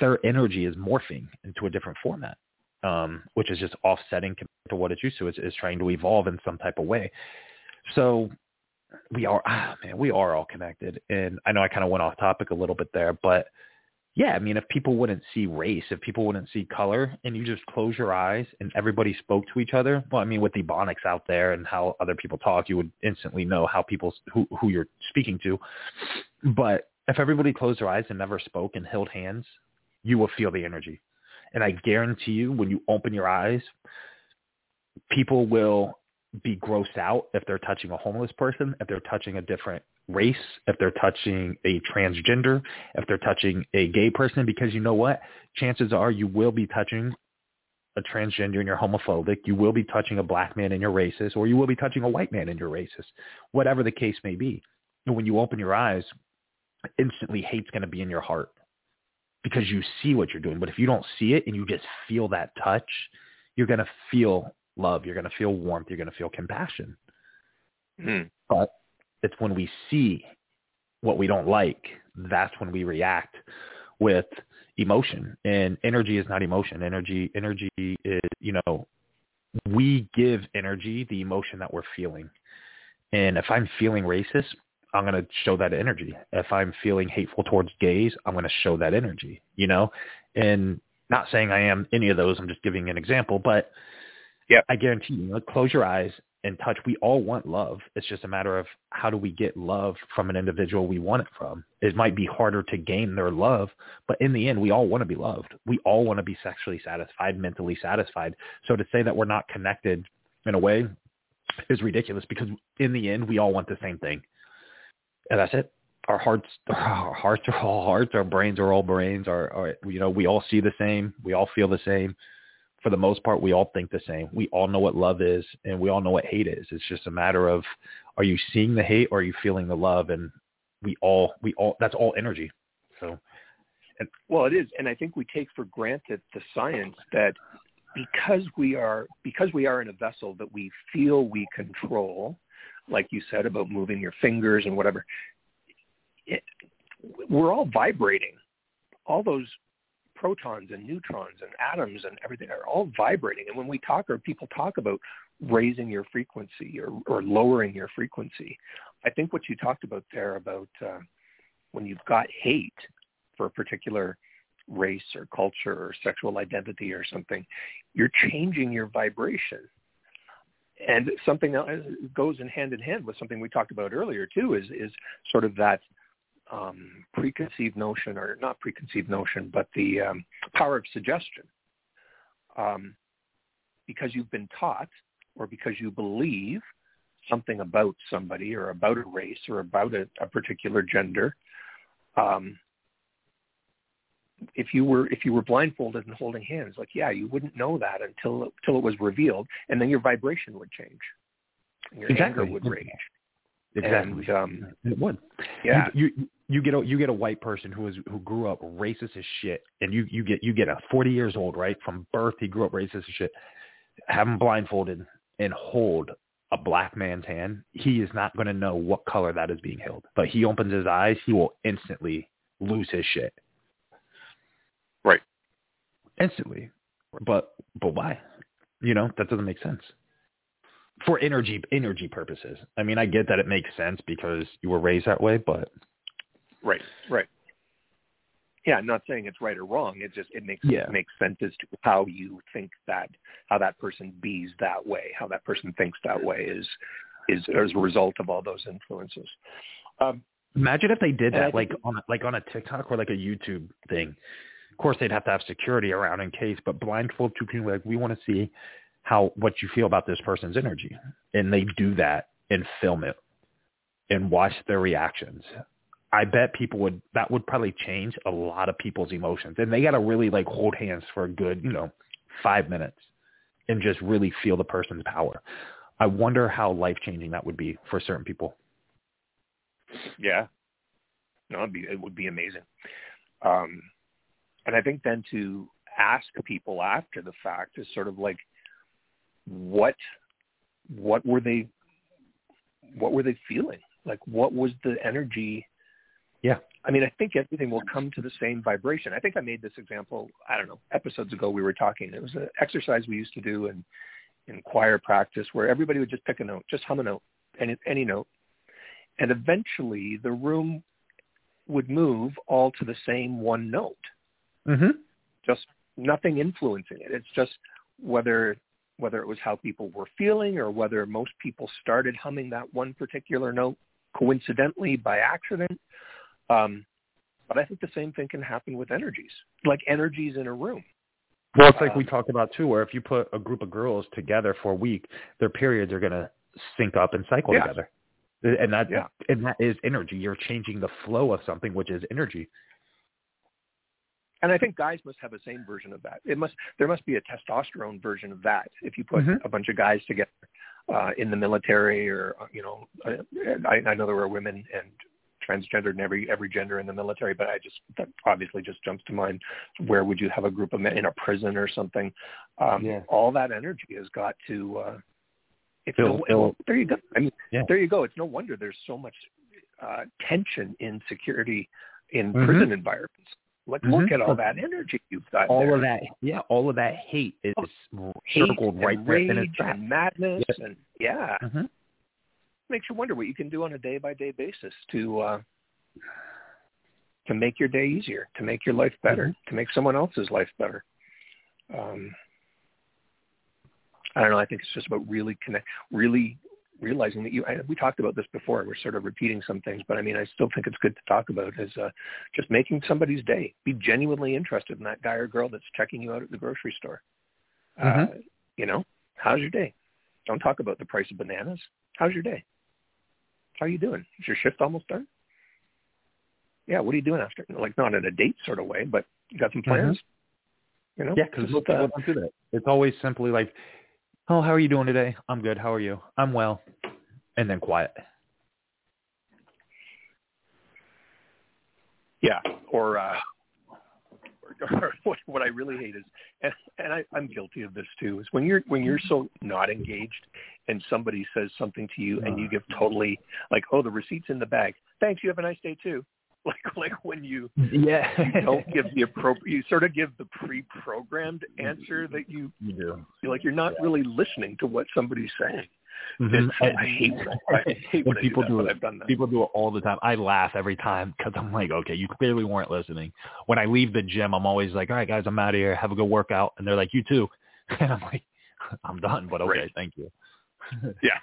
Their energy is morphing into a different format, um, which is just offsetting compared to what it's used to. It's, it's trying to evolve in some type of way. So we are, ah, man, we are all connected. And I know I kind of went off topic a little bit there, but yeah, I mean, if people wouldn't see race, if people wouldn't see color, and you just close your eyes and everybody spoke to each other, well, I mean, with Ebonics out there and how other people talk, you would instantly know how people who who you're speaking to. But if everybody closed their eyes and never spoke and held hands, you will feel the energy. And I guarantee you, when you open your eyes, people will be grossed out if they're touching a homeless person, if they're touching a different race, if they're touching a transgender, if they're touching a gay person, because you know what? Chances are you will be touching a transgender and you're homophobic. You will be touching a black man and you're racist, or you will be touching a white man and you're racist, whatever the case may be. And when you open your eyes, instantly hate's going to be in your heart because you see what you're doing. But if you don't see it and you just feel that touch, you're going to feel love. You're going to feel warmth. You're going to feel compassion. Mm. But it's when we see what we don't like, that's when we react with emotion. And energy is not emotion. Energy, energy is, you know, we give energy the emotion that we're feeling. And if I'm feeling racist, I'm going to show that energy. If I'm feeling hateful towards gays, I'm going to show that energy, you know? And not saying I am any of those. I'm just giving an example, but yeah, I guarantee you, close your eyes and touch. We all want love. It's just a matter of how do we get love from an individual we want it from. It might be harder to gain their love, but in the end, we all want to be loved. We all want to be sexually satisfied, mentally satisfied. So to say that we're not connected in a way is ridiculous because in the end, we all want the same thing. And that's it. Our hearts, *sighs* our hearts are all hearts. Our brains are all brains. Our, our, you know, we all see the same. We all feel the same for the most part, we all think the same. We all know what love is, and we all know what hate is. It's just a matter of, are you seeing the hate or are you feeling the love? And we all, we all, that's all energy. So, and, well, it is, and I think we take for granted the science that because we are because we are in a vessel that we feel we control, like you said about moving your fingers and whatever, it, we're all vibrating. All those protons and neutrons and atoms and everything are all vibrating. And when we talk or people talk about raising your frequency or, or lowering your frequency, I think what you talked about there about uh, when you've got hate for a particular race or culture or sexual identity or something, you're changing your vibration. And something that goes in hand in hand with something we talked about earlier too is is sort of that um, preconceived notion, or not preconceived notion, but the um, power of suggestion. Um, because you've been taught or because you believe something about somebody or about a race or about a, a particular gender, um, if you were if you were blindfolded and holding hands, like yeah, you wouldn't know that until until it was revealed, and then your vibration would change, and your exactly. anger would rage. Exactly. And, um, it would. Yeah. You, you you get a you get a white person who is who grew up racist as shit, and you you get you get a forty years old right from birth he grew up racist as shit. Have him blindfolded and hold a black man's hand. He is not going to know what color that is being held, but he opens his eyes, he will instantly lose his shit. Right. Instantly. But but why? You know that doesn't make sense for energy energy purposes. I mean, I get that it makes sense because you were raised that way, but right, right. Yeah, I'm not saying it's right or wrong. It just it makes yeah. it makes sense as to how you think that how that person bees that way, how that person thinks that way is is as a result of all those influences. Um, Imagine if they did that, like on a, like on a TikTok or like a YouTube thing. Of course, they'd have to have security around in case, but blindfold two people like we want to see how what you feel about this person's energy, and they do that and film it and watch their reactions. I bet people would that would probably change a lot of people's emotions, and they got to really like hold hands for a good you know five minutes and just really feel the person's power. I wonder how life changing that would be for certain people. Yeah. No, it'd be, it would be amazing. Um, and I think then to ask people after the fact is sort of like, what, what were they, what were they feeling? Like, what was the energy? Yeah. I mean, I think everything will come to the same vibration. I think I made this example, I don't know, episodes ago we were talking. It was an exercise we used to do in, in choir practice where everybody would just pick a note, just hum a note, any, any note. And eventually the room would move all to the same one note. Mhm. Just nothing influencing it. It's just whether whether it was how people were feeling or whether most people started humming that one particular note coincidentally by accident. Um, but I think the same thing can happen with energies, like energies in a room. Well, it's like we Um, talked about too, where if you put a group of girls together for a week, their periods are going to sync up and cycle Yeah. together, and that Yeah. and that is energy. You're changing the flow of something, which is energy. And I think guys must have the same version of that. It must there must be a testosterone version of that. If you put Mhm. a bunch of guys together uh, in the military, or uh, you know, uh, I, I know there were women and transgendered in every every gender in the military, but I just that obviously just jumps to mind. Where would you have a group of men in a prison or something? Um, Yeah. All that energy has got to. Uh, it's Fill- no, fill- there you go. I mean, Yeah. there you go. It's no wonder there's so much uh, tension in security in Mhm. prison environments. Like, Mhm. look at all that energy you've got. all there. of that, yeah, all of that hate is Hate circled and right there in rage his trap. and madness, and yeah, hmm makes you wonder what you can do on a day by day basis to uh, to make your day easier, to make your life better, Mm-hmm. to make someone else's life better. Um, I don't know. I think it's just about really connect, really realizing that you. I, we talked about this before. We're sort of repeating some things, but I mean, I still think it's good to talk about is uh, just making somebody's day. Be genuinely interested in that guy or girl that's checking you out at the grocery store. Uh, Mhm. you know, how's your day? Don't talk about the price of bananas. How's your day? How are you doing? Is your shift almost done? Yeah, what are you doing after? Like not in a date sort of way, but you got some plans? You know? Yeah, because most uh, people don't do that. It's always simply like, "Oh, how are you doing today? I'm good. How are you? I'm well," and then quiet. Yeah, or uh, or, *laughs* what, what I really hate is, and, and I, I'm guilty of this too, is when you're when you're mm-hmm. so not engaged, and somebody says something to you, and you give totally like, oh, the receipt's in the bag. Thanks, you have a nice day too. *laughs* Like like when you Yeah, you don't give the *laughs* appropriate, you sort of give the pre-programmed answer that you you do. you're like you're not really listening to what somebody's saying. Mhm. It's, I hate. *laughs* I hate when And I people do, that, do it. I've done that. People do it all the time. I laugh every time because I'm like, okay, you clearly weren't listening. When I leave the gym, I'm always like, all right, guys, I'm out of here. Have a good workout. And they're like, you too. *laughs* And I'm like, *laughs* I'm done, but okay, Right. thank you. Yeah.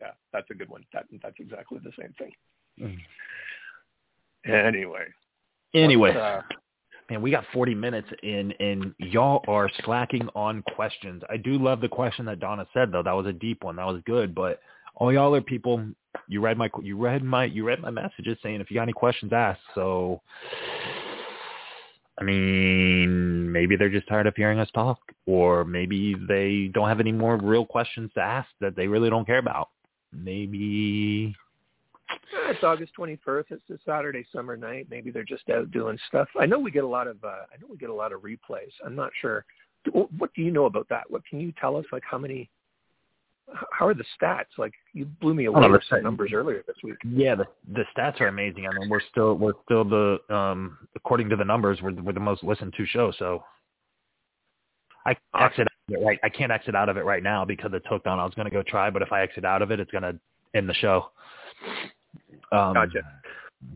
Yeah, that's a good one. That that's exactly the same thing. Mm. Anyway. Anyway, let's, uh, man, we got 40 minutes in, and y'all are slacking on questions. I do love the question that Donna said, though. That was a deep one. That was good. But all y'all are people. You read my you read my you read my messages saying if you got any questions, ask. So, I mean, maybe they're just tired of hearing us talk, or maybe they don't have any more real questions to ask that they really don't care about. Maybe it's August 21st. It's a Saturday summer night. Maybe they're just out doing stuff. I know we get a lot of. Uh, I know we get a lot of replays. I'm not sure. What do you know about that? What can you tell us? Like how many? How are the stats? Like you blew me away no, with the some numbers earlier this week. Yeah, the the stats are amazing. I mean, we're still we're still the um according to the numbers, we're we're the most listened to show. So I exit out right. I can't exit out of it right now because it's hooked on. I was going to go try, but if I exit out of it, it's going to end the show. Um, Gotcha.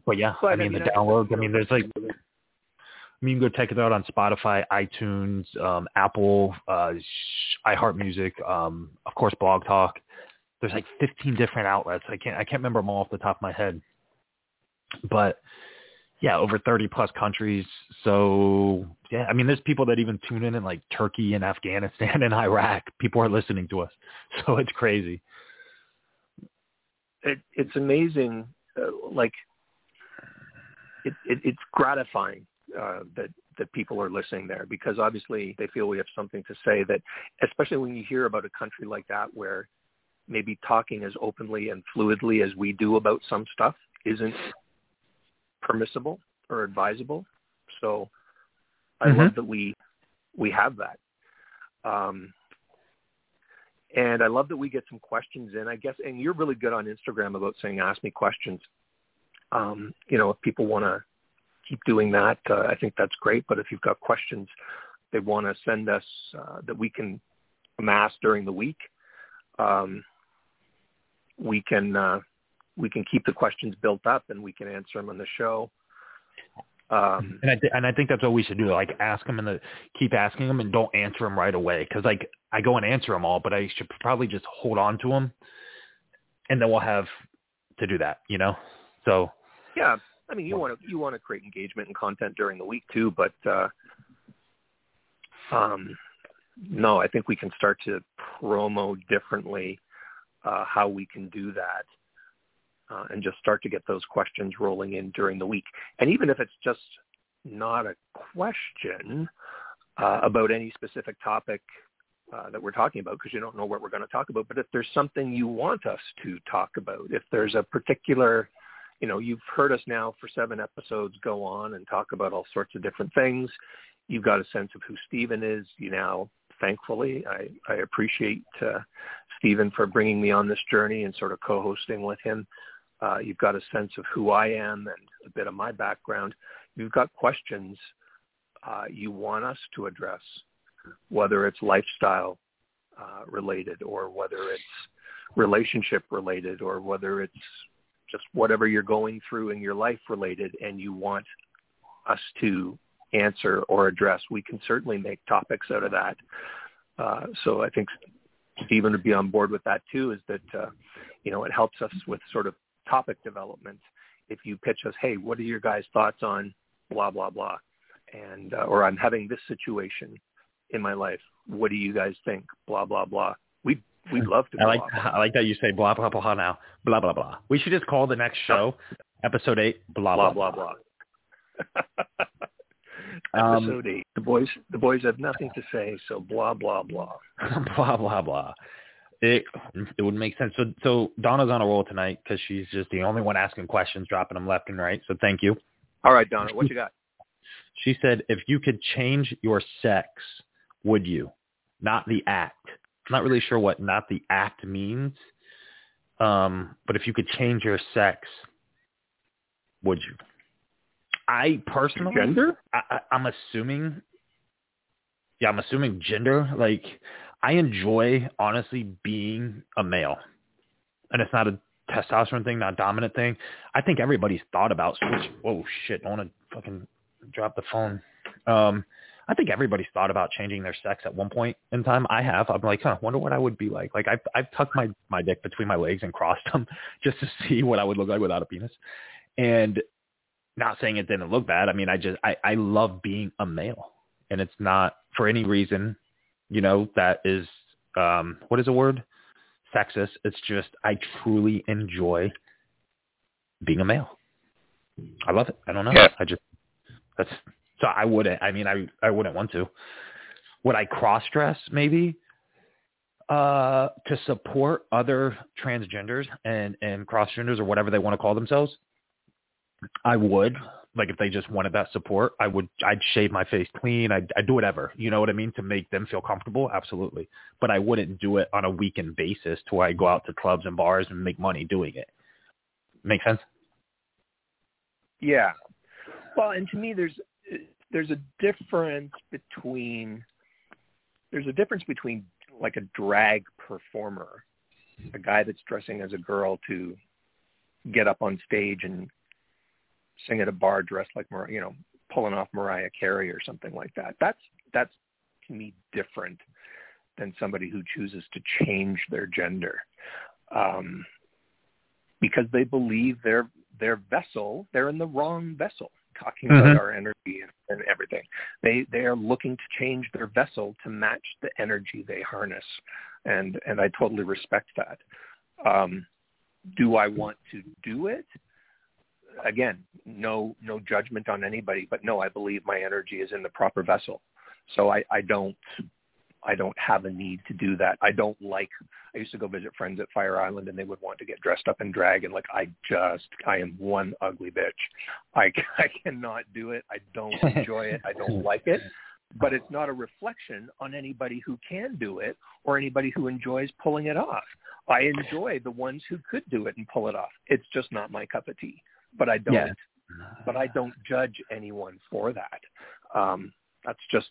But yeah, But, I mean the I- downloads. I mean, there's like I mean, you can go check it out on Spotify, iTunes, um, Apple, uh, iHeartMusic, um, of course, Blog Talk. There's like 15 different outlets. I can't I can't remember them all off the top of my head, but yeah, over 30 plus countries. So yeah, I mean, there's people that even tune in in like Turkey and Afghanistan *laughs* and Iraq. People are listening to us, *laughs* so it's crazy. it, it's amazing. Uh, like it, it, it's gratifying uh, that that people are listening there because obviously they feel we have something to say. That especially when you hear about a country like that where maybe talking as openly and fluidly as we do about some stuff isn't permissible or advisable. So I Mhm. love that we we have that. Um, and I love that we get some questions in. I guess, and you're really good on Instagram about saying ask me questions. Um, you know, if people want to keep doing that, uh, I think that's great. But if you've got questions they want to send us uh, that we can amass during the week, um, we can uh, we can keep the questions built up and we can answer them on the show. Um, And I th- and I think that's what we should do. Like ask them and the keep asking them and don't answer them right away. Because like I go and answer them all, but I should probably just hold on to them, and then we'll have to do that. You know. So yeah, I mean, you want to you want to create engagement and content during the week too, but uh, um, no, I think we can start to promo differently uh, how we can do that. Uh, and just start to get those questions rolling in during the week. And even if it's just not a question uh, about any specific topic uh, that we're talking about, because you don't know what we're going to talk about, but if there's something you want us to talk about, if there's a particular, you know, you've heard us now for seven episodes go on and talk about all sorts of different things. You've got a sense of who Stephen is. You now, thankfully, I, I appreciate uh, Stephen for bringing me on this journey and sort of co-hosting with him. Uh, you've got a sense of who I am and a bit of my background. You've got questions uh, you want us to address, whether it's lifestyle uh, related or whether it's relationship related or whether it's just whatever you're going through in your life related and you want us to answer or address. We can certainly make topics out of that. Uh, so I think Stephen would be on board with that too, is that, uh, you know, it helps us with sort of topic development. If you pitch us, hey, what are your guys' thoughts on blah blah blah, and uh, or I'm having this situation in my life. What do you guys think? Blah blah blah. We we'd love to. I like blah, blah. I like that you say blah blah blah now blah blah blah. We should just call the next show episode eight blah blah blah blah blah. *laughs* blah. Um, Episode eight. The boys the boys have nothing to say, so blah blah blah. *laughs* blah blah blah. It it would make sense. So so Donna's on a roll tonight because she's just the only one asking questions, dropping them left and right. So thank you. All right, Donna, what you got? *laughs* She said, if you could change your sex, would you? Not the act. I'm not really sure what not the act means. Um, but if you could change your sex, would you? I personally, Gender? I, I, I'm assuming, yeah, I'm assuming gender. Like, I enjoy honestly being a male, and it's not a testosterone thing, not dominant thing. I think everybody's thought about switch. Oh shit! I want to fucking drop the phone. Um, I think everybody's thought about changing their sex at one point in time. I have. I'm like, huh, wonder what I would be like. Like I've I've tucked my my dick between my legs and crossed them *laughs* just to see what I would look like without a penis. And not saying it didn't look bad. I mean, I just I I love being a male, and it's not for any reason, you know, that is um what is the word? Sexist. It's just I truly enjoy being a male. I love it. I don't know. Yeah. I just that's so I wouldn't. I mean, I I wouldn't want to. Would I cross dress maybe? Uh, to support other transgenders and and cross genders or whatever they want to call themselves, I would. Like if they just wanted that support, I would. I'd shave my face clean. I'd, I'd do whatever. You know what I mean to make them feel comfortable. Absolutely. But I wouldn't do it on a weekend basis to where I go out to clubs and bars and make money doing it. Make sense? Yeah. Well, and to me, there's there's a difference between there's a difference between like a drag performer, a guy that's dressing as a girl to get up on stage and sing at a bar dressed like Mar- you know pulling off Mariah Carey or something like that. That's that's to me different than somebody who chooses to change their gender um, because they believe their their vessel they're in the wrong vessel. Talking about our energy and, and everything, they they are looking to change their vessel to match the energy they harness, and and I totally respect that. Um, do I want to do it? Again, no no judgment on anybody, but no, I believe my energy is in the proper vessel. So I, I don't I don't have a need to do that. I don't like. I used to go visit friends at Fire Island, and they would want to get dressed up in drag, and like I just, I am one ugly bitch. I *laughs* I cannot do it. I don't *laughs* enjoy it. I don't like it. But it's not a reflection on anybody who can do it or anybody who enjoys pulling it off. I enjoy the ones who could do it and pull it off. It's just not my cup of tea. But I don't. Yeah. But I don't judge anyone for that. Um, that's just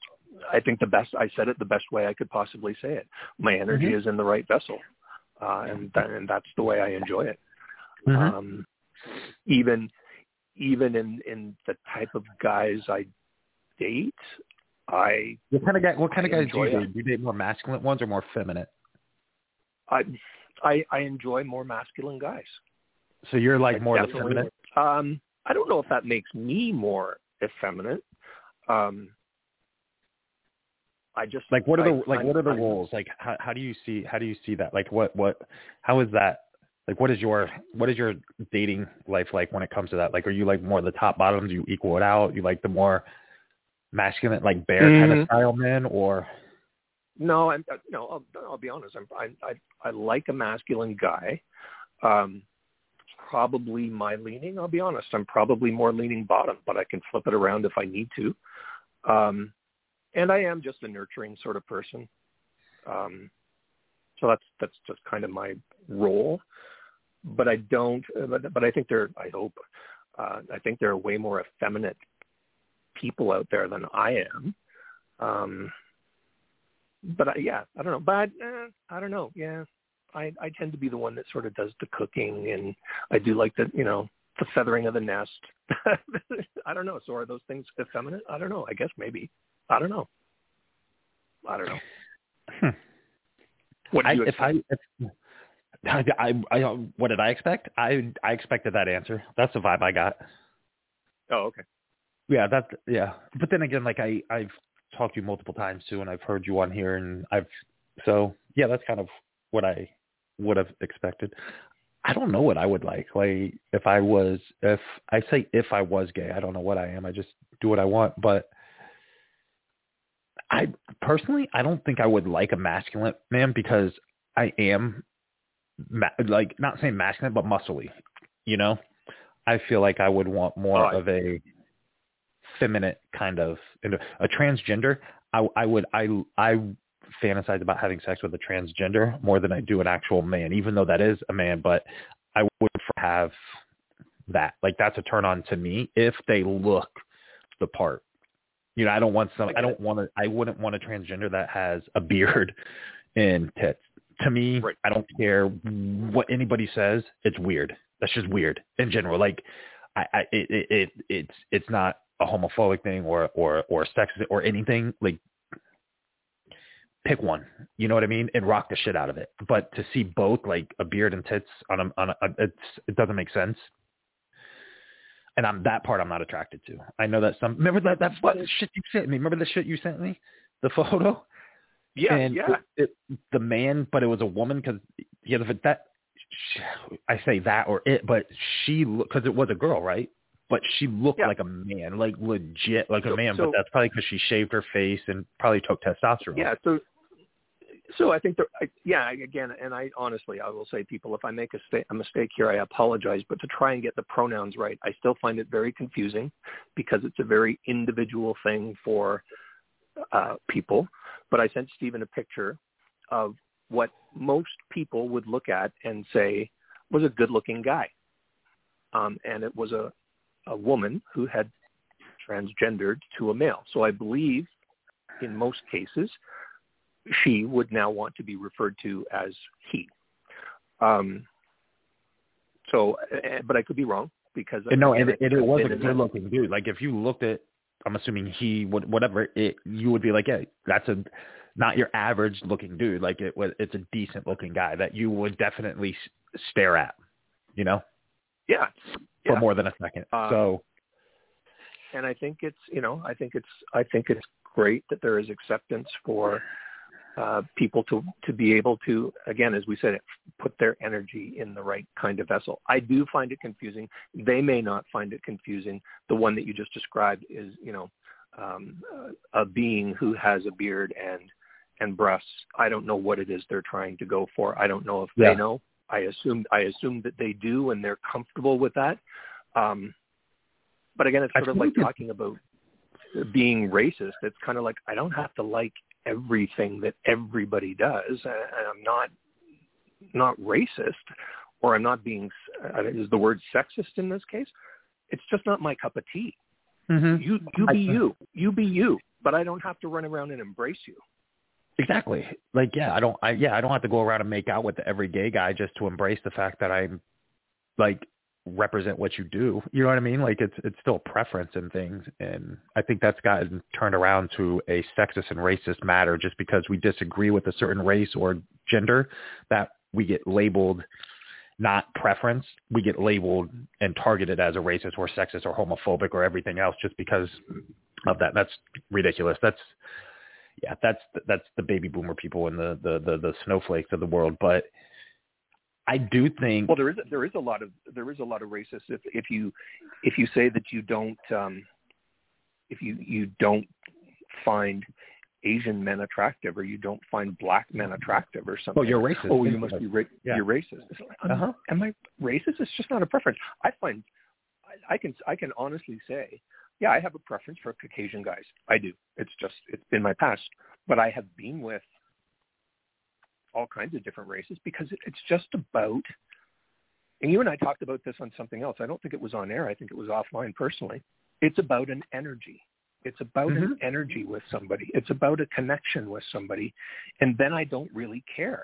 I think the best I said it the best way I could possibly say it. My energy Mhm. is in the right vessel, uh, and th- and that's the way I enjoy it. Mhm. Um, even even in in the type of guys I date, I what kind of guy? What kind of guys do you date? Do you date more masculine ones or more feminine? I I, I enjoy more masculine guys. So you're like Like, more the feminine. Um, I don't know if that makes me more effeminate. Um, I just Like what are the I- like I'm- what are the roles? Like how how do you see how do you see that? Like what what how is that? Like what is your what is your dating life like when it comes to that? Like are you like more the top bottom? Do you equal it out? You like the more masculine like bear kind Mhm. of style men or No, I'm uh, no. I'll, I'll be honest. I'm, I I I like a masculine guy. Um, probably my leaning. I'll be honest. I'm probably more leaning bottom, but I can flip it around if I need to. Um, and I am just a nurturing sort of person. Um, so that's that's just kind of my role. But I don't. But, but I think there. I hope. Uh, I think there are way more effeminate people out there than I am. Um, but I, yeah, I don't know. But uh, I don't know. Yeah, I I tend to be the one that sort of does the cooking, and I do like the you know the feathering of the nest. *laughs* I don't know. So are those things effeminate? I don't know. I guess maybe. I don't know. I don't know. Hmm. What do I, you if I, expect? if, *laughs* I, I, I, what did I expect? I, I expected that answer. That's the vibe I got. oh, okay. Yeah, that's yeah. But then again, like I, I've talked to you multiple times too, and I've heard you on here, and I've so yeah, that's kind of what I would have expected. I don't know what I would like. Like if I was, if I say if I was gay, I don't know what I am. I just do what I want. But I personally, I don't think I would like a masculine man because I am ma- like not saying masculine, but muscly. You know, I feel like I would want more I- of a feminine kind of a transgender. I, I would I I fantasize about having sex with a transgender more than I do an actual man, even though that is a man. But I would have that like that's a turn on to me if they look the part. You know, I don't want some. I don't want to. I wouldn't want a transgender that has a beard *laughs* and tits. To me, Right. I don't care what anybody says. It's weird. That's just weird in general. Like, I, I it, it, it it's it's not a homophobic thing or or or sexist or anything. Like, pick one. You know what I mean? And rock the shit out of it. But to see both, like a beard and tits on a on a, it's it doesn't make sense. And I'm that part I'm not attracted to. I know that some remember that that what shit you sent me. Remember the shit you sent me, the photo. Yeah, and yeah. It, it, the man, but it was a woman because yeah, that I say that or it, but she because it was a girl, right? But she looked Yeah. like a man, like legit, like So- a man. so- but that's probably because she shaved her face and probably took testosterone. Yeah. So, so I think there. I, yeah. Again, and I honestly, I will say, people, if I make a, sta- a mistake here, I apologize. But to try and get the pronouns right, I still find it very confusing because it's a very individual thing for uh, people. But I sent Stephen a picture of what most people would look at and say was a good-looking guy, um, and it was a a woman who had transgendered to a male. So I believe, in most cases, she would now want to be referred to as he. Um, so, eh, but I could be wrong because And no, and it, it was a good looking dude. Like if you looked at, I'm assuming he would whatever it, you would be like, yeah, that's a not your average looking dude. Like it was, it's a decent looking guy that you would definitely s- stare at, you know, Yeah, for yeah. more than a second. Um, so and I think it's you know I think it's I think it's great that there is acceptance for uh, people to to be able to again as we said put their energy in the right kind of vessel. I do find it confusing. They may not find it confusing. The one that you just described is you know um, a being who has a beard and and breasts. I don't know what it is they're trying to go for. I don't know if Yeah. they know. I assume I assume that they do and they're comfortable with that. Um, but again, it's I sort of like talking about being racist. It's kind of like I don't have to like everything that everybody does. and I'm not not racist, or I'm not being is the word sexist in this case. It's just not my cup of tea. Mm-hmm. You you be you, you be you. But I don't have to run around and embrace you. Exactly. Like, yeah, I don't, I, yeah, I don't have to go around and make out with every gay guy just to embrace the fact that I'm like represent what you do. You know what I mean? Like it's, it's still preference and things. And I think that's gotten turned around to a sexist and racist matter just because we disagree with a certain race or gender that we get labeled not preference. We get labeled and targeted as a racist or sexist or homophobic or everything else just because of that. That's ridiculous. That's, yeah, that's that's the baby boomer people and the the the, the snowflakes of the world. But I do think Well, there is there is a lot of there is a lot of racists if if you if you say that you don't um, if you you don't find Asian men attractive or you don't find black men attractive or something. oh, you're racist. Oh, you must be ra- Yeah. you're racist. Like, Uh-huh. Am I racist? It's just not a preference. I find I, I can I can honestly say, yeah, I have a preference for Caucasian guys. I do. It's just it's been my past, but I have been with all kinds of different races because it's just about. And you and I talked about this on something else. I don't think it was on air. I think it was offline personally. It's about an energy. It's about an energy with somebody. It's about a connection with somebody. And then I don't really care.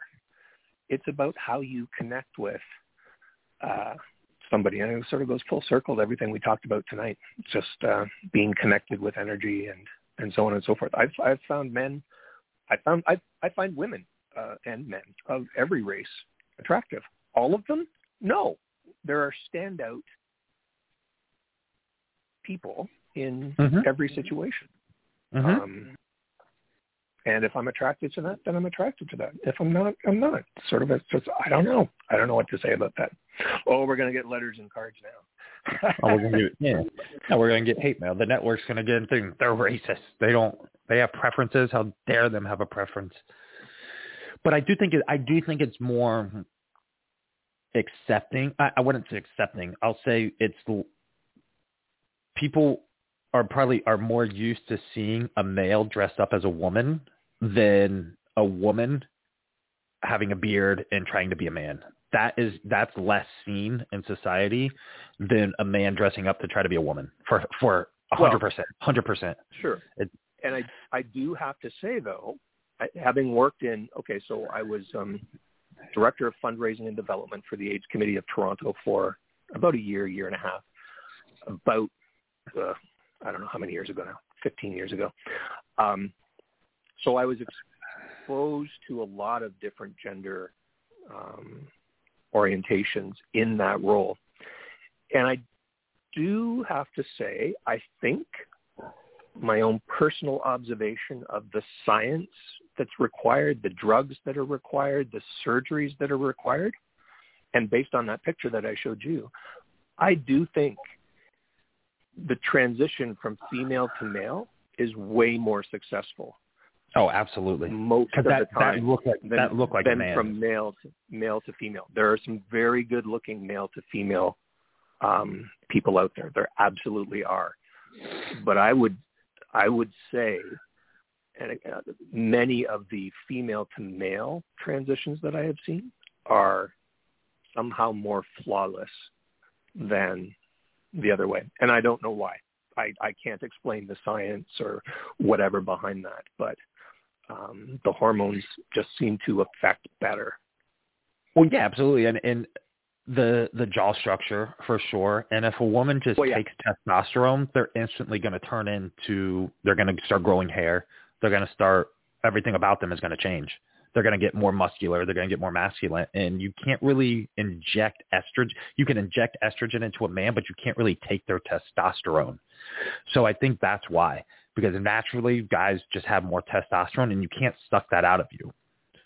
It's about how you connect with uh, somebody. And it sort of goes full circle to everything we talked about tonight. Just uh, being connected with energy and, and so on and so forth. I've, I've found men, I found, I, I find women uh, and men of every race attractive. All of them? No. There are standout people in Mhm. every situation. Mhm. Um, and if I'm attracted to that, then I'm attracted to that. If I'm not, I'm not. Sort of, it's just, I don't know. I don't know what to say about that. *laughs* Oh, we're going to get letters and cards now. *laughs* oh, we're gonna get yeah. No, we're gonna get hate mail. The network's gonna get into they're racist. They don't. They have preferences. How dare them have a preference? But I do think it. I do think it's more accepting. I, I wouldn't say accepting. I'll say it's people are probably are more used to seeing a male dressed up as a woman than a woman having a beard and trying to be a man. That is that's less seen in society than a man dressing up to try to be a woman for for a hundred percent, hundred percent. Sure. It- and I I do have to say though, I, having worked in okay, so I was um, director of fundraising and development for the AIDS Committee of Toronto for about a year, year and a half. About uh, I don't know how many years ago now, 15 years ago. Um, so I was exposed to a lot of different gender um, orientations in that role, and I do have to say, I think my own personal observation of the science that's required, the drugs that are required, the surgeries that are required, and based on that picture that I showed you, I do think the transition from female to male is way more successful Oh, absolutely. most of that the time that looked like than, that looked like a than from male to male to female. There are some very good looking male to female um, people out there. There absolutely are. But I would I would say and uh, many of the female to male transitions that I have seen are somehow more flawless than the other way. And I don't know why. I, I can't explain the science or whatever behind that, but um, the hormones just seem to affect better. Well, yeah, absolutely, and and the the jaw structure for sure. And if a woman just Well, yeah. takes testosterone, they're instantly going to turn into they're going to start growing hair. They're going to start everything about them is going to change. They're going to get more muscular. They're going to get more masculine, and you can't really inject estrogen. You can inject estrogen into a man, but you can't really take their testosterone. So I think that's why, because naturally guys just have more testosterone, and you can't suck that out of you.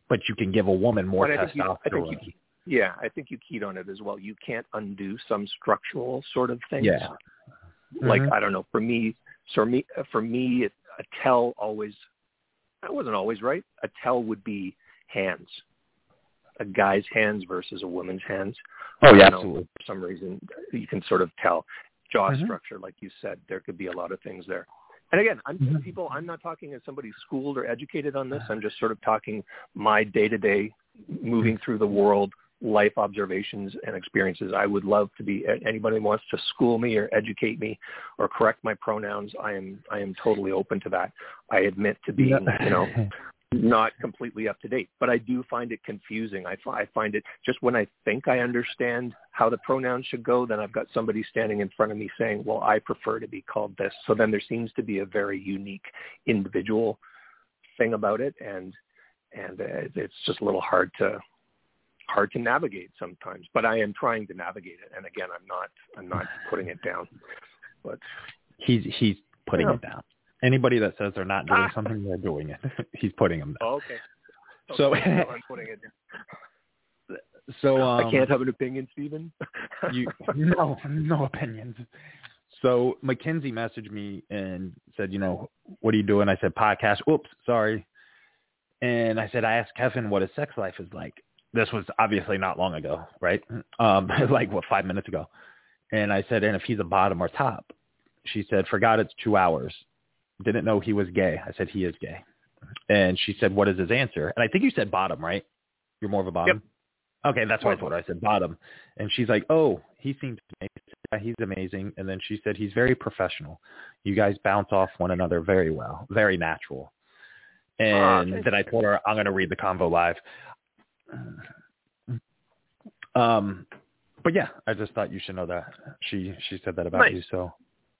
But you can give a woman more But I think you- testosterone. I think you- Yeah, I think you keyed on it as well. You can't undo some structural sort of things. Yeah. Like Mhm. I don't know. For me, so me for me, it, a tell always that wasn't always right. A tell would be hands, a guy's hands versus a woman's hands. Oh yeah, You know. For some reason, you can sort of tell jaw Mhm. structure, like you said. There could be a lot of things there. And again, I'm Mhm. people. I'm not talking as somebody schooled or educated on this. I'm just sort of talking my day to day, moving through the world, life observations and experiences. I would love to be anybody who wants to school me or educate me or correct my pronouns. I am I am totally open to that. I admit to being you know *laughs* not completely up to date, but I do find it confusing. I, fi- I find it just when I think I understand how the pronouns should go, then I've got somebody standing in front of me saying, well, I prefer to be called this. So then there seems to be a very unique individual thing about it. And, and uh, it's just a little hard to, hard to navigate sometimes, but I am trying to navigate it. And again, I'm not, I'm not putting it down, but he's he's putting Yeah. it down. Anybody that says they're not doing Ah. something, they're doing it. *laughs* he's putting them down. oh, okay. So- Okay, *laughs* so I'm putting it down. So um, I can't have an opinion, Stephen. *laughs* you no no opinions. So Mackenzie messaged me and said, you know, what are you doing? I said podcast. Oops, sorry. And I said, I asked Kevin what his sex life is like. This was obviously not long ago, right? Um, like what five minutes ago. And I said, and if he's a bottom or top. She said, forgot it's two hours. Didn't know he was gay. I said he is gay. And she said, what is his answer? And I think you said bottom, right? You're more of a bottom. Yep. Okay, that's what I told her. I said bottom, and she's like, "Oh, he seems amazing. Yeah, he's amazing." And then she said, "He's very professional. You guys bounce off one another very well, very natural." And then I told her, "I'm going to read the convo live." Um, but yeah, I just thought you should know that she she said that about Nice. you. So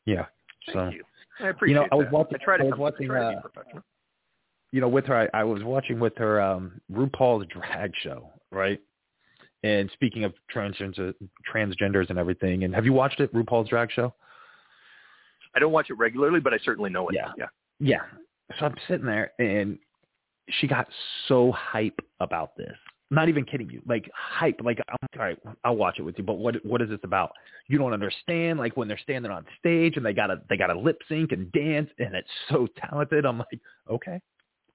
yeah, Thank so you. I appreciate I was that. watching- I try to, I was come- watching, try to uh, be professional. you know, with her, I, I was watching with her um RuPaul's drag show, right? And speaking of transgender, transgenders and everything, and have you watched it, RuPaul's drag show? I don't watch it regularly, but I certainly know it. Yeah. yeah. Yeah. So I'm sitting there, and she got so hype about this. Not even kidding you, like hype. Like I'm all right, I'll watch it with you. But what what is this about? You don't understand. Like when they're standing on stage and they gotta they gotta lip sync and dance, and it's so talented. I'm like, okay,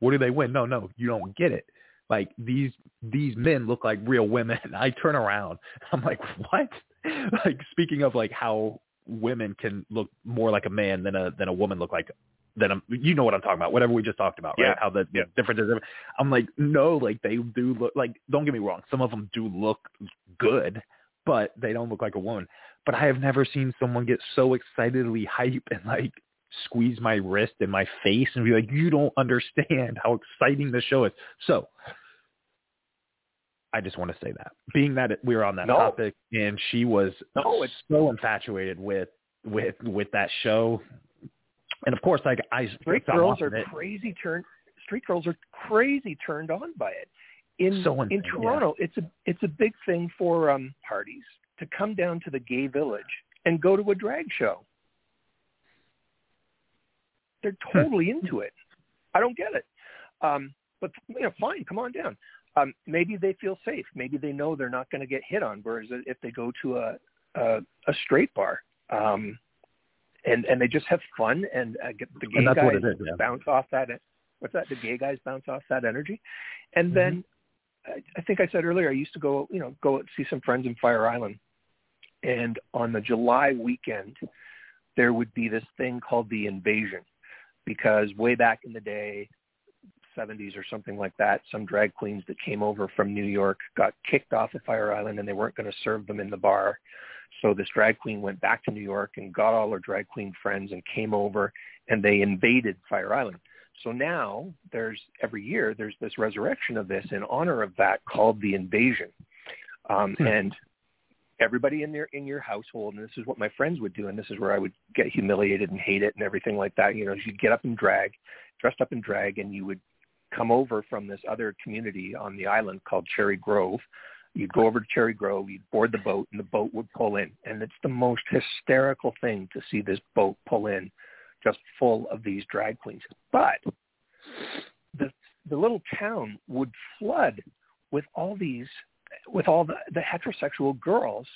what do they win? No, no, you don't get it. Like these these men look like real women. *laughs* I turn around, I'm like, what? *laughs* Like speaking of like how women can look more like a man than a than a woman look like than a you know what I'm talking about. Whatever we just talked about, right? Yeah. How the, the difference is. I'm like, no, like they do look like. Don't get me wrong, some of them do look good, but they don't look like a woman. But I have never seen someone get so excitedly hype and like squeeze my wrist and my face and be like, you don't understand how exciting the show is. So I just want to say that, being that we were on that No. topic, and she was No, it's so infatuated with with with that show, and of course, like I street girls of are crazy turned. Street girls are crazy turned on by it. In So in insane, yeah. Toronto, it's a it's a big thing for um parties to come down to the gay village and go to a drag show. They're Hmm. totally into it. I don't get it. Um, but you know, fine, come on down. Um, maybe they feel safe. Maybe they know they're not going to get hit on. Whereas if they go to a a, a straight bar, um, and and they just have fun and uh, get the gay And guys what it is, yeah. bounce off that. What's that? The gay guys bounce off that energy, and Mm-hmm. then I, I think I said earlier I used to go you know go see some friends in Fire Island, and on the July weekend there would be this thing called the invasion, because way back in the day 70s or something like that, some drag queens that came over from New York got kicked off of Fire Island and they weren't going to serve them in the bar. So this drag queen went back to New York and got all her drag queen friends and came over and they invaded Fire Island. So now there's every year there's this resurrection of this in honor of that called the invasion. Um, Hmm. And everybody in their in your household, and this is what my friends would do, and this is where I would get humiliated and hate it and everything like that. You know, you'd get up in drag, dressed up in drag, and you would come over from this other community on the island called Cherry Grove. You'd go over to Cherry Grove, you'd board the boat, and the boat would pull in. And it's the most hysterical thing to see this boat pull in just full of these drag queens. But the the little town would flood with all these with all the, the heterosexual girls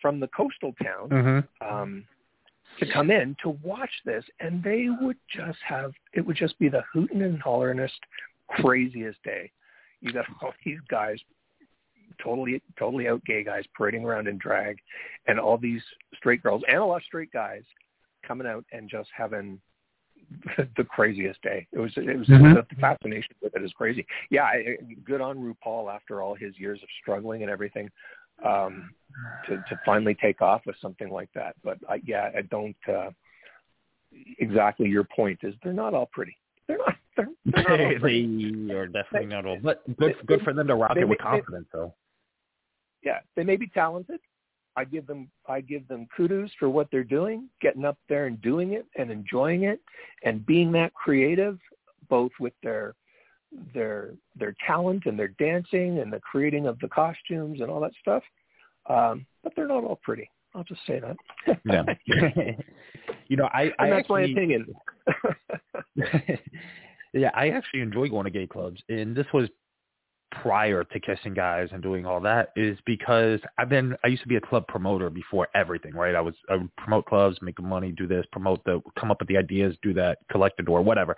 from the coastal town Mm-hmm. um, to come in to watch this, and they would just have it would just be the hooting and holleringest, craziest day. You got all *laughs* these guys, totally totally out gay guys parading around in drag, and all these straight girls and a lot of straight guys coming out and just having *laughs* the craziest day. It was it was mm-hmm. the fascination with it is crazy. Yeah, I, good on RuPaul after all his years of struggling and everything um, to to finally take off with something like that. But I, yeah, I don't. Uh, exactly your point is they're not all pretty. They're not. They're, *laughs* they're not they are definitely not all. But good they, good for them to rock they, it with confidence, though. Yeah, they may be talented. I give them I give them kudos for what they're doing, getting up there and doing it and enjoying it and being that creative both with their their their talent and their dancing and the creating of the costumes and all that stuff. Um, but they're not all pretty. I'll just say that. yeah. *laughs* *laughs* you know, I, I that's actually, my opinion. *laughs* yeah, I actually enjoy going to gay clubs, and this was prior to kissing guys and doing all that is because I've been I used to be a club promoter before everything, right? I was I would promote clubs, make money, do this, promote the come up with the ideas, do that, collect the door, whatever.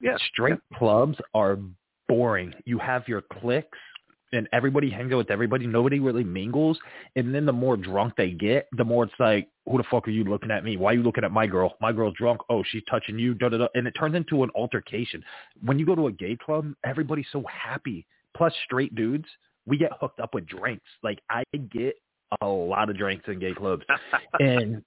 Yeah. Straight clubs are boring. You have your cliques and everybody hangs out with everybody. Nobody really mingles. And then the more drunk they get, the more it's like, who the fuck are you looking at me? Why are you looking at my girl? My girl's drunk. Oh, she's touching you. Da, da, da. And it turns into an altercation. When you go to a gay club, everybody's so happy plus straight dudes, we get hooked up with drinks. Like I get a lot of drinks in gay clubs, *laughs* and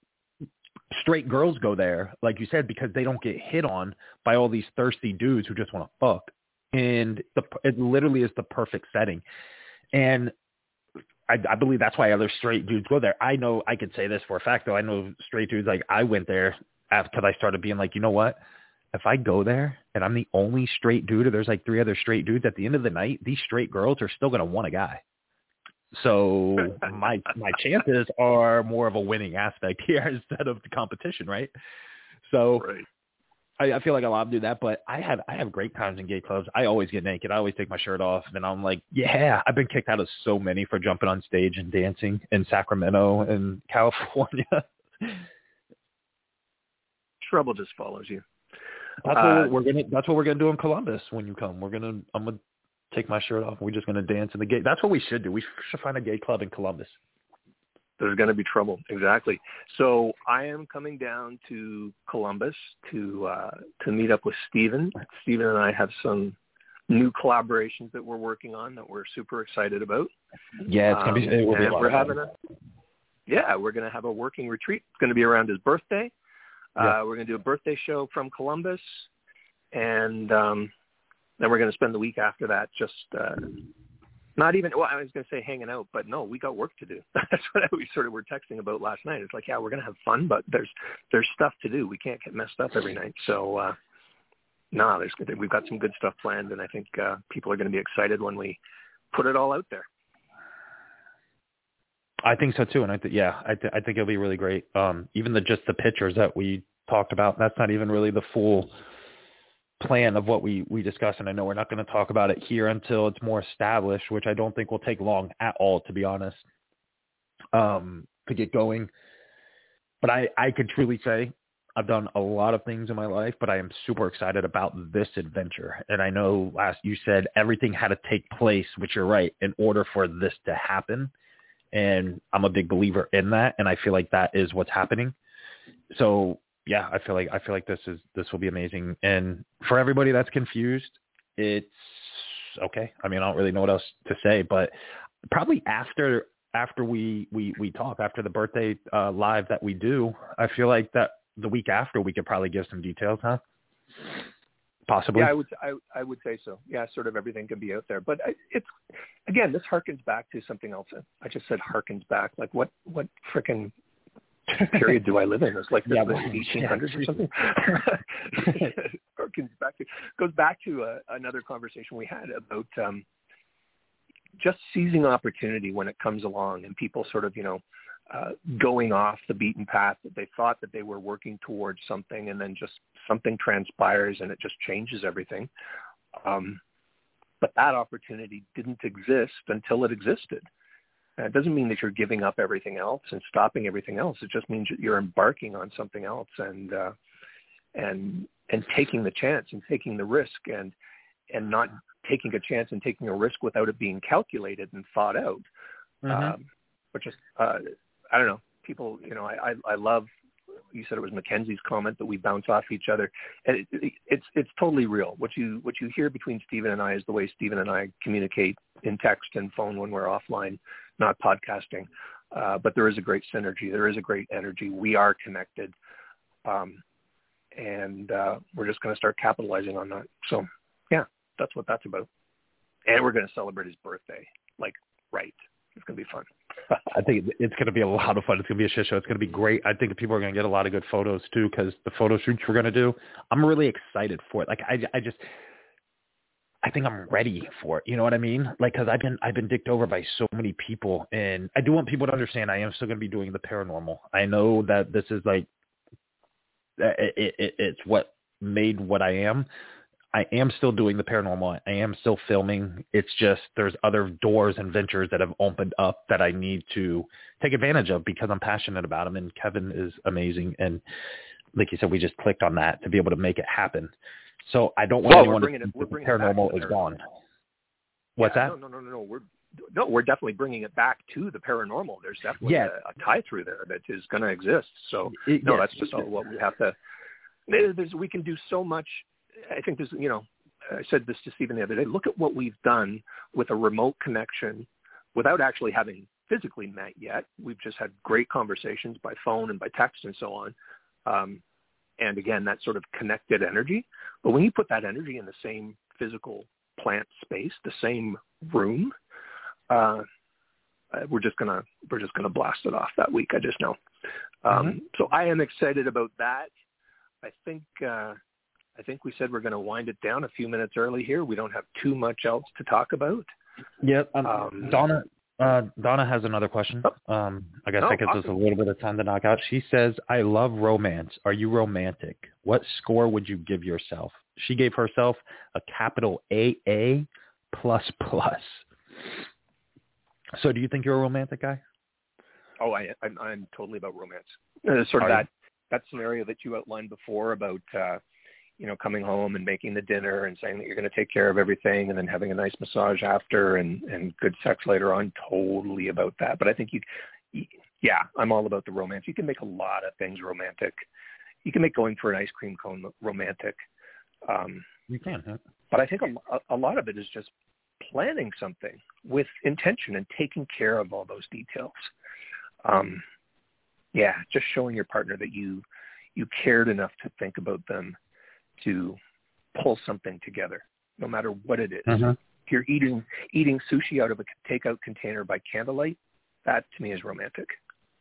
straight girls go there, like you said, because they don't get hit on by all these thirsty dudes who just want to fuck. And the, it literally is the perfect setting. And I, I believe that's why other straight dudes go there. I know I could say this for a fact though. I know straight dudes like I went there after I started being like, you know what? if I go there and I'm the only straight dude or there's like three other straight dudes at the end of the night, these straight girls are still going to want a guy. So *laughs* my my chances are more of a winning aspect *laughs* here instead of the competition, right? So right. I, I feel like a lot of do that, but I have I have great times in gay clubs. I always get naked. I always take my shirt off, and I'm like, yeah. I've been kicked out of so many for jumping on stage and dancing in Sacramento and *laughs* California. Trouble just follows you. That's what uh, we're gonna. That's what we're gonna do in Columbus when you come. We're gonna. I'm gonna take my shirt off. We're just gonna dance in the gay. That's what we should do. We should find a gay club in Columbus. There's going to be trouble. Exactly. So I am coming down to Columbus to uh, to meet up with Stephen. Stephen and I have some new collaborations that we're working on that we're super excited about. Yeah, it's gonna be. It will be a we're having a. Yeah, we're going to have a working retreat. It's going to be around his birthday. Uh, we're going to do a birthday show from Columbus, and um, then we're going to spend the week after that just uh, not even. Well, I was going to say hanging out, but no, we got work to do. *laughs* That's what we sort of were texting about last night. It's like, yeah, we're going to have fun, but there's there's stuff to do. We can't get messed up every night. So, uh, no, nah, there's we've got some good stuff planned, and I think uh, people are going to be excited when we put it all out there. I think so too, and I th- yeah, I, th- I think it'll be really great. Um, even the just the pictures that we talked about, that's not even really the full plan of what we we discussed, and I know we're not going to talk about it here until it's more established, which I don't think will take long at all, to be honest, um, to get going. But I I could truly say I've done a lot of things in my life, but I am super excited about this adventure. And I know last you said everything had to take place, which you're right, in order for this to happen and I'm a big believer in that, and I feel like that is what's happening. So yeah, I feel like I feel like this is this will be amazing, and for everybody that's confused, it's okay. I mean, I don't really know what else to say, but probably after after we we we talk after the birthday uh, live that we do, I feel like that the week after we could probably give some details, huh? Possibly. Yeah, I would. I, I would say so. Yeah, sort of everything can be out there, but it's again, this harkens back to something else. I just said harkens back. Like what? What frickin' *laughs* period do I live in? It's like the, yeah, the 1800s or something. *laughs* *laughs* harkens back to goes back to uh, another conversation we had about um, just seizing opportunity when it comes along, and people sort of you know uh, going off the beaten path that they thought that they were working towards something and then just something transpires and it just changes everything. Um, but that opportunity didn't exist until it existed. It doesn't mean that you're giving up everything else and stopping everything else. It just means that you're embarking on something else and uh, and and taking the chance and taking the risk and and not taking a chance and taking a risk without it being calculated and thought out. Mm-hmm. Um, but just uh, I don't know. People, you know, I, I I love. You said it was Mackenzie's comment that we bounce off each other, and it, it, it's it's totally real. What you what you hear between Stephen and I is the way Stephen and I communicate in text and phone when we're offline, not podcasting. Uh, but there is a great synergy. There is a great energy. We are connected, um, and uh, we're just going to start capitalizing on that. So, yeah, that's what that's about. And we're going to celebrate his birthday, like right. It's going to be fun. *laughs* I think it's going to be a lot of fun. It's going to be a shit show. It's going to be great. I think people are going to get a lot of good photos too because the photo shoots we're going to do. I'm really excited for it. Like I, I just, I think I'm ready for it. You know what I mean? Like, cause I've been, I've been dicked over by so many people and I do want people to understand I am still going to be doing the paranormal. I know that this is like, it, it, it's what made what I am. I am still doing the paranormal. I am still filming. It's just there's other doors and ventures that have opened up that I need to take advantage of because I'm passionate about them. And Kevin is amazing. And like you said, we just clicked on that to be able to make it happen. So I don't want well, anyone to think the paranormal is gone. What's yeah, that? No, no, no, no, no. We're no, we're definitely bringing it back to the paranormal. There's definitely yeah. a, a tie through there that is going to exist. So it, no, that's just what we have to. There's, we can do so much I think there's, you know, I said this to Stephen the other day. Look at what we've done with a remote connection without actually having physically met yet. We've just had great conversations by phone and by text and so on. Um, and again, that sort of connected energy. But when you put that energy in the same physical plant space, the same room, uh, uh we're just gonna we're just gonna blast it off that week. I just know. Um, mm-hmm. So I am excited about that. I think uh, I think we said we're going to wind it down a few minutes early here. We don't have too much else to talk about. Yep. Um, um, Donna uh, Donna has another question. Oh. Um, I guess oh, that gives awesome. us a little bit of time to knock out. She says, "I love romance. Are you romantic? What score would you give yourself?" She gave herself a capital A A plus plus. So, do you think you're a romantic guy? Oh, I, I'm, I'm totally about romance. Uh, sort of Are that you? that scenario that you outlined before about uh, you know, coming home and making the dinner and saying that you're going to take care of everything and then having a nice massage after and, and good sex later on. Totally about that. But I think you, yeah, I'm all about the romance. You can make a lot of things romantic. You can make going for an ice cream cone romantic. Um, you can. Huh? But I think a, a lot of it is just planning something with intention and taking care of all those details. Um, yeah, just showing your partner that you you cared enough to think about them to pull something together, no matter what it is. Mm-hmm. If you're eating eating sushi out of a takeout container by candlelight, that to me is romantic.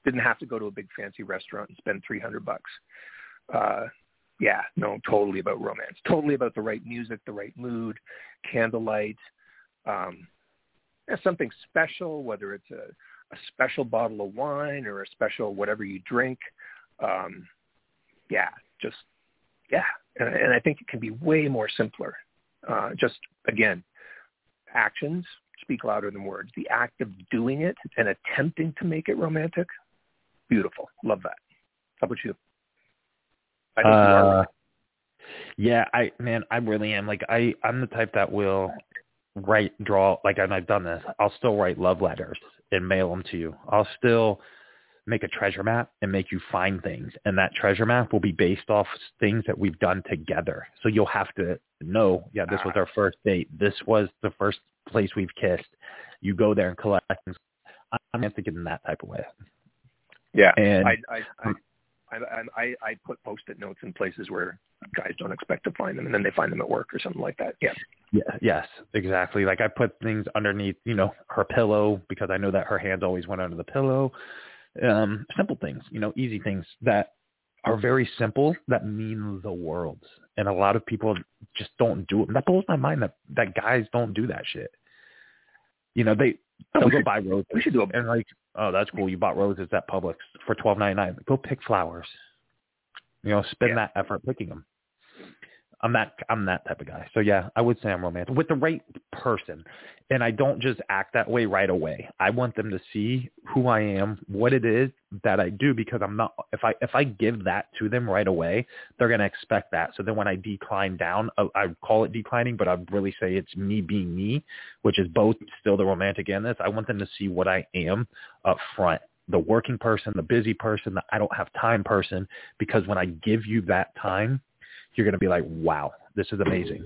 Didn't have to go to a big fancy restaurant and spend 300 bucks. Uh, yeah, no, totally about romance. Totally about the right music, the right mood, candlelight, um, something special, whether it's a, a special bottle of wine or a special whatever you drink. Um, yeah, just yeah, and I think it can be way more simpler. Uh, just again, actions speak louder than words. The act of doing it and attempting to make it romantic, beautiful. Love that. How about you? I. Uh, yeah, I man, I really am. Like I, I'm the type that will write, draw. Like and I've done this. I'll still write love letters and mail them to you. I'll still make a treasure map and make you find things. And that treasure map will be based off things that we've done together. So you'll have to know, yeah, this was ah. our first date. This was the first place we've kissed. You go there and collect things. I'm thinking in that type of way. Yeah. And I, I, I, I, I, I put post-it notes in places where guys don't expect to find them and then they find them at work or something like that. Yeah. Yeah. Yes, exactly. Like I put things underneath, you know, her pillow because I know that her hands always went under the pillow um, simple things, you know, easy things that are very simple that mean the world. And a lot of people just don't do it. And that blows my mind that, that guys don't do that shit. You know, they they'll go buy roses. We should do it. And like, oh, that's cool. You bought roses at Publix for twelve ninety nine. Go pick flowers. You know, spend yeah. that effort picking them. I'm that I'm that type of guy. So yeah, I would say I'm romantic with the right person, and I don't just act that way right away. I want them to see who I am, what it is that I do, because I'm not. If I if I give that to them right away, they're gonna expect that. So then when I decline down, I, I call it declining, but I'd really say it's me being me, which is both still the romantic and this. I want them to see what I am up front the working person, the busy person, the I don't have time person, because when I give you that time, you're going to be like, wow, this is amazing.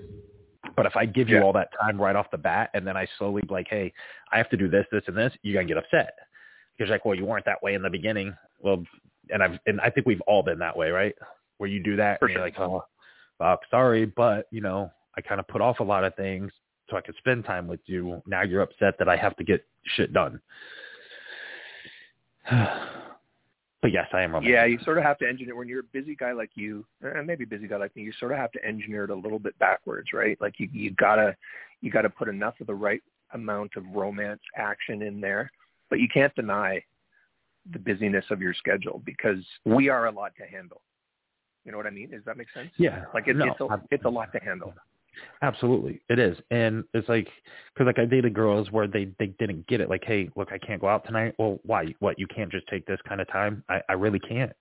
But if I give you Yeah. all that time right off the bat and then I slowly be like, hey, I have to do this, this, and this, you're going to get upset. Because like, well, you weren't that way in the beginning. Well, and I've, and I think we've all been that way, right? Where you do that For and you're sure. like, oh, fuck, sorry, but you know, I kind of put off a lot of things so I could spend time with you. Now you're upset that I have to get shit done. *sighs* *sighs* but yes, I am romantic. Yeah, you sort of have to engineer when you're a busy guy like you, and maybe a busy guy like me. You sort of have to engineer it a little bit backwards, right? Like you you gotta you gotta put enough of the right amount of romance action in there, but you can't deny the busyness of your schedule because we are a lot to handle. You know what I mean? Does that make sense? Yeah, Like it, no, it's a, I'm- it's a lot to handle. Absolutely, it is, and it's like because like I dated girls where they they didn't get it. Like, hey, look, I can't go out tonight. Well, why? What? You can't just take this kind of time? I I really can't.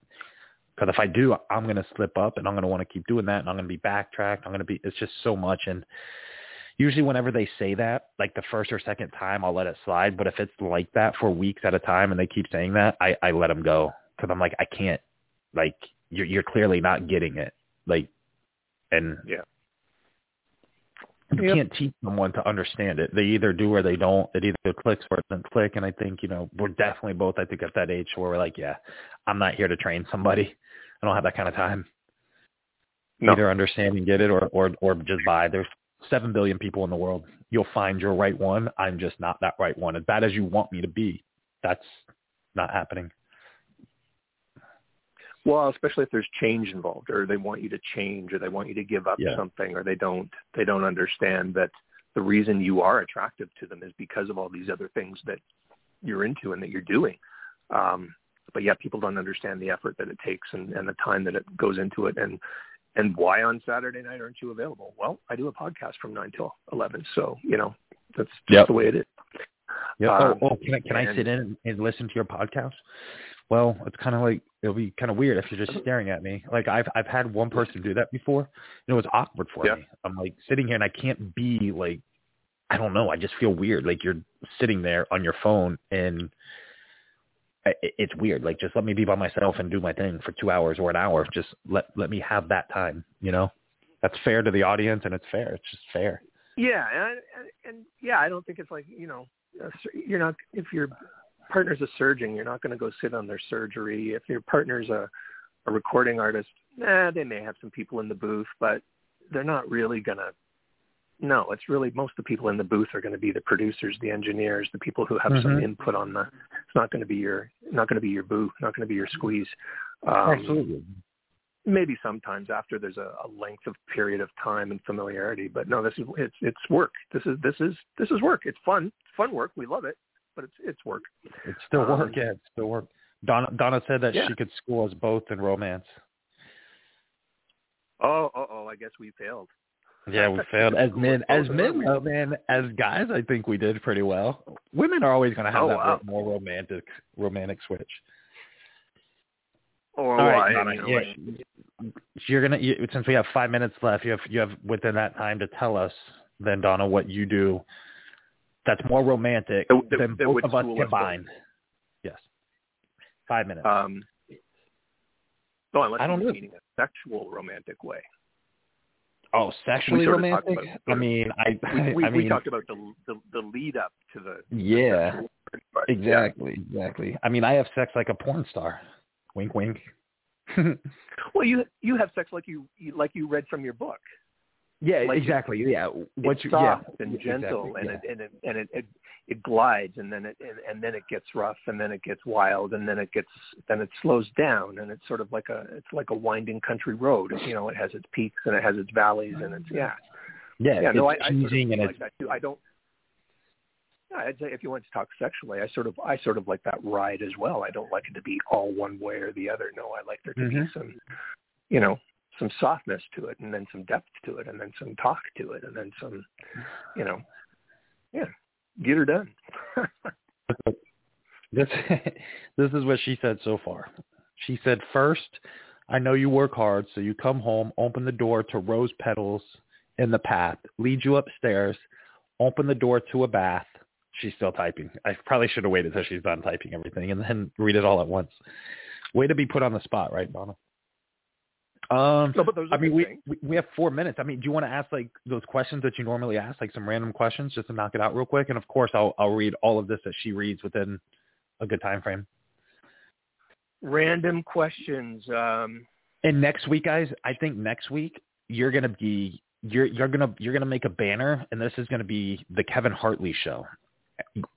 Because if I do, I'm gonna slip up, and I'm gonna want to keep doing that, and I'm gonna be backtracked. I'm gonna be. It's just so much, and usually whenever they say that, like the first or second time, I'll let it slide. But if it's like that for weeks at a time, and they keep saying that, I I let them go because I'm like I can't. Like you're you're clearly not getting it. Like, and Yeah. You Yep. can't teach someone to understand it. They either do or they don't. It either clicks or it doesn't click. And I think, you know, we're definitely both, I think, at that age where we're like, yeah, I'm not here to train somebody. I don't have that kind of time. No. Either understand and get it or, or, or just buy. There's seven billion people in the world. You'll find your right one. I'm just not that right one. As bad as you want me to be, that's not happening. Well, especially if there's change involved, or they want you to change, or they want you to give up Yeah. something, or they don't they don't understand that the reason you are attractive to them is because of all these other things that you're into and that you're doing. Um, but yet people don't understand the effort that it takes and, and the time that it goes into it, and and why on Saturday night aren't you available? Well, I do a podcast from nine till eleven, so you know that's just Yep. the way it is. Yeah. Um, oh, oh, can I can I sit in and, and listen to your podcast? Well, it's kind of like it'll be kind of weird if you're just uh-huh. staring at me. Like I've I've had one person do that before, and it was awkward for Yeah. me. I'm like sitting here and I can't be like, I don't know. I just feel weird. Like you're sitting there on your phone and it's weird. Like just let me be by myself and do my thing for two hours or an hour. Just let let me have that time. You know, that's fair to the audience and it's fair. It's just fair. Yeah, and, and, and yeah, I don't think it's like you know, uh, you're not if your partner's a surgeon, you're not going to go sit on their surgery. If your partner's a a recording artist, nah, they may have some people in the booth, but they're not really going to. No, it's really most of the people in the booth are going to be the producers, the engineers, the people who have some Mhm. input on the. It's not going to be your not going to be your boo, not going to be your squeeze. Um, Absolutely. maybe sometimes after there's a, a length of period of time and familiarity but no this is it's it's work this is this is this is work it's fun it's fun work we love it but it's it's work It's still Um, work. Yeah, it's still work. Donna Donna said that Yeah. she could school us both in romance. oh oh oh i guess we failed Yeah, we failed as *laughs* men. Oh, As men, though, man. As guys, I think we did pretty well. Women are always going to have Oh, that wow. more romantic, romantic switch. or All well, Donna, you yeah, you're gonna you, since we have five minutes left. You have you have within that time to tell us then, Donna, what you do that's more romantic That- that- than that both of us school us combined. Yes, five minutes. um no unless I don't you're know. meaning a sexual romantic way oh, sexually sort of talked romantic. about- I mean, I we we, I we talked about the, the the lead up to the yeah. sexual part, yeah. Exactly, exactly. I mean, I have sex like a porn star. Wink, wink. *laughs* well you you have sex like you, you like you read from your book yeah, Like, exactly. Yeah, what it's you soft yeah, and gentle exactly, and yeah. it and it and it, it it glides and then it and, and then it gets rough and then it gets wild and then it gets then it slows down and it's sort of like a it's like a winding country road you know it has its peaks and it has its valleys and it's yeah yeah, yeah no I, I sort of and like that too I don't yeah, I'd say if you want to talk sexually, I sort of I sort of like that ride as well. I don't like it to be all one way or the other. No, I like there to be Mhm. some, you know, some softness to it, and then some depth to it, and then some talk to it, and then some, you know, yeah, get her done. *laughs* this this is what she said so far. She said, first, I know you work hard, so you come home, open the door to rose petals in the path, lead you upstairs, open the door to a bath. She's still typing. I probably should have waited till she's done typing everything and then read it all at once. Way to be put on the spot, right, Donna? Um, no, but those I mean, we, we we have four minutes. I mean, do you want to ask like those questions that you normally ask, like some random questions, just to knock it out real quick? And of course, I'll I'll read all of this that she reads within a good time frame. Random questions. Um, and next week, guys, I think next week you're gonna be you're you're gonna you're gonna make a banner, and this is gonna be the Kevin Hartley show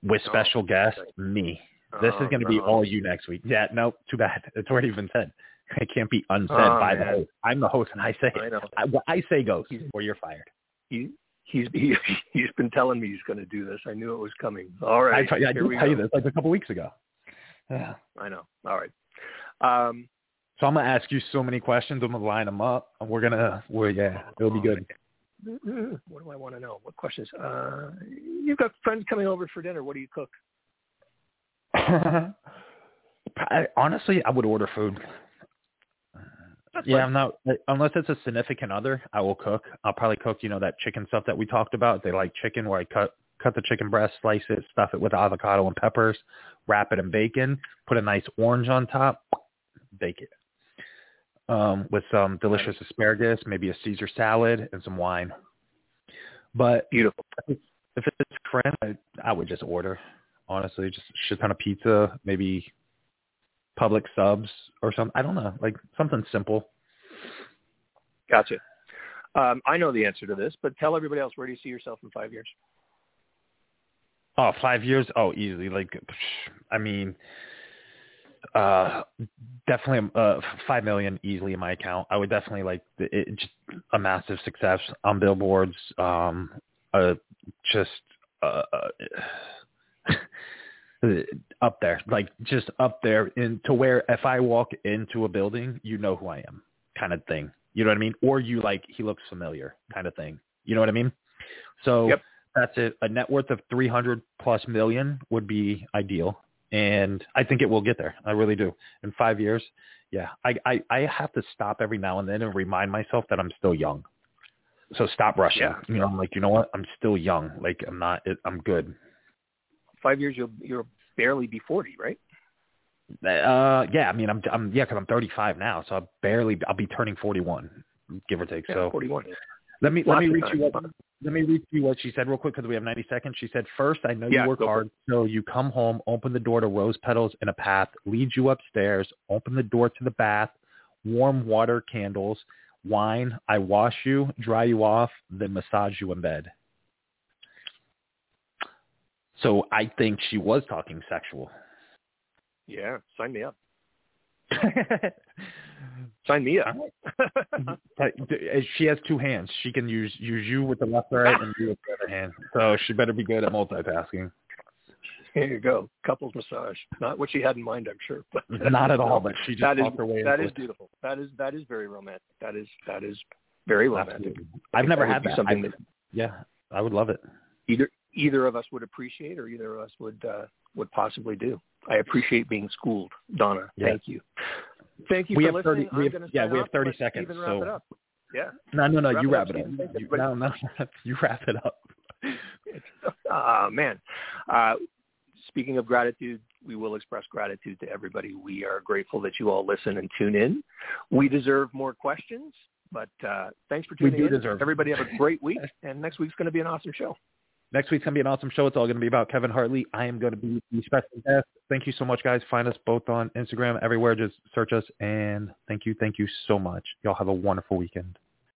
with oh, special oh, guest me. This oh, is going to no. be all you next week. Yeah, no, too bad. It's already been said. It can't be unsaid oh, by man. the host. I'm the host, and I say I I, what I say goes, or you're fired. He, he's *laughs* he, he's been telling me he's going to do this. I knew it was coming. All right, I, I did tell you this like a couple weeks ago. Yeah, I know. All right. Um, so I'm gonna ask you so many questions. I'm gonna line them up, and we're gonna, we're yeah, it'll be good. What do I want to know? What questions? Uh, you've got friends coming over for dinner. What do you cook? *laughs* I, honestly, I would order food. That's yeah, fine. I'm not unless it's a significant other. I will cook. I'll probably cook, you know, that chicken stuff that we talked about. They like chicken, where I cut cut the chicken breast, slice it, stuff it with avocado and peppers, wrap it in bacon, put a nice orange on top, bake it um, with some delicious asparagus, maybe a Caesar salad, and some wine. But beautiful. If it's friend, I, I would just order. Honestly, just a shit ton of pizza, maybe Publix subs or something. I don't know, like something simple. Gotcha. Um, I know the answer to this, but tell everybody else where do you see yourself in five years? Oh, five years? Oh, easily. Like, I mean, uh, definitely uh, five million easily in my account. I would definitely like it, just a massive success on billboards. Um, uh, just uh, Uh, up there, like just up there, in to where if I walk into a building, you know who I am, kind of thing. You know what I mean? Or you like he looks familiar, kind of thing. You know what I mean? So yep. that's it. A net worth of three hundred plus million would be ideal and I think it will get there. I really do. In five years, yeah, I, I, I have to stop every now and then and remind myself that I'm still young. So stop rushing. Yeah. You know, I'm like, you know what? I'm still young. Like I'm not. I'm good. Five years, you'll you'll barely be forty, right? Uh, yeah. I mean, I'm I'm yeah, because I'm 35 now, so I'll barely I'll be turning 41, give or take. Yeah, so 41. Let me Lots let me read you what let me read you what she said real quick because we have 90 seconds. She said, first, I know yeah, you work hard, so you come home, open the door to rose petals in a path, lead you upstairs, open the door to the bath, warm water candles, wine, I wash you, dry you off, then massage you in bed. So I think she was talking sexual. Yeah, sign me up. *laughs* Sign me up. *laughs* Uh, she has two hands. She can use use you with the left right and you with the other hand. So she better be good at multitasking. Here you go, couples massage. Not what she had in mind, I'm sure. But *laughs* not at all. But she just that is, her way. That is beautiful. That is that is very romantic. That is that is very romantic. Absolutely. I've never had that. Something that, yeah, I would love it. Either either of us would appreciate, or either of us would uh, would possibly do. I appreciate being schooled, Donna. Thank you. Thank you we for have 30, We have, yeah, we have 30 seconds. So. Yeah. No, no, no. Wrap you wrap it up. up. You, no, no. *laughs* you wrap it up. *laughs* Ah, man. Uh, speaking of gratitude, we will express gratitude to everybody. We are grateful that you all listen and tune in. We deserve more questions, but uh, thanks for tuning we do in. Deserve. Everybody have a great week, *laughs* and next week's going to be an awesome show. Next week's going to be an awesome show. It's all going to be about Kevin Hartley. I am going to be the special guest. Thank you so much, guys. Find us both on Instagram, everywhere. Just search us. And thank you, thank you so much. Y'all have a wonderful weekend.